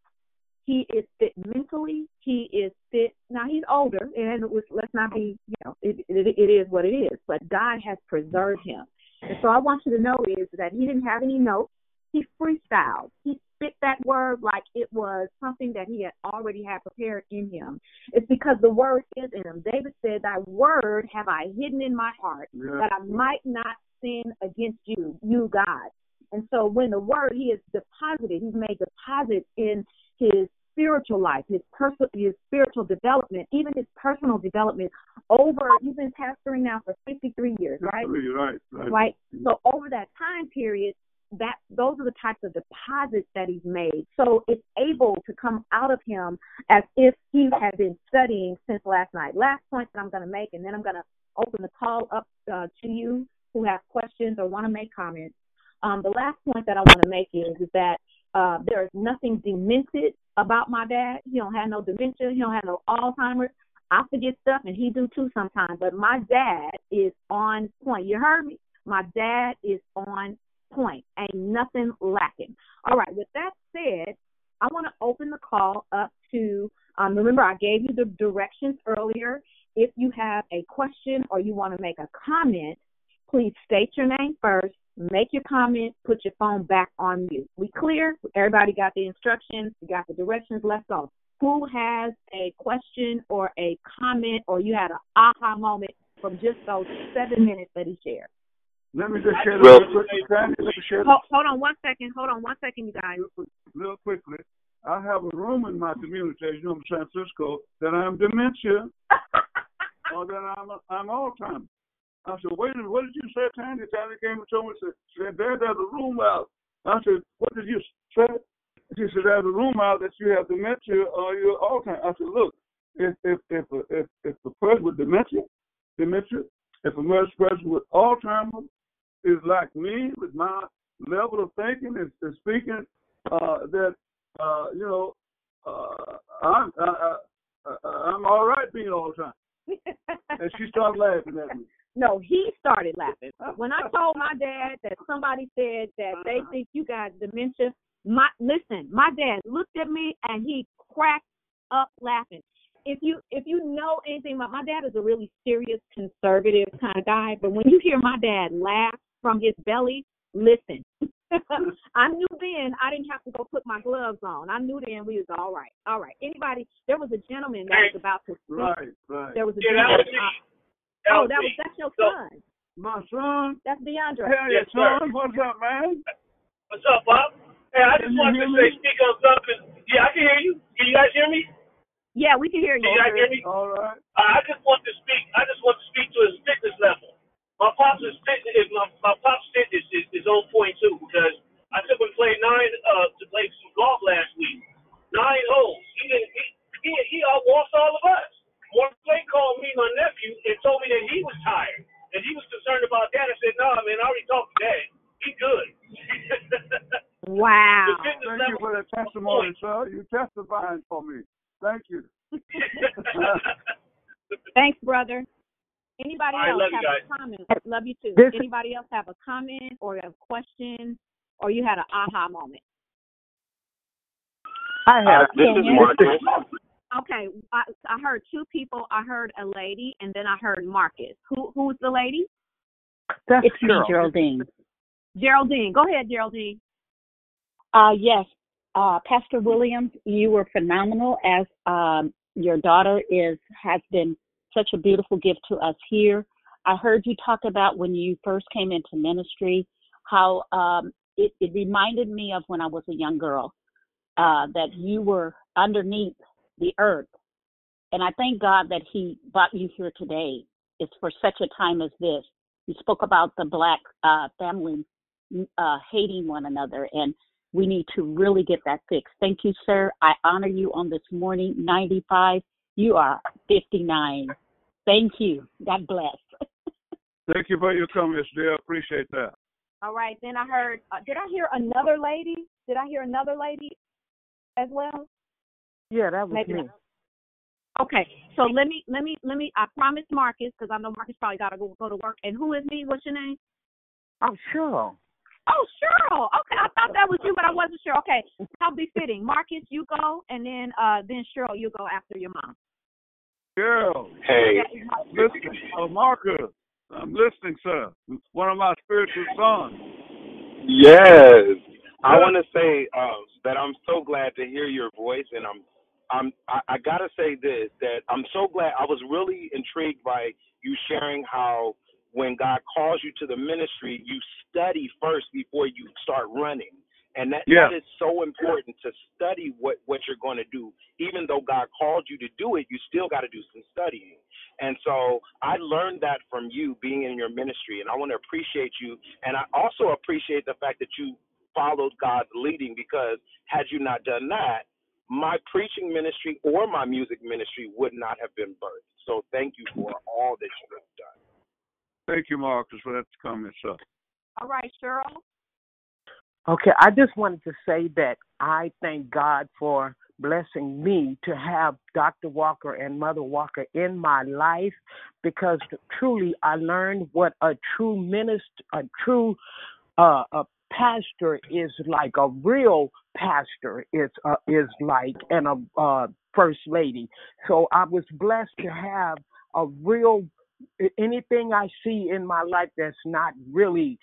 He is fit mentally. He is fit. Now he's older, and was, let's not be, you know, it, it, it is what it is. But God has preserved him. And so I want you to know is that he didn't have any notes. He freestyled. He spit that word like it was something that he had already had prepared in him. It's because the word is in him. David said, Thy word have I hidden in my heart yeah. that I might not sin against you, you God. And so when the word he is deposited, he's made deposits in his spiritual life, his personal, his spiritual development, even his personal development. Over, you've been pastoring now for 53 years, right? Right, right. Right. So over that time period, that those are the types of deposits that he's made. So it's able to come out of him as if he had been studying since last night. Last point that I'm going to make, and then I'm going to open the call up uh, to you who have questions or want to make comments. Um, the last point that I want to make is, is that uh, there is nothing demented about my dad. He don't have no dementia. He don't have no Alzheimer's. I forget stuff, and he do too sometimes. But my dad is on point. You heard me. My dad is on point. Ain't nothing lacking. All right. With that said, I want to open the call up to. Um, remember, I gave you the directions earlier. If you have a question or you want to make a comment, please state your name first make your comment, put your phone back on mute. We clear? Everybody got the instructions, you got the directions, let's go. Who has a question or a comment or you had an aha moment from just those seven minutes that he shared? Let me just share this real quickly. Let me hold, hold on one second. Hold on one second, you guys. Real quickly. I have a room in my community, as you know, in San Francisco, that I'm dementia or that I'm, I'm Alzheimer's. I said, wait a minute, what did you say, Tandy? Tandy came and told me, said, said there, there's a room out. I said, what did you say? She said, there's a room out that you have dementia or you're Alzheimer's. I said, look, if if if if if the person with dementia, dementia, if a person with Alzheimer's is like me with my level of thinking and, and speaking, uh, that uh, you know, uh, I'm I, I, I'm all right being all the time. and she started laughing at me. No, he started laughing. When I told my dad that somebody said that they uh-huh. think you got dementia, my listen, my dad looked at me and he cracked up laughing. If you if you know anything about my dad is a really serious conservative kind of guy, but when you hear my dad laugh from his belly, listen, I knew then I didn't have to go put my gloves on. I knew then we was all right. All right. Anybody? There was a gentleman that was about to. Right, right. There was a Yeah, gentleman. was me. uh, That oh, was that was that's your So- son. My son. That's DeAndre. Hell yeah, Yes, sir. son. What's up, man? What's up, Bob? Hey, I Can just wanted to me? say, speak on something. Yeah, I can hear you. Can you guys hear me? Yeah, we can hear you. Can you guys hear me? All right. Uh, I just want to speak. I just want to speak to his fitness level. My pops is fitness. Is my, my pops fitness is, is on point too because I took him to play nine uh to play some golf last week. Nine holes. He didn't. He he, he outwalked all of us. Morgan Clay called me, my nephew, and told me that he was tired and he was concerned about that. I said, No, nah, man, I already talked to Dad. He good. Wow. The fitness Thank you for the testimony, sir. You're testifying for me. Thank you. Thanks, brother. Anybody I else love you have guys. a comment? Love you too. This- Anybody else have a comment or a question or you had an aha moment? I Uh, this is Marcus. Okay, I, I heard two people. I heard a lady, and then I heard Marcus. Who who's the lady? That's It's me, Geraldine. Geraldine. Go ahead, Geraldine. Uh, yes, uh, Pastor Williams, you were phenomenal as um, your daughter is has been such a beautiful gift to us here. I heard you talk about when you first came into ministry, how um, it, it reminded me of when I was a young girl, uh, that you were underneath the earth. And I thank God that He brought you here today. It's for such a time as this. You spoke about the black uh, family uh, hating one another, and we need to really get that fixed. Thank you, sir. I honor you on this morning. 95. You are 59. Thank you. God bless. Thank you for your comments, dear. Appreciate that. All right. Then I heard. Uh, did I hear another lady? Did I hear another lady as well? Yeah, that was Maybe me. not. Okay. So let me let me let me. I promised Marcus because I know Marcus probably got to go go to work. And who is me? What's your name? Oh, sure. Oh, Cheryl. Okay, I thought that was you, but I wasn't sure. Okay, how befitting. Marcus, you go, and then uh then Cheryl, you go after your mom. Cheryl. Hey. Listen, uh, Marcus. I'm listening, sir. One of my spiritual sons. Yes. I want to say um, that I'm so glad to hear your voice, and I'm, I'm, I, I gotta say this that I'm so glad. I was really intrigued by you sharing how when God calls you to the ministry, you study first before you start running, and that Yeah. that is so important to study what what you're going to do. Even though God called you to do it, you still got to do some studying. And so I learned that from you being in your ministry, and I want to appreciate you. And I also appreciate the fact that you followed God's leading because had you not done that, my preaching ministry or my music ministry would not have been birthed. So thank you for all that you have done. Thank you, Marcus, for that comment, sir. All right, Cheryl. Okay, I just wanted to say that I thank God for blessing me to have Dr. Walker and Mother Walker in my life because truly I learned what a true minister, a true uh, a pastor is like, a real pastor is uh, is like, and a uh, first lady. So I was blessed to have a real anything I see in my life that's not really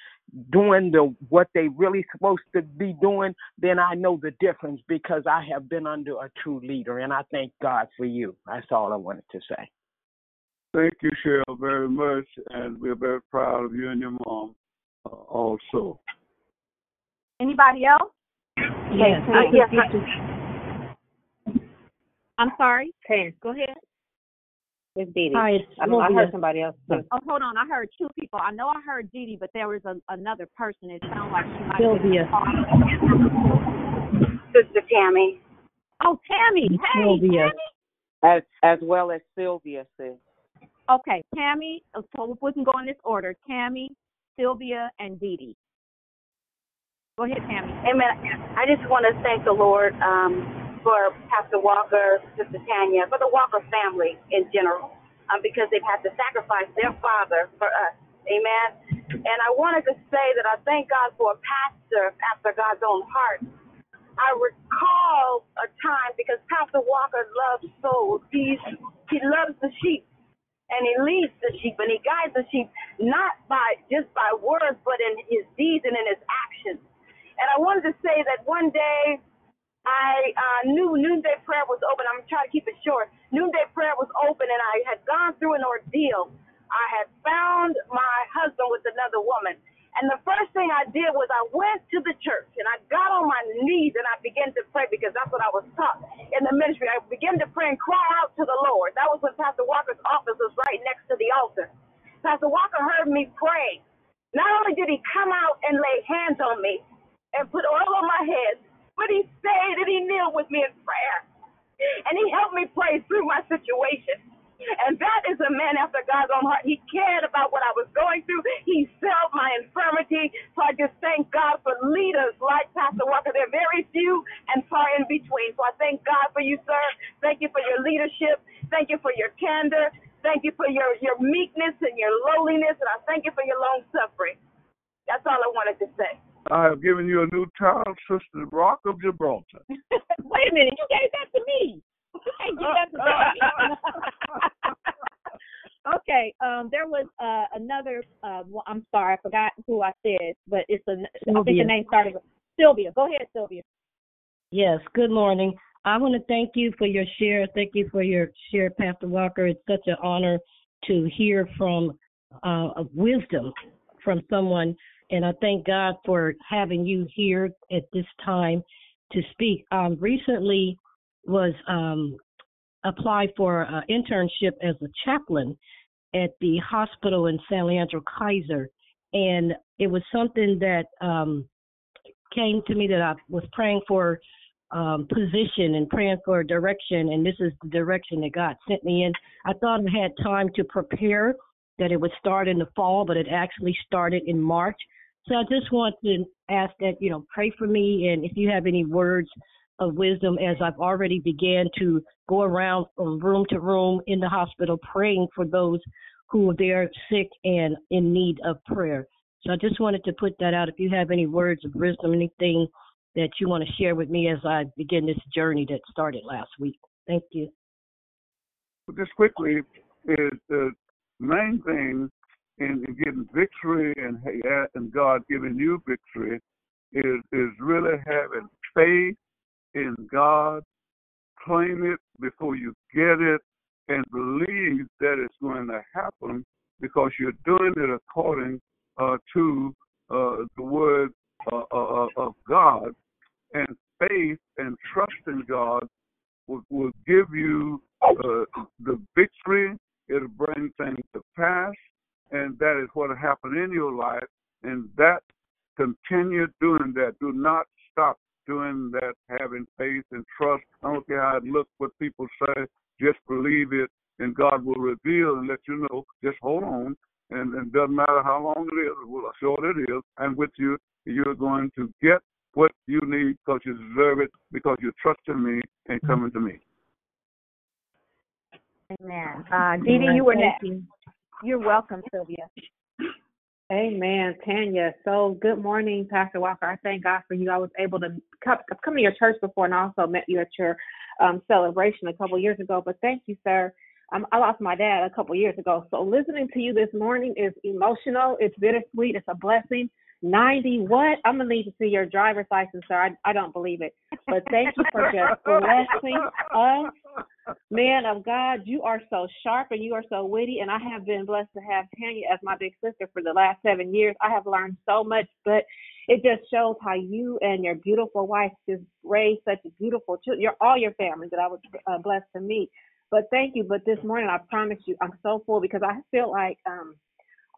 doing the what they really supposed to be doing, then I know the difference because I have been under a true leader, and I thank God for you. That's all I wanted to say. Thank you, Cheryl, very much, and we're very proud of you and your mom uh, also. Anybody else? Yes, Uh, I yes, can I'm sorry. Ten. Go ahead. It's Dee Dee. Hi, it's I, know, I Sylvia. heard somebody else too. Oh, hold on. I heard two people. I know I heard Dee Dee, but there was a, another person. It sounded like she might Sylvia. have been Sister Tammy. Oh, Tammy. Hey, Sylvia. Tammy. As as well as Sylvia said. Okay, Tammy. So we can go in this order: Tammy, Sylvia, and Dee Dee. Go ahead, Tammy. Amen. I just want to thank the Lord um, for Pastor Walker, Sister Tanya, for the Walker family in general, um, because they've had to sacrifice their father for us. Amen. And I wanted to say that I thank God for a pastor after God's own heart. I recall a time because Pastor Walker loves souls. He's he loves the sheep and he leads the sheep and he guides the sheep not by just by words but in his deeds and in his actions. And I wanted to say that one day I uh, knew noonday prayer was open. I'm trying to keep it short. Noonday prayer was open, and I had gone through an ordeal. I had found my husband with another woman. And the first thing I did was I went to the church and I got on my knees and I began to pray because that's what I was taught in the ministry. I began to pray and cry out to the Lord. That was when Pastor Walker's office was right next to the altar. Pastor Walker heard me pray. Not only did he come out and lay hands on me and put oil on my head, but he stayed and he kneeled with me in prayer. And he helped me pray through my situation. And that is a man after God's own heart. He cared about what I was going through. He felt my infirmity. So I just thank God for leaders like Pastor Walker. They're very few and far in between. So I thank God for you, sir. Thank you for your leadership. Thank you for your candor. Thank you for your, your meekness and your lowliness. And I thank you for your long suffering. That's all I wanted to say. I have given you a new title, Sister Rock of Gibraltar. Wait a minute, you gave that to me. You can't give that to me. okay, um, there was uh, another. Uh, well, I'm sorry, I forgot who I said, but it's a. I think the name started with Sylvia. Go ahead, Sylvia. Yes, good morning. I want to thank you for your share. Thank you for your share, Pastor Walker. It's such an honor to hear from uh, wisdom from someone, and I thank God for having you here at this time to speak. Um, recently was um, applied for an internship as a chaplain at the hospital in San Leandro Kaiser, and it was something that um, came to me that I was praying for um, position and praying for direction, and this is the direction that God sent me in. I thought I had time to prepare, that it would start in the fall, but it actually started in March. So I just want to ask that you know pray for me, and if you have any words of wisdom, as I've already began to go around from room to room in the hospital praying for those who they're sick and in need of prayer. So I just wanted to put that out. If you have any words of wisdom, anything that you want to share with me as I begin this journey that started last week. Thank you. Just quickly, is the main thing in getting victory and and God giving you victory is is really having faith in God, claim it before you get it, and believe that it's going to happen because you're doing it according uh, to uh, the word uh, uh, of God. And faith and trust in God will, will give you uh, the victory. It'll bring things to pass, and that is what happened in your life. And that continue doing that. Do not stop doing that, having faith and trust. I don't care how it looks, what people say, just believe it, and God will reveal and let you know. Just hold on, and it doesn't matter how long it is, or how short it is, and with you, you're going to get what you need because you deserve it, because you're trusting me and coming to me. Amen. Uh, Dee Dee, you were next. You. You're welcome, Sylvia. Amen, Tanya. So good morning, Pastor Walker. I thank God for you. I was able to come, come to your church before and also met you at your um, celebration a couple years ago. But thank you, sir. Um, I lost my dad a couple years ago. So listening to you this morning is emotional. It's bittersweet. It's a blessing. 90 what? I'm going to need to see your driver's license, sir. I, I don't believe it. But thank you for just blessing us. Man of God, you are so sharp and you are so witty. And I have been blessed to have Tanya as my big sister for the last seven years. I have learned so much, but it just shows how you and your beautiful wife just raised such beautiful children. Your all your family that I was uh, blessed to meet. But thank you. But this morning, I promise you, I'm so full because I feel like um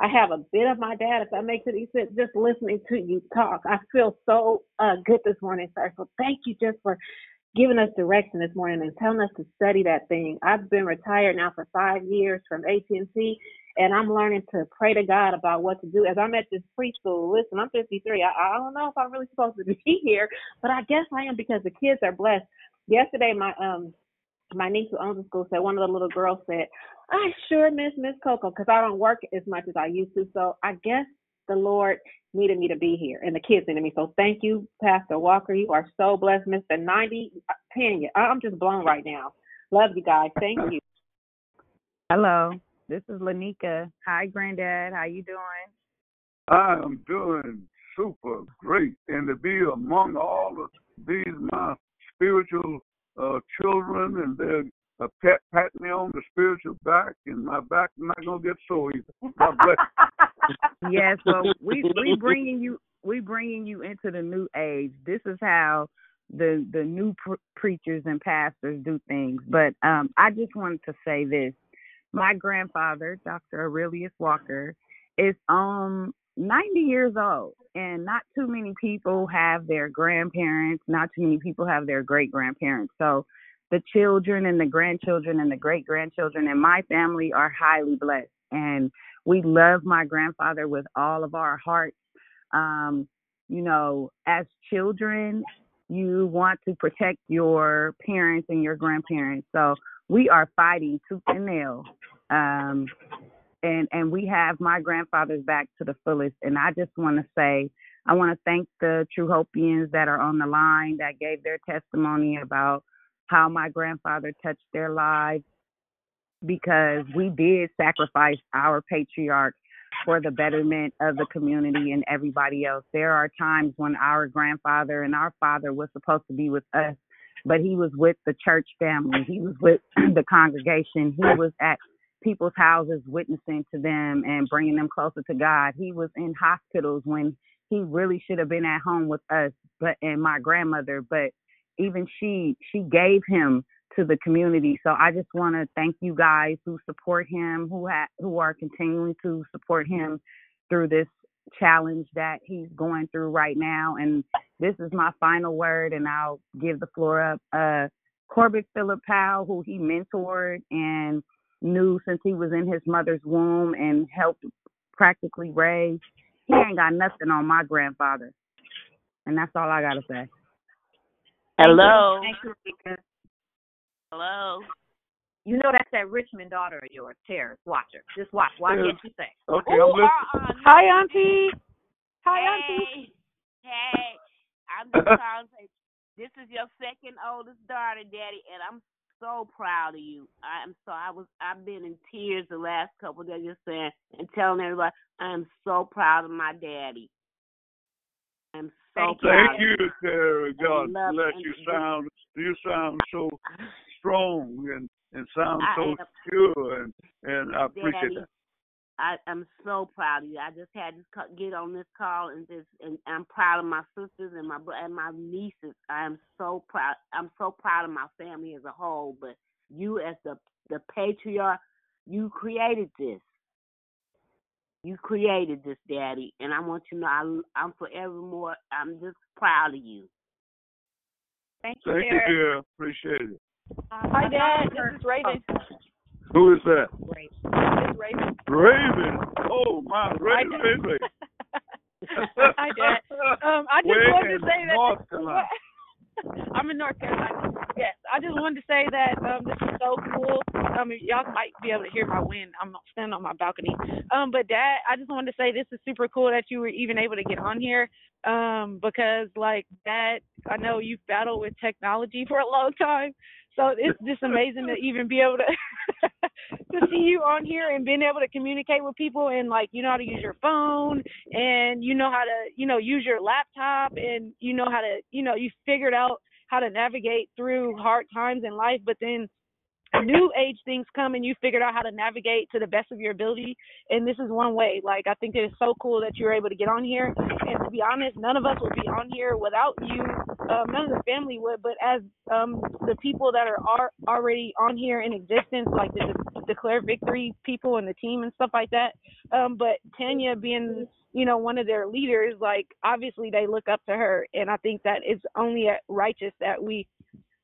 I have a bit of my dad, if that makes any sense, just listening to you talk. I feel so uh, good this morning, sir. So thank you just for giving us direction this morning and telling us to study that thing. I've been retired now for five years from AT&T, and I'm learning to pray to God about what to do. As I'm at this preschool, listen, I'm 53. I, I don't know if I'm really supposed to be here, but I guess I am because the kids are blessed. Yesterday, my um my niece who owns the school said one of the little girls said, I sure miss Miss Coco because I don't work as much as I used to. So I guess the Lord needed me to be here and the kids needed me. So thank you, Pastor Walker. You are so blessed, Mr. 90. Tanya, I'm just blown right now. Love you guys. Thank you. Hello, this is Lanika. Hi, Granddad. How you doing? I am doing super great, and to be among all of these my spiritual uh, children, and they're uh, pat pat me on the spiritual back, and my back not gonna get sore either. God bless. yes, well, we we bringing you we bringing you into the new age. This is how the the new pr- preachers and pastors do things. But um, I just wanted to say this: my grandfather, Dr. Aurelius Walker, is um 90 years old, and not too many people have their grandparents. Not too many people have their great grandparents. So the children and the grandchildren and the great grandchildren in my family are highly blessed, and we love my grandfather with all of our hearts. Um, you know, as children, you want to protect your parents and your grandparents. So we are fighting tooth and nail. Um, and and we have my grandfather's back to the fullest. And I just want to say, I want to thank the True Hopians that are on the line that gave their testimony about how my grandfather touched their lives because we did sacrifice our patriarch for the betterment of the community and everybody else. There are times when our grandfather and our father was supposed to be with us, but he was with the church family, he was with the congregation, he was at people's houses witnessing to them and bringing them closer to God. He was in hospitals when he really should have been at home with us, but and my grandmother, but even she she gave him to the community. So I just want to thank you guys who support him, who ha- who are continuing to support him through this challenge that he's going through right now. And this is my final word, and I'll give the floor up. Uh, Corbett Phillip Powell, who he mentored and knew since he was in his mother's womb and helped practically raise. He ain't got nothing on my grandfather. And that's all I got to say. Hello. Thank you, Rika. Hello. You know that's that Richmond daughter of yours, Terrace. Watch her. Just watch. Watch Yeah. what you say. Okay, Ooh, I'm listening. uh-uh. Hi, Auntie. Hi, Auntie. Hey, hey. I'm just trying to say, this is your second oldest daughter, Daddy, and I'm so proud of you. I'm so I was I've been in tears the last couple of days just saying and telling everybody I'm so proud of my daddy. I'm so oh, proud. Thank you, Terry. God bless and- you. Sound you sound so strong and and sound I so am- secure and and I appreciate Daddy, that. I am so proud of you. I just had to get on this call and just and I'm proud of my sisters and my and my nieces. I am so proud. I'm so proud of my family as a whole. But you, as the the patriarch, you created this. You created this, Daddy, and I want you to know I, I'm forevermore. I'm just proud of you. Thank you, Thank you, dear. Appreciate it. Hi, Dad. This is Raven. Oh. Who is that? Is Raven. Raven. Oh my Raven. Raven. Hi, Dad. Um, I just wanted to say that. North Carolina? I'm in North Carolina. Yes, I just wanted to say that um, this is so cool. Um, y'all might be able to hear my wind. I'm standing on my balcony. Um, but Dad, I just wanted to say this is super cool that you were even able to get on here. Um, because like that, I know you've battled with technology for a long time. So it's just amazing to even be able to to see you on here and being able to communicate with people and like you know how to use your phone and you know how to you know use your laptop and you know how to you know you figured out how to navigate through hard times in life but then new age things come and you figured out how to navigate to the best of your ability and this is one way. Like i think it is so cool that you're able to get on here and to be honest none of us would be on here without you. Um, none of the family would but as um the people that are, are already on here in existence like the De- declare victory people and the team and stuff like that um but tanya being you know one of their leaders like obviously they look up to her and i think that it's only righteous that we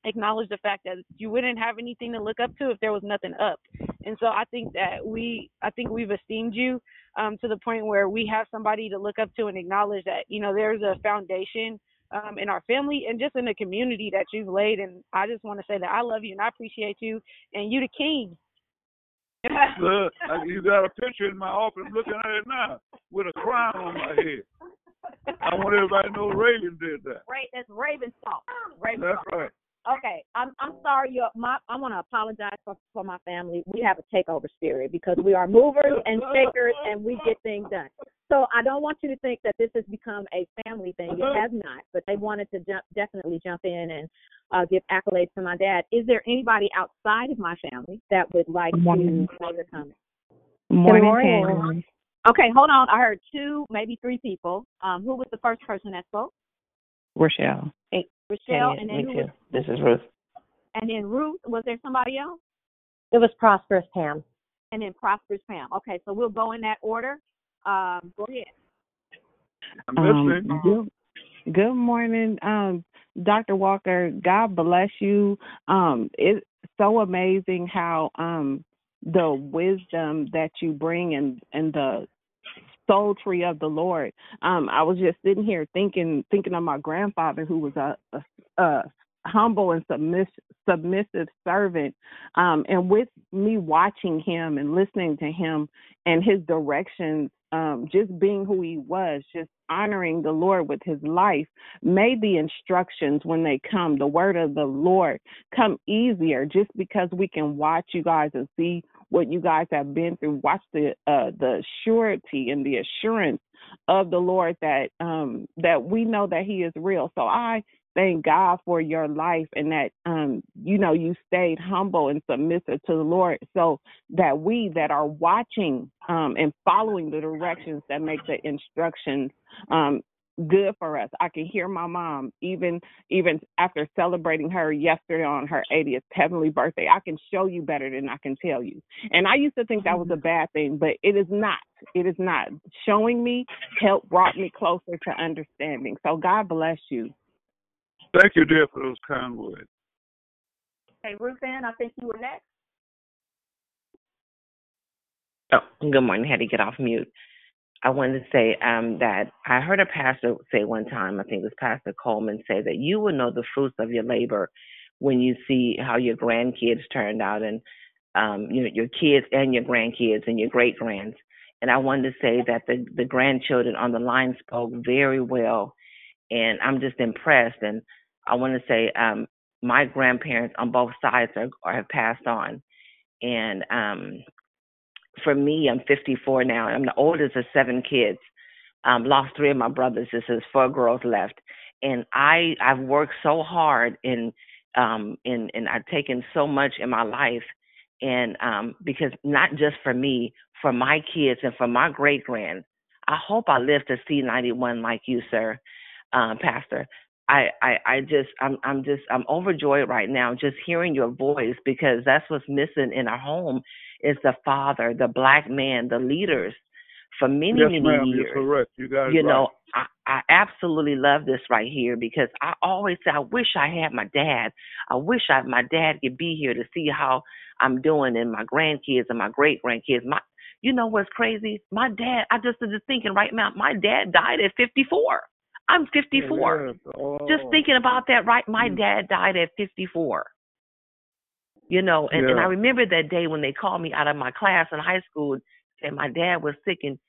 acknowledge the fact that you wouldn't have anything to look up to if there was nothing up. And so I think that we I think we've esteemed you um to the point where we have somebody to look up to and acknowledge that, you know, there's a foundation um in our family and just in the community that you've laid and I just want to say that I love you and I appreciate you and you the king. Look, you got a picture in my office looking at it now with a crown on my head. I want everybody to know Raven did that. Ra- that's Raven's fault. Raven That's salt. right. Okay, I'm I'm sorry. You, my I want to apologize for for my family. We have a takeover spirit because we are movers and shakers, and we get things done. So I don't want you to think that this has become a family thing. It has not. But they wanted to jump, definitely jump in and uh, give accolades to my dad. Is there anybody outside of my family that would like to Morning. make a comment? Morning, morning. Tanya. Okay, hold on. I heard two, maybe three people. Um, who was the first person that spoke? Rochelle. Rochelle, Tanya, and then me who too. was, This is Ruth. and then Ruth. Was there somebody else? It was Prosperous Pam. And then Prosperous Pam. Okay, so we'll go in that order. Um, go ahead. I'm Um, listening. good, good morning, um, Dr. Walker. God bless you. Um, it's so amazing how um, the wisdom that you bring and and the soul tree of the Lord. Um, I was just sitting here thinking thinking of my grandfather who was a, a, a humble and submiss, submissive servant. Um, and with me watching him and listening to him and his directions, um, just being who he was, just honoring the Lord with his life, made the instructions when they come, the word of the Lord, come easier just because we can watch you guys and see what you guys have been through. Watch the uh, the surety and the assurance of the Lord that um, that we know that He is real. So I thank God for your life and that um, you know you stayed humble and submissive to the Lord, so that we that are watching um, and following the directions that make the instructions um, good for us. I can hear my mom even even after celebrating her yesterday on her 80th heavenly birthday. I can show you better than I can tell you. And I used to think that was a mm-hmm. bad thing, but it is not. It is not. Showing me help brought me closer to understanding. So God bless you. Thank you, dear, for those kind words. Hey, Ruth Ann, I think you were next. Oh, good morning. Had to get off mute. I wanted to say um, that I heard a pastor say one time, I think it was Pastor Coleman, say that you will know the fruits of your labor when you see how your grandkids turned out and um, you know, your kids and your grandkids and your great grands. And I wanted to say that the, the grandchildren on the line spoke very well. And I'm just impressed. And I want to say um, my grandparents on both sides are, are have passed on. And um, for me, I'm 54 now. I'm the oldest of seven kids. Um, lost three of my brothers. This is four girls left, and I I've worked so hard in um in and I've taken so much in my life, and um because not just for me, for my kids and for my great grand. I hope I live to see 91 like you, sir, um, Pastor. I, I I just I'm I'm just I'm overjoyed right now just hearing your voice because that's what's missing in our home is the father, the black man, the leaders for many yes, many ma'am, years. you're correct. You got it You right. know, I, I absolutely love this right here because I always say I wish I had my dad. I wish I my dad could be here to see how I'm doing and my grandkids and my great grandkids. My you know what's crazy? My dad, I just was just thinking right now, my dad died at 54. I'm 54. Yes. Oh, Just thinking about that, right? My mm. dad died at 54. You know, and, and I remember that day when they called me out of my class in high school and my dad was sick and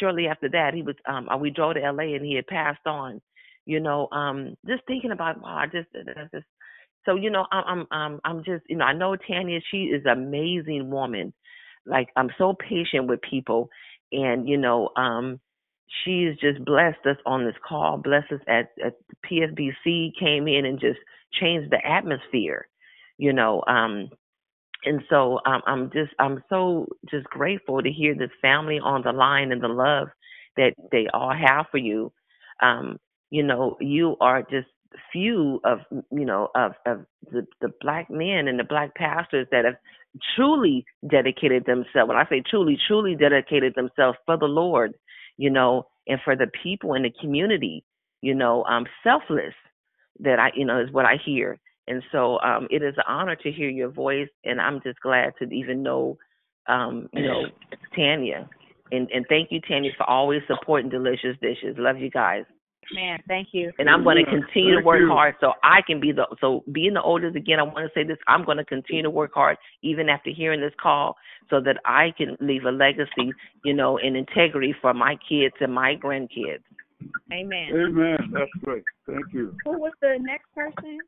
shortly after that he was um uh, we drove to LA and he had passed on. You know, um just thinking about wow, I just that's just so you know, I'm I'm I'm I'm just you know, I know Tanya, she is an amazing woman. Like I'm so patient with people and you know, um she has just blessed us on this call, blessed us at, at PSBC, came in and just changed the atmosphere, you know. Um, and so um, I'm just I'm so just grateful to hear this family on the line and the love that they all have for you. Um, you know, you are just few of you know of of the the black men and the black pastors that have truly dedicated themselves. When I say truly, truly dedicated themselves for the Lord, you know, and for the people in the community, you know, um, selfless. That I, you know, is what I hear. And so um, it is an honor to hear your voice, and I'm just glad to even know, um, you know, Tanya. And and thank you, Tanya, for always supporting Delicious Dishes. Love you guys. Man, thank you. And I'm going to Yeah, continue to work you. hard so I can be the so being the oldest again. I want to say this: I'm going to continue to work hard even after hearing this call, so that I can leave a legacy, you know, in integrity for my kids and my grandkids. Amen. Amen. That's great. Thank you. Who was the next person?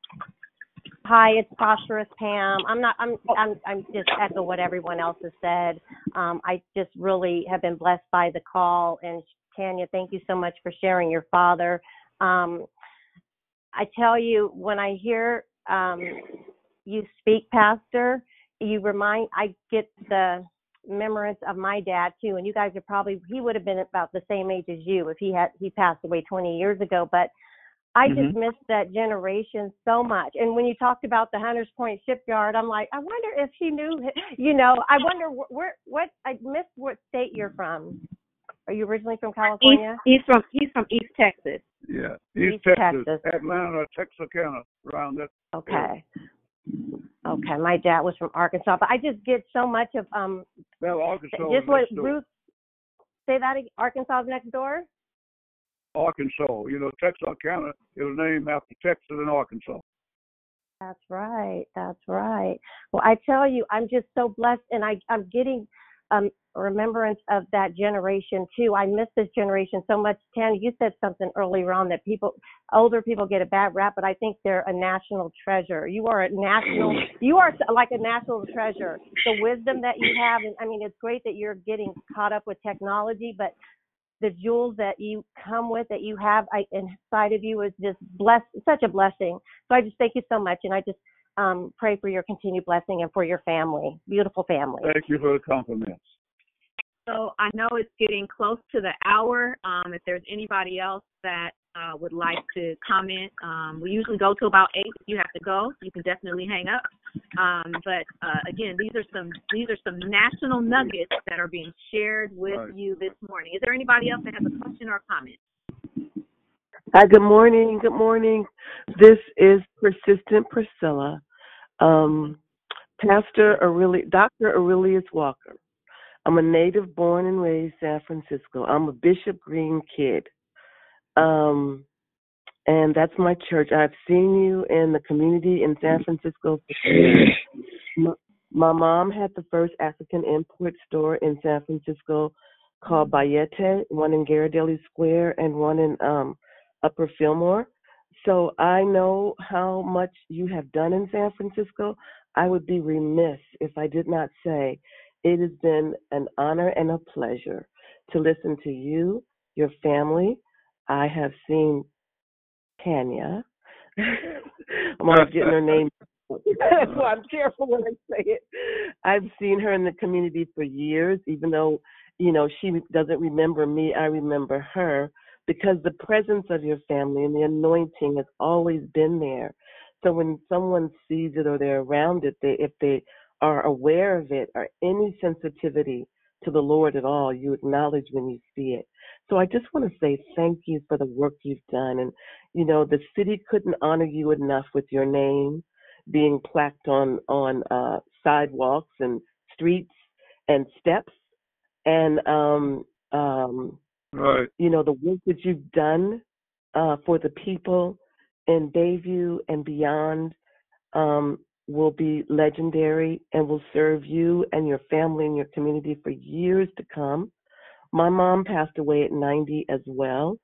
Hi, it's Prosperous Pam. I'm not. I'm. I'm. I'm just echo what everyone else has said. Um, I just really have been blessed by the call, and Tanya, thank you so much for sharing your father. Um, I tell you, when I hear um, you speak, Pastor, you remind. I get the remembrance of my dad too, and you guys are probably. He would have been about the same age as you if he had. He passed away 20 years ago, but I just Mhm. miss that generation so much. And when you talked about the Hunters Point shipyard, I'm like, I wonder if he knew, you know, I wonder wh- where, what, I missed what state you're from. Are you originally from California? He's from he's from East Texas. Yeah, East, East Texas, Texas. Atlanta, Texarkana, around that. Okay. Okay. My dad was from Arkansas, but I just get so much of, um, Well, Arkansas just what. Ruth, say that Arkansas is next door? Arkansas. You know, Texarkana is named after Texas and Arkansas. That's right. That's right. Well, I tell you, I'm just so blessed, and I I'm getting um remembrance of that generation too. I miss this generation so much. Tanya, you said something earlier on that people, older people, get a bad rap, but I think they're a national treasure. You are a national. You are like a national treasure. The wisdom that you have, and I mean, it's great that you're getting caught up with technology, but the jewels that you come with that you have I, inside of you is just blessed such a blessing so i just thank you so much and i just um pray for your continued blessing and for your family beautiful family Thank you for the compliments. So I know it's getting close to the hour. Um, if there's anybody else that uh, would like to comment, um, we usually go to about eight. If you have to go, you can definitely hang up. Um, but uh, again, these are some these are some national nuggets that are being shared with Right. you this morning. Is there anybody else that has a question or a comment? Hi, good morning. Good morning. This is Persistent Priscilla. Um, Pastor Aureli- Dr. Aurelius Walker. I'm a native born and raised San Francisco. I'm a Bishop Green kid. Um, and that's my church. I've seen you in the community in San Francisco. My, my mom had the first African import store in San Francisco called Bayete, one in Ghirardelli Square and one in um, Upper Fillmore. So I know how much you have done in San Francisco. I would be remiss if I did not say it has been an honor and a pleasure to listen to you, your family. I have seen Tanya. I'm always getting her name. That's why I'm careful when I say it. I've seen her in the community for years, even though, you know, she doesn't remember me, I remember her because the presence of your family and the anointing has always been there. So when someone sees it or they're around it, they if they are aware of it or any sensitivity to the Lord at all, you acknowledge when you see it. So I just want to say thank you for the work you've done. And, you know, the city couldn't honor you enough with your name being plaqued on, on uh, sidewalks and streets and steps. And, um, um, Right. you know, the work that you've done uh, for the people in Bayview and beyond um, will be legendary and will serve you and your family and your community for years to come. My mom passed away at 90 as well.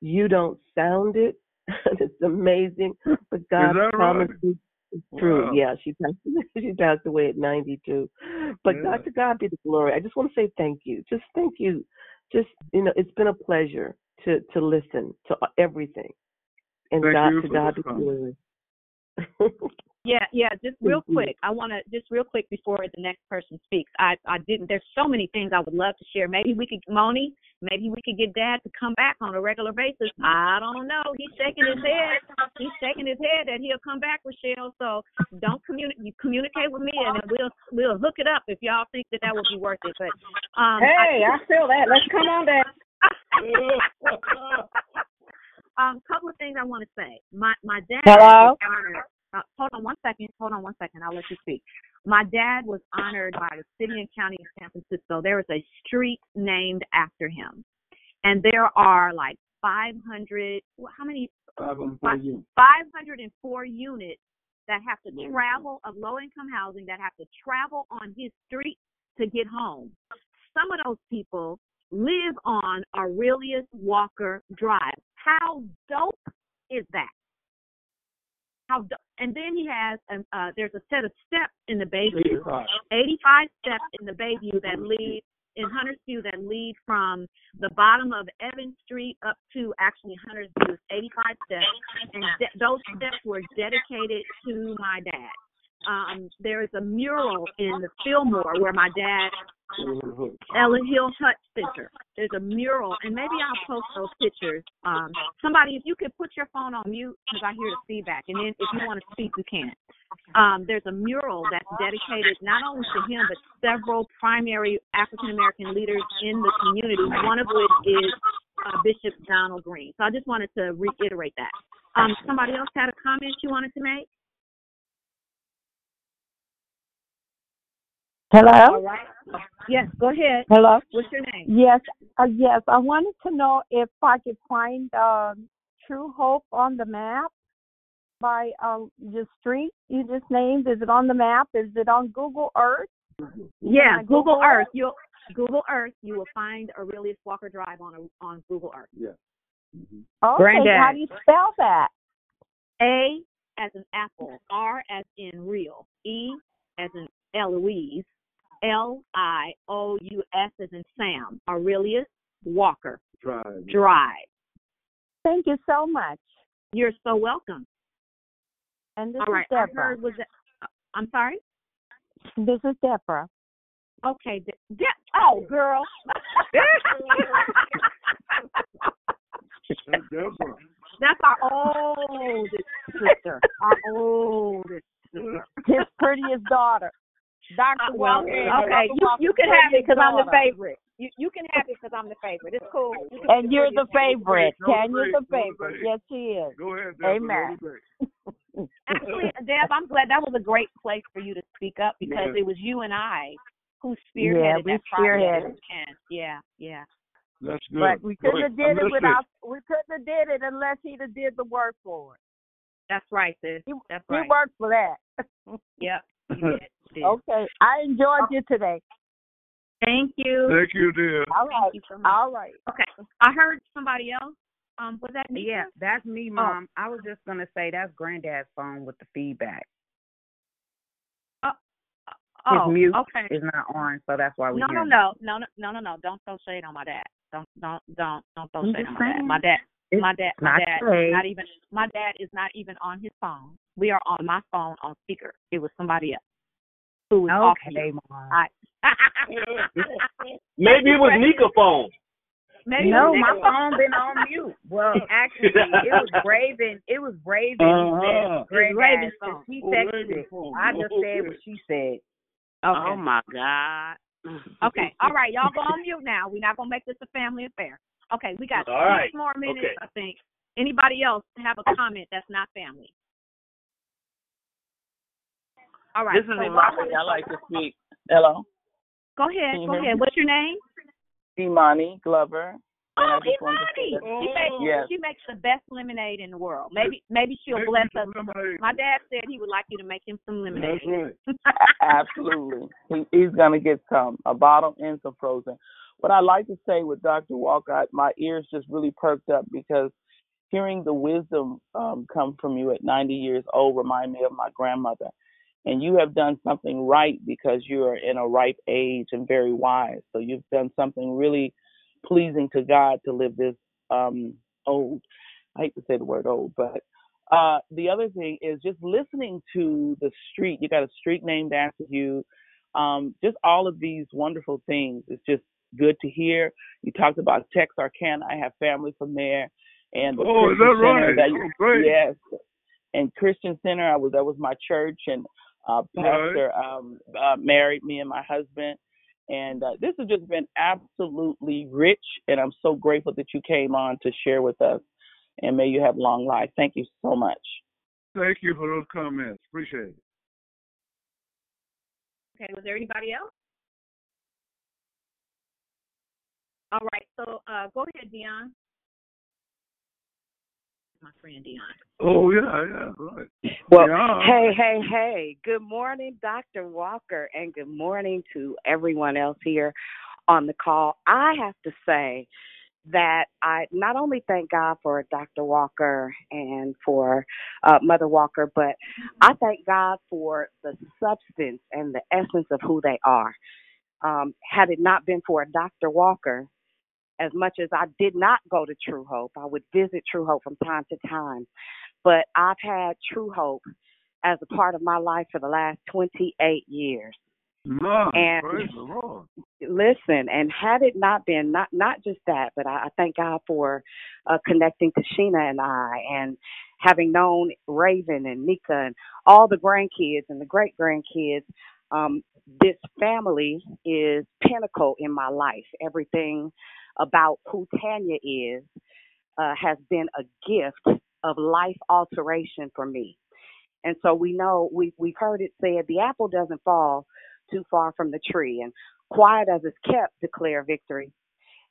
You don't sound it. it's amazing, but God's promised right? promises is true. Wow. Yeah, she passed she passed away at 92. But Yeah. God to God be the glory. I just want to say thank you. Just thank you. Just you know, it's been a pleasure to to listen to everything. And Thank God you to God be the glory. Yeah, yeah. Just real quick, I want to just real quick before the next person speaks. I I didn't. There's so many things I would love to share. Maybe we could, Moni. Maybe we could get Dad to come back on a regular basis. I don't know. He's shaking his head. He's shaking his head that he'll come back, Rochelle. So don't communicate. You communicate with me, and then we'll we'll hook it up if y'all think that that would be worth it. But um, Hey, I feel that. Let's come on down. um, couple of things I want to say. My my dad. Hello? honored- Uh, hold on one second. Hold on one second. I'll let you speak. My dad was honored by the city and county of San Francisco. There is a street named after him, and there are like 500. How many? Five units. 504 units that have to travel of low income housing that have to travel on his street to get home. Some of those people live on Aurelius Walker Drive. How dope is that? How and then he has um, uh, there's a set of steps in the Bayview, 85. 85 steps in the Bayview that lead in Huntersview that lead from the bottom of Evans Street up to actually Huntersview, 85 steps, and de- those steps were dedicated to my dad. Um, there is a mural in the Fillmore where my dad Ella Hill Hutch Center. There's a mural, and maybe I'll post those pictures. Um, somebody, if you could put your phone on mute because I hear the feedback, and then if you want to speak, you can. Um, there's a mural that's dedicated not only to him but several primary African American leaders in the community. One of which is uh, Bishop Donald Green. So I just wanted to reiterate that. Um, somebody else had a comment you wanted to make? Hello? All right. Yes, go ahead. Hello? What's your name? Yes, uh, yes. I wanted to know if I could find um, True Hope on the map by um, the street you just named. Is it on the map? Is it on Google Earth? Yeah, Google Google Earth. it? You'll Google Earth. You will find Aurelius Walker Drive on a, on Google Earth. Yeah. Okay, how do you spell that? A as in apple, R as in real, E as in Eloise, L I O U S as in Sam. Aurelius Walker Drive. Drive. Thank you so much. You're so welcome. And this All right. is I Deborah. heard was it, uh, I'm sorry. This is Deborah. Okay. De- De- oh, girl. Deborah. That's our oldest sister. Our oldest sister. His prettiest daughter. Dr. Uh, well, Walker. okay, you you can have it because I'm the favorite. You you can have it because I'm the favorite. It's cool. You And you're the the favorite. Go to Tanya's the bed, go to favorite. Yes, she is. Go ahead, Deborah. Amen. Go to bed. Actually, Deb, I'm glad that was a great place for you to speak up because Yes. it was you and I who Yeah, spearheaded we that project. spearheaded. And yeah, yeah. That's good. But we couldn't have ahead. did it missed without we couldn't have did it unless he'd have did the work for it. That's right, sis. That's He right. worked for that. Yep. You did. you did. okay. I enjoyed you today. Thank you. Thank you, dear. All right. Thank you so much. All right. Okay. I heard somebody else. Um, was that me? Yeah, that's me, Mom. I was just gonna say that's Granddad's phone with the feedback. His Oh, mute okay. is not on, so that's why we No, hear no, no, no, no, no, no, no. Don't throw shade on my dad. Don't, don't, don't, don't throw I'm shade on my dad. My dad, It's my dad, my dad shade. not even. My dad is not even on his phone. We are on my phone on speaker. It was somebody else who was off Okay, mute. Mom. I, Maybe it was Nika phone. Maybe no, my phone been on mute. Well, actually, it was Raven. It was Raven. Uh-huh. who said Raven's phone. He Oh, texted Raven's it. I just said what she said. Okay. Oh my God. Okay. All right. Y'all go on mute now. We're not gonna make this a family affair. Okay. We got All right. six more minutes, Okay. I think. Anybody else have a comment that's not family? All right. This is so Imani. I like to speak. Hello. Go ahead. Go ahead. What's your name? Imani Glover. Oh, just wanted to say Imani. She makes Yes. she makes the best lemonade in the world. Maybe maybe she'll Make bless us. lemonade. My dad said he would like you to make him some lemonade. Right. Absolutely. He, he's going to get some, a bottle and some frozen. What I like to say with Dr. Walker, I, my ears just really perked up because hearing the wisdom um, come from you at 90 years old remind me of my grandmother. And you have done something right because you are in a ripe age and very wise. So you've done something really pleasing to God to live this um, old. I hate to say the word old, but uh, the other thing is just listening to the street. You got a street named after you. Um, just all of these wonderful things. It's just good to hear. You talked about Texarkana. I have family from there, and the Oh, is Christian that Center right? that Oh, great. yes, and Christian Center. I was that was my church, and uh, Pastor um, uh, married me and my husband. And uh, this has just been absolutely rich, and I'm so grateful that you came on to share with us. And may you have long life. Thank you so much. Thank you for those comments. Appreciate it. Okay, was there anybody else? All right, so uh, go ahead, Dion. My friend Dion. Oh yeah, yeah, right. Well, Yeah. hey, hey, hey. Good morning, Dr. Walker, and good morning to everyone else here on the call. I have to say, that I not only thank God for Dr. Walker and for uh, Mother Walker, but I thank God for the substance and the essence of who they are. Um, had it not been for Dr. Walker, as much as I did not go to True Hope, I would visit True Hope from time to time, but I've had True Hope as a part of my life for the last 28 years. Lord, And- praise the Lord. listen and had it not been not not just that but i, I thank god for uh connecting to sheena and i and having known raven and nika and all the grandkids and the great grandkids um this family is pinnacle in my life everything about who tanya is uh has been a gift of life alteration for me. And so we know we we've heard it said the apple doesn't fall too far from the tree. And quiet as it's kept declare victory.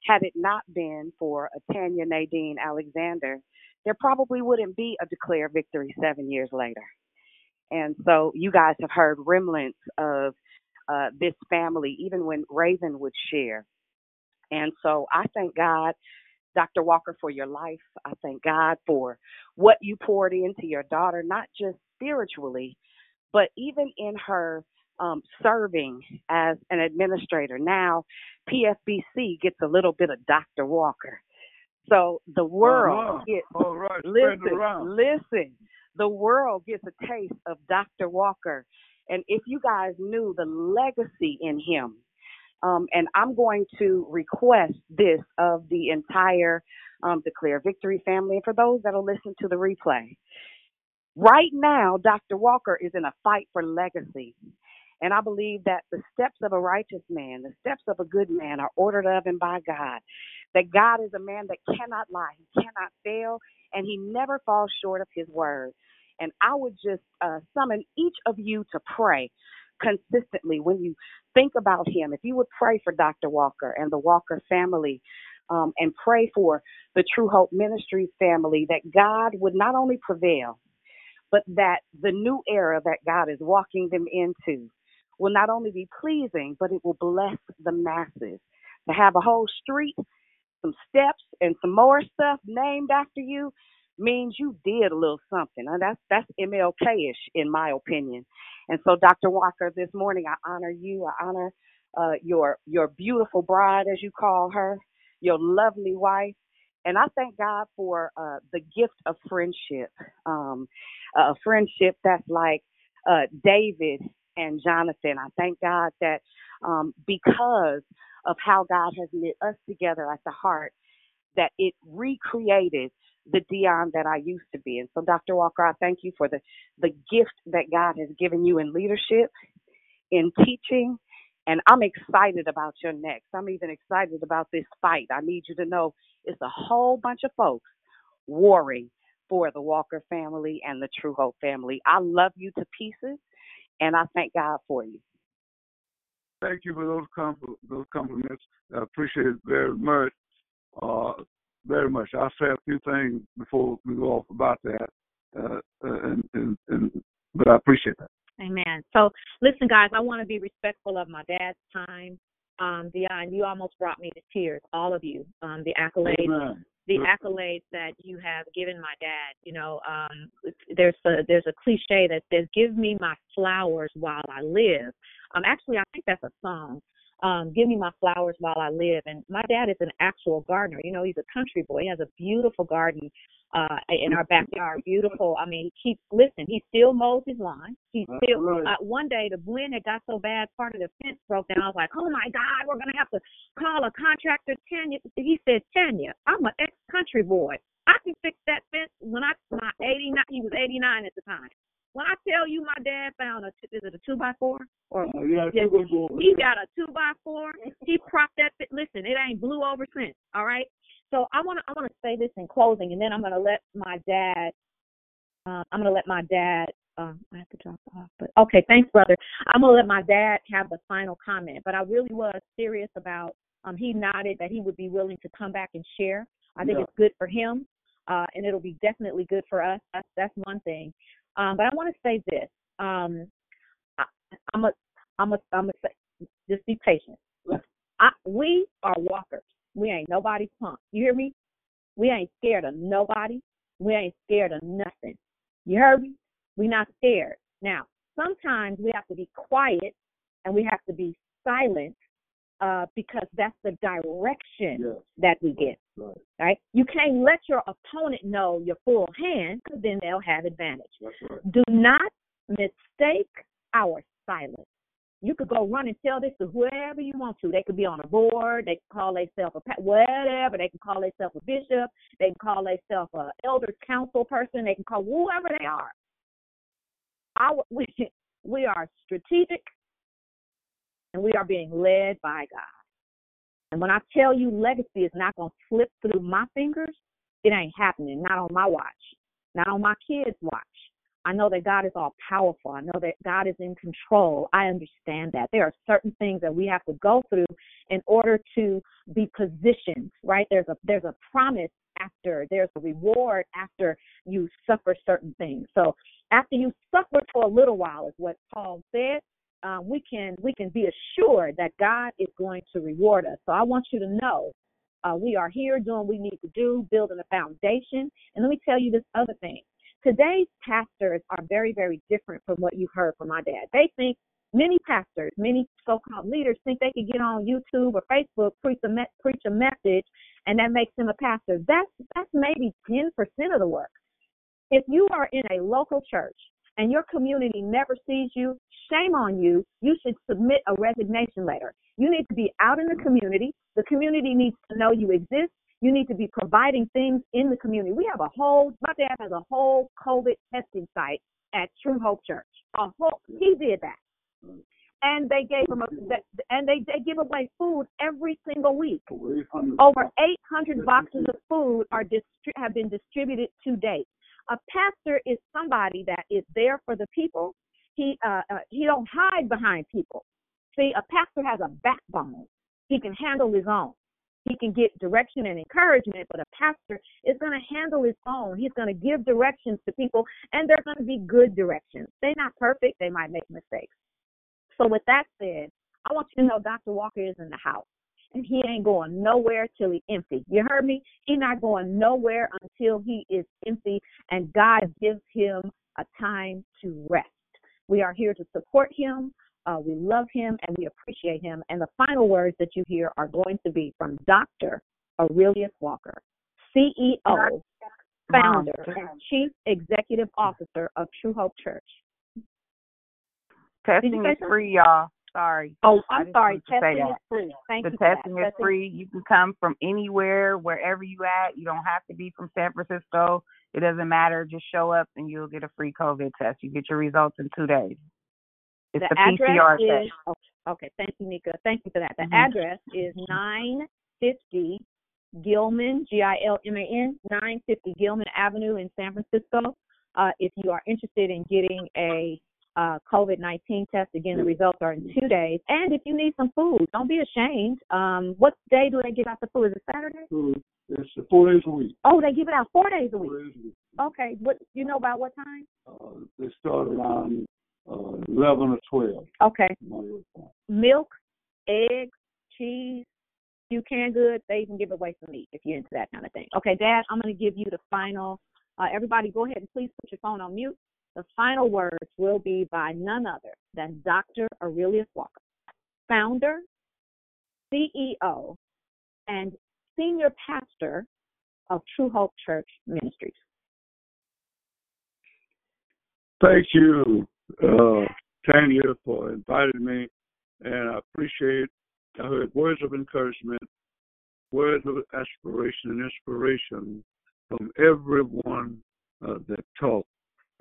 Had it not been for a tanya nadine alexander there probably wouldn't be a declare victory seven years later. And so you guys have heard remnants of uh, this family even when raven would share and so i thank god Dr. Walker, for your life. I thank God for what you poured into your daughter, not just spiritually, but even in her um, serving as an administrator. Now, PFBC gets a little bit of Dr. Walker. So the world Uh-huh. gets, All right, listen, listen, the world gets a taste of Dr. Walker. And if you guys knew the legacy in him, um, and I'm going to request this of the entire um, Declare Victory family, and for those that'll listen to the replay. Right now, Dr. Walker is in a fight for legacy. And I believe that the steps of a righteous man, the steps of a good man, are ordered of and by God. That God is a man that cannot lie, he cannot fail, and he never falls short of his word. And I would just uh, summon each of you to pray consistently when you think about him. If you would pray for Dr. Walker and the Walker family, um, and pray for the True Hope Ministries family, that God would not only prevail, but that the new era that God is walking them into will not only be pleasing, but it will bless the masses. To have a whole street, some steps, and some more stuff named after you means you did a little something. And that's that's MLK ish in my opinion. And so Dr. Walker, this morning I honor you. I honor uh, your your beautiful bride, as you call her, your lovely wife. And I thank God for uh, the gift of friendship, um, a friendship that's like uh, David and Jonathan. I thank God that um, because of how God has knit us together at the heart, that it recreated the Dion that I used to be. And so, Dr. Walker, I thank you for the, the gift that God has given you in leadership, in teaching, and I'm excited about your next. I'm even excited about this fight. I need you to know it's a whole bunch of folks warring for the Walker family and the True Hope family. I love you to pieces, and I thank God for you. Thank you for those compl- those compliments. I appreciate it very much. Uh, very much. I'll say a few things before we go off about that. Uh, and, and, and but I appreciate that. Amen. So listen, guys, I want to be respectful of my dad's time. Um, Dion, you almost brought me to tears, all of you. Um, the accolades, Amen. the accolades that you have given my dad. You know, um, there's a there's a cliche that says, "Give me my flowers while I live." Um, actually, I think that's a song. Um, give me my flowers while I live. And my dad is an actual gardener. You know, he's a country boy. He has a beautiful garden uh in our backyard. Beautiful. I mean, he keeps listen. He still mows his lawn. He That's still. right. Uh, one day the wind had got so bad, part of the fence broke down. I was like, oh my God, we're gonna have to call a contractor. Tanya. He said, Tanya, I'm an ex-country boy. I can fix that fence. When I my 89, he was 89 at the time. When I tell you, my dad found a is it a two by four or Uh, yeah, yeah, two by four. he got a two by four. He propped that. Listen, it ain't blew over since. All right. So I want to I want to say this in closing, and then I'm gonna let my dad. Uh, I'm gonna let my dad. Um, I have to drop off, but okay. Thanks, brother. I'm gonna let my dad have the final comment. But I really was serious about. Um, he nodded that he would be willing to come back and share. I think Yeah. it's good for him, uh, and it'll be definitely good for us. That's that's one thing. Um, but I want to say this. Um, I, I'm a, I'm a, I'm a say, just be patient. I, we are walkers. We ain't nobody's punk. You hear me? We ain't scared of nobody. We ain't scared of nothing. You heard me? We not scared. Now, sometimes we have to be quiet and we have to be silent uh, because that's the direction Yes. that we get. Right. Right? You can't let your opponent know your full hand because then they'll have advantage. Right. Do not mistake our silence. You could go run and tell this to whoever you want to. They could be on a board. They can call themselves a whatever. They can call themselves a bishop. They can call themselves a elder council person. They can call whoever they are. Our we we are strategic, and we are being led by God. And when I tell you legacy is not going to slip through my fingers, it ain't happening. Not on my watch. Not on my kids' watch. I know that God is all powerful. I know that God is in control. I understand that. There are certain things that we have to go through in order to be positioned, right? There's a there's a promise after, there's a reward after you suffer certain things. So after you suffer for a little while is what Paul said, um, we can we can be assured that God is going to reward us. So I want you to know uh, we are here doing what we need to do, building a foundation. And let me tell you this other thing. Today's pastors are very, very different from what you've heard from my dad. They think many pastors, many so-called leaders think they could get on YouTube or Facebook, preach a me- preach a message, and that makes them a pastor. That's that's maybe ten percent of the work. If you are in a local church and your community never sees you, shame on you. You should submit a resignation letter. You need to be out in the community. The community needs to know you exist. You need to be providing things in the community. We have a whole, my dad has a whole COVID testing site at True Hope Church. A whole, he did that. And they gave him a, and they, they give away food every single week. Over 800 boxes of food are have been distributed to date. A pastor is somebody that is there for the people. He uh, uh, he don't hide behind people. See, a pastor has a backbone. He can handle his own. He can get direction and encouragement, but a pastor is going to handle his own. He's going to give directions to people, and they're going to be good directions. They're not perfect. They might make mistakes. So, with that said, I want you to know Dr. Walker is in the house and he ain't going nowhere till he empty. You heard me? He not going nowhere until he is empty and God gives him a time to rest. We are here to support him. Uh, we love him and we appreciate him. And the final words that you hear are going to be from Dr. Aurelius Walker, CEO, founder, and chief executive officer of True Hope Church. Testing is free, y'all. Sorry. Oh, I'm sorry. wanted to say Testing is free. Thank the you that. testing is Testing- free. You can come from anywhere, wherever you at. You don't have to be from San Francisco. It doesn't matter. Just show up and you'll get a free COVID test. You get your results in two days. It's the the, PCR is test. okay, okay. Thank you, Nika. Thank you for that. The Mhm. address is nine fifty Gilman G I L M A N nine fifty Gilman Avenue in San Francisco. Uh, if you are interested in getting a uh, COVID nineteen test, again the results are in two days. And if you need some food, don't be ashamed. Um, what day do they give out the food? Is it Saturday? It's four days a week. Oh, they give it out four days a week. Days a week. Okay, what you know about what time? Uh, they start around uh, 11 or 12. Okay. Monday to Friday. milk, eggs, cheese, few canned goods. They even give away some meat if you're into that kind of thing. Okay, Dad, I'm going to give you the final. Uh, everybody, go ahead and please put your phone on mute. The final words will be by none other than Dr. Aurelius Walker, founder, CEO, and senior pastor of True Hope Church Ministries. Thank you, uh, Tanya, for inviting me, and I appreciate. I heard words of encouragement, words of aspiration and inspiration from everyone uh, that talked,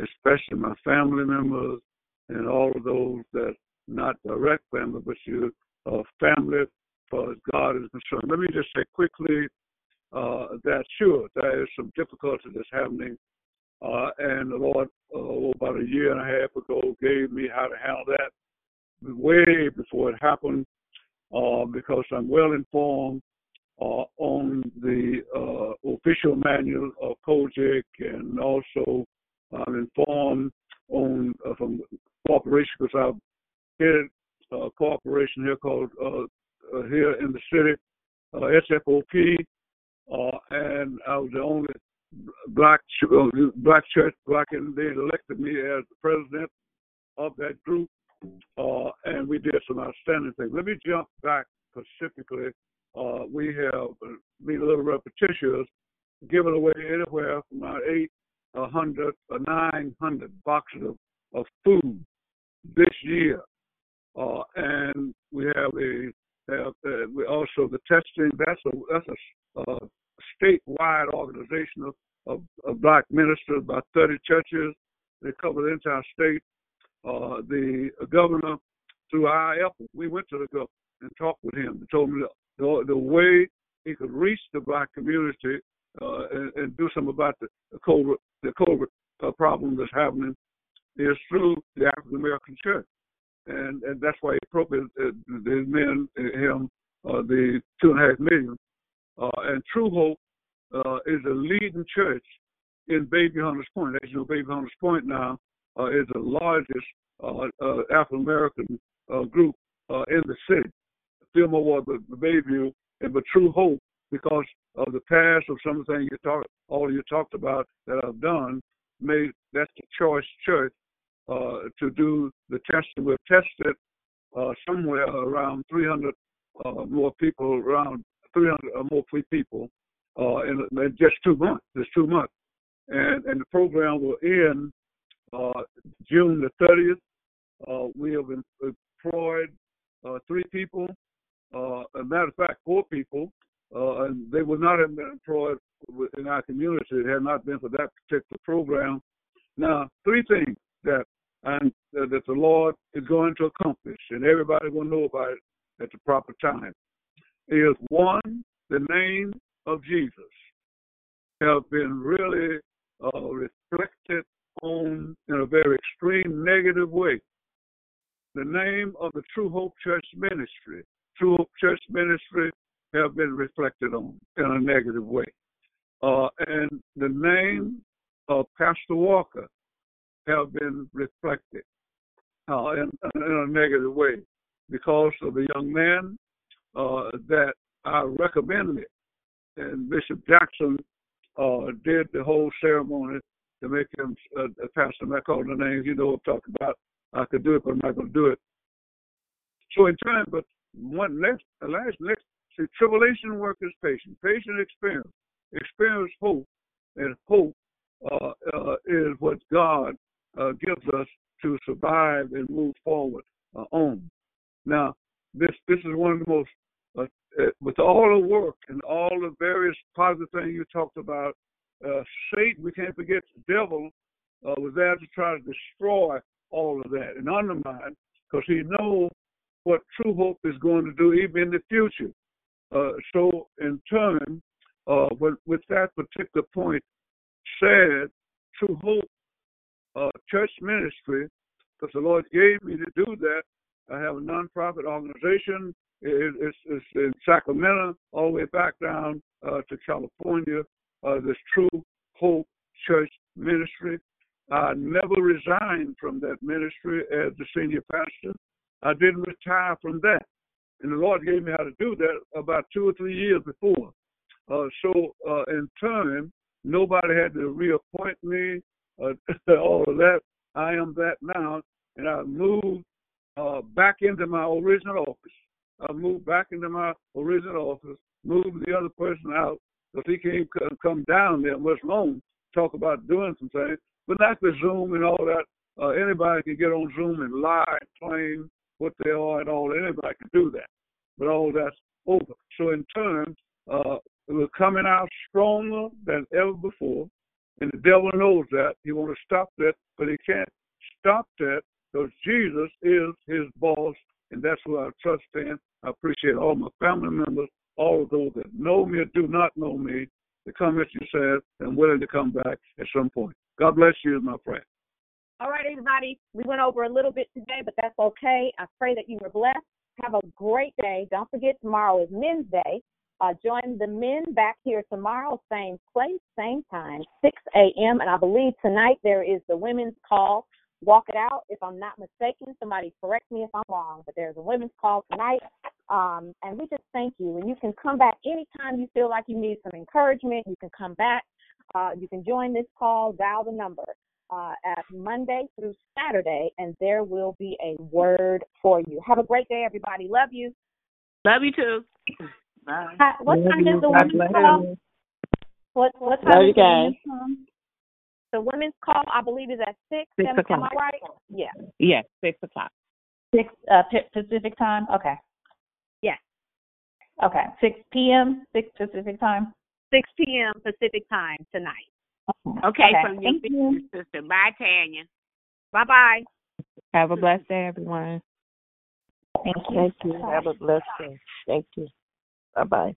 especially my family members and all of those that not direct family, but you uh, family, as God is concerned. Let me just say quickly uh, that sure there is some difficulty that's happening uh, and the Lord, uh, about a year and a half ago, gave me how to handle that way before it happened, uh, because I'm well informed uh, on the official manual of COGIC, and also I'm informed on uh, from corporation because I've headed a corporation here called uh, uh, here in the city uh, SFOP, uh, and I was the only black uh, black church black, and they elected me as the president of that group, uh, and we did some outstanding things. Let me jump back specifically. Uh, we have been a little repetitious, giving away anywhere from about eight, a hundred, or nine hundred boxes of, of food this year, uh, and we have a have, uh, we also the testing. That's a that's a statewide organization of, of, of black ministers, about 30 churches. They cover the entire state. Uh, the governor, through our effort, we went to the governor and talked with him. He told him the, the way he could reach the black community uh, and, and, do something about the, the COVID, the COVID uh, problem that's happening is through the African American church. And, and that's why he appropriated uh, the men, him, uh, the two and a half million. Uh, and True Hope uh, is a leading church in Bayview Hunters Point. As you know, Bayview Hunters Point now uh, is the largest uh, uh, African American uh, group uh, in the city. Fillmore was the, the Bayview, and but True Hope, because of the past of some of the things you talked, all you talked about that I've done, made that's the choice church uh, to do the testing. We've tested uh, somewhere around 300 uh, more people, around 300 or more people uh, in, in just two months. Just two months, and and the program will end uh, June the 30th. Uh, we have employed uh, three people. Uh, a matter of fact, four people, uh, and they would not have been employed in our community if it had not been for that particular program. Now, three things that and uh, that the Lord is going to accomplish, and everybody will know about it at the proper time. Is one, the name of Jesus have been really uh, reflected on in a very extreme negative way. The name of the True Hope Church Ministry, True Hope Church Ministry, have been reflected on in a negative way. Uh, and the name of Pastor Walker have been reflected uh, in, in, a negative way because of the young man uh, that I recommended. And Bishop Jackson uh, did the whole ceremony to make him uh, a pastor. Not calling the names, you know I'm talking about. I could do it, but I'm not going to do it. So in time, but one next, last next, see, tribulation work is patient, patient experience, experience hope, and hope uh, uh, is what God uh, gives us to survive and move forward uh, on. Now, this this is one of the most, uh, uh, with all the work and all the various positive things you talked about, Satan, we can't forget the devil was there to try to destroy all of that and undermine, because he knows what true hope is going to do even in the future. So, in turn, with, with that particular point said, true hope uh, church ministry because the Lord gave me to do that. I have a nonprofit organization. It, it's, it's, in Sacramento, all the way back down uh, to California. Uh, this True Hope Church Ministry. I never resigned from that ministry as the senior pastor. I didn't retire from that. And the Lord gave me how to do that about two or three years before. Uh, so, uh, in time, nobody had to reappoint me uh, all of that. I am that now, and I moved uh, back into my original office. I moved back into my original office, moved the other person out, because he can't come down there much long, talk about doing some things, but not the Zoom and all that. Uh, anybody can get on Zoom and lie and claim what they are and all. Anybody can do that, but all that's over. So in turn, uh, we're coming out stronger than ever before. And the devil knows that. He wants to stop that, but he can't stop that because Jesus is his boss, and that's who I trust in. I appreciate all my family members, all of those that know me or do not know me, to come as you said, and willing to come back at some point. God bless you, my friend. All right, everybody. We went over a little bit today, but that's okay. I pray that you were blessed. Have a great day. Don't forget, tomorrow is Men's Day. Uh, join the men back here tomorrow, same place, same time, 6 a.m. And I believe tonight there is the women's call. Walk it out. If I'm not mistaken, somebody correct me if I'm wrong, but there's a women's call tonight. Um, and we just thank you. And you can come back anytime you feel like you need some encouragement. You can come back. Uh, you can join this call, dial the number uh, at Monday through Saturday, and there will be a word for you. Have a great day, everybody. Love you. Love you too. Bye. Hi, what Love time you. is the God women's call? you. What what Love time you is the guys. women's call? The women's call, I believe, is at six. Six am, am o'clock. I right? Yeah. Yes, six o'clock. Six uh, Pacific time. Okay. Yes. Okay. Six p.m. Six Pacific time. Six p.m. Pacific time tonight. Okay, Okay. from your Thank you. sister. Bye, Tanya. Bye bye. Have a blessed day, everyone. Thank you. Thank you. Have a blessed day. Thank you. Bye bye.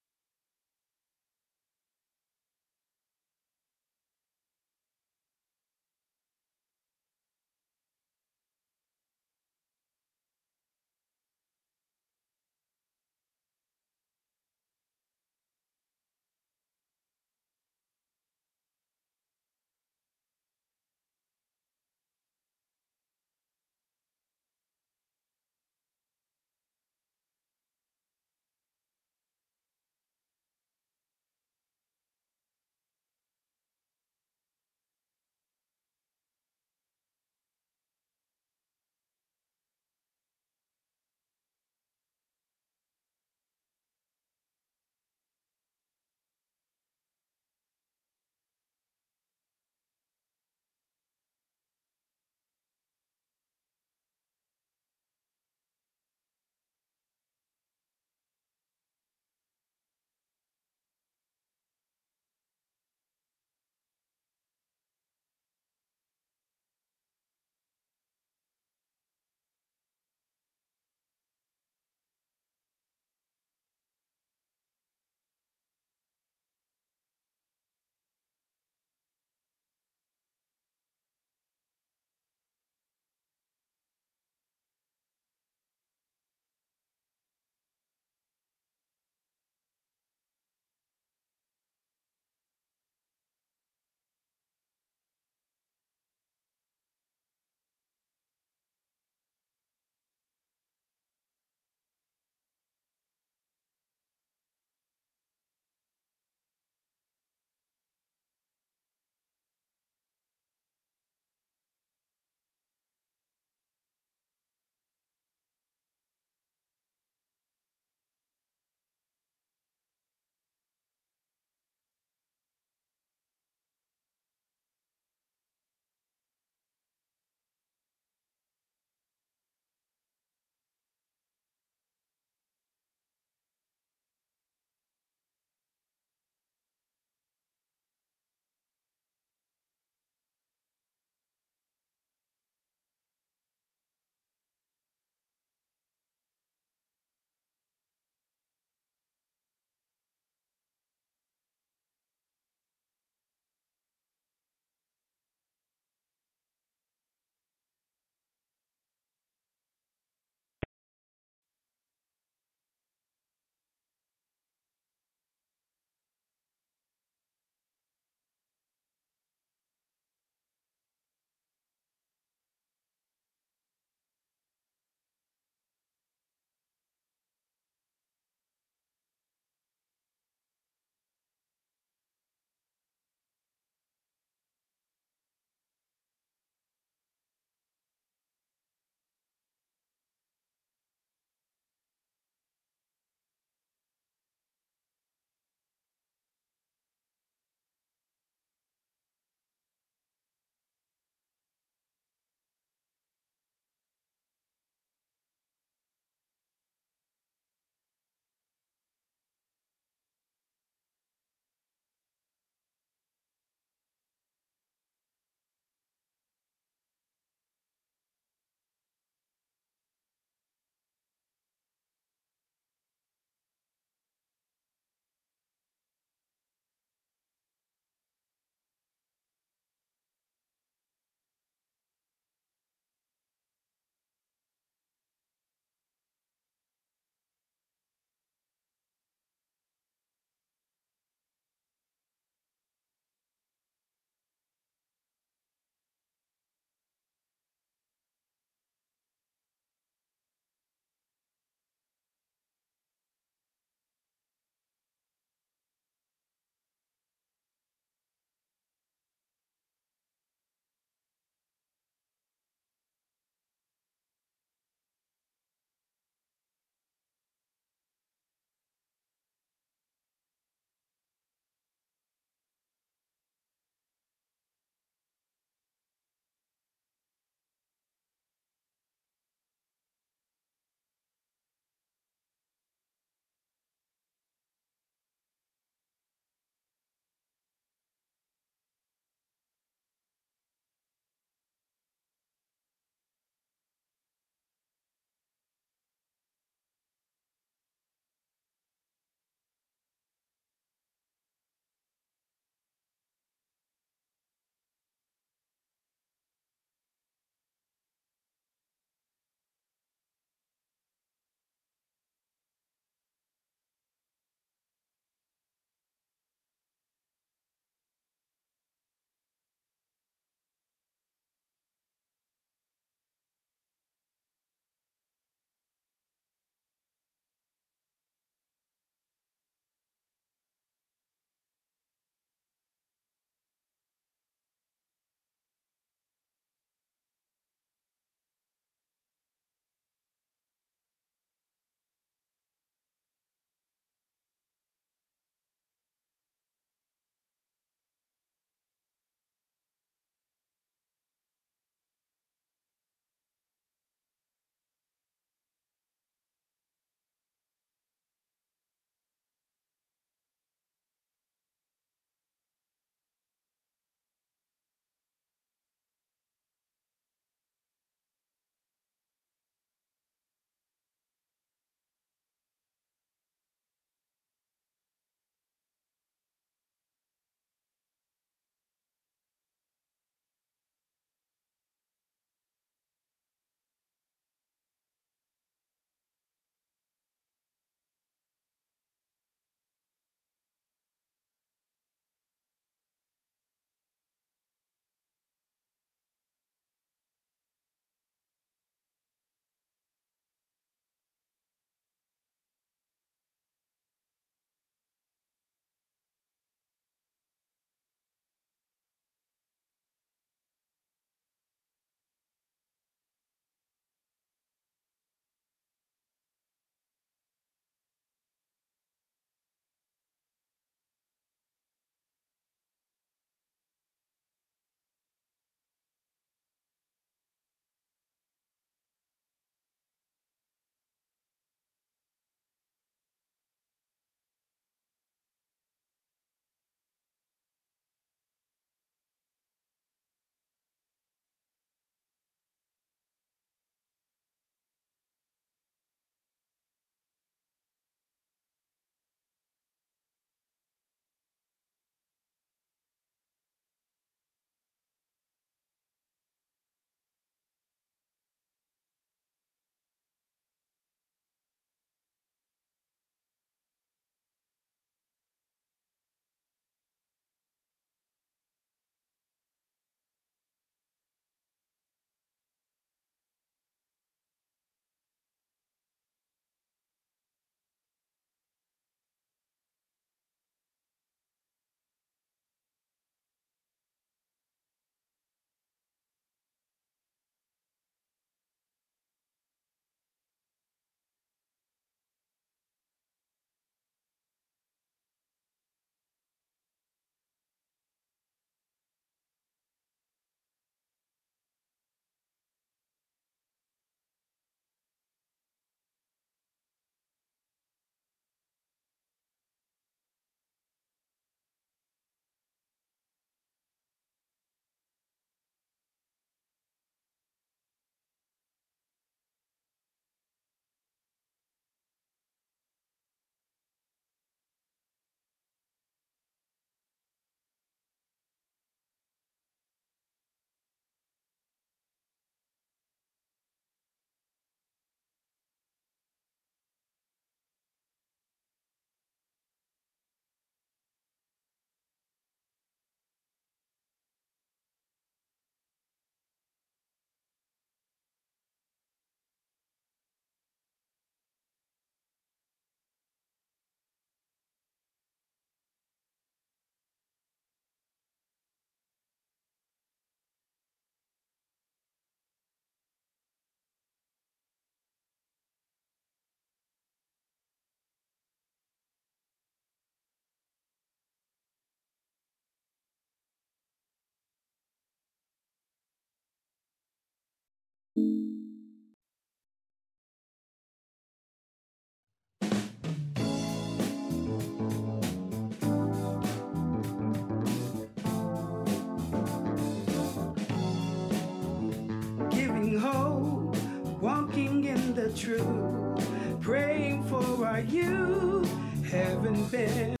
True. Praying for our youth, haven't been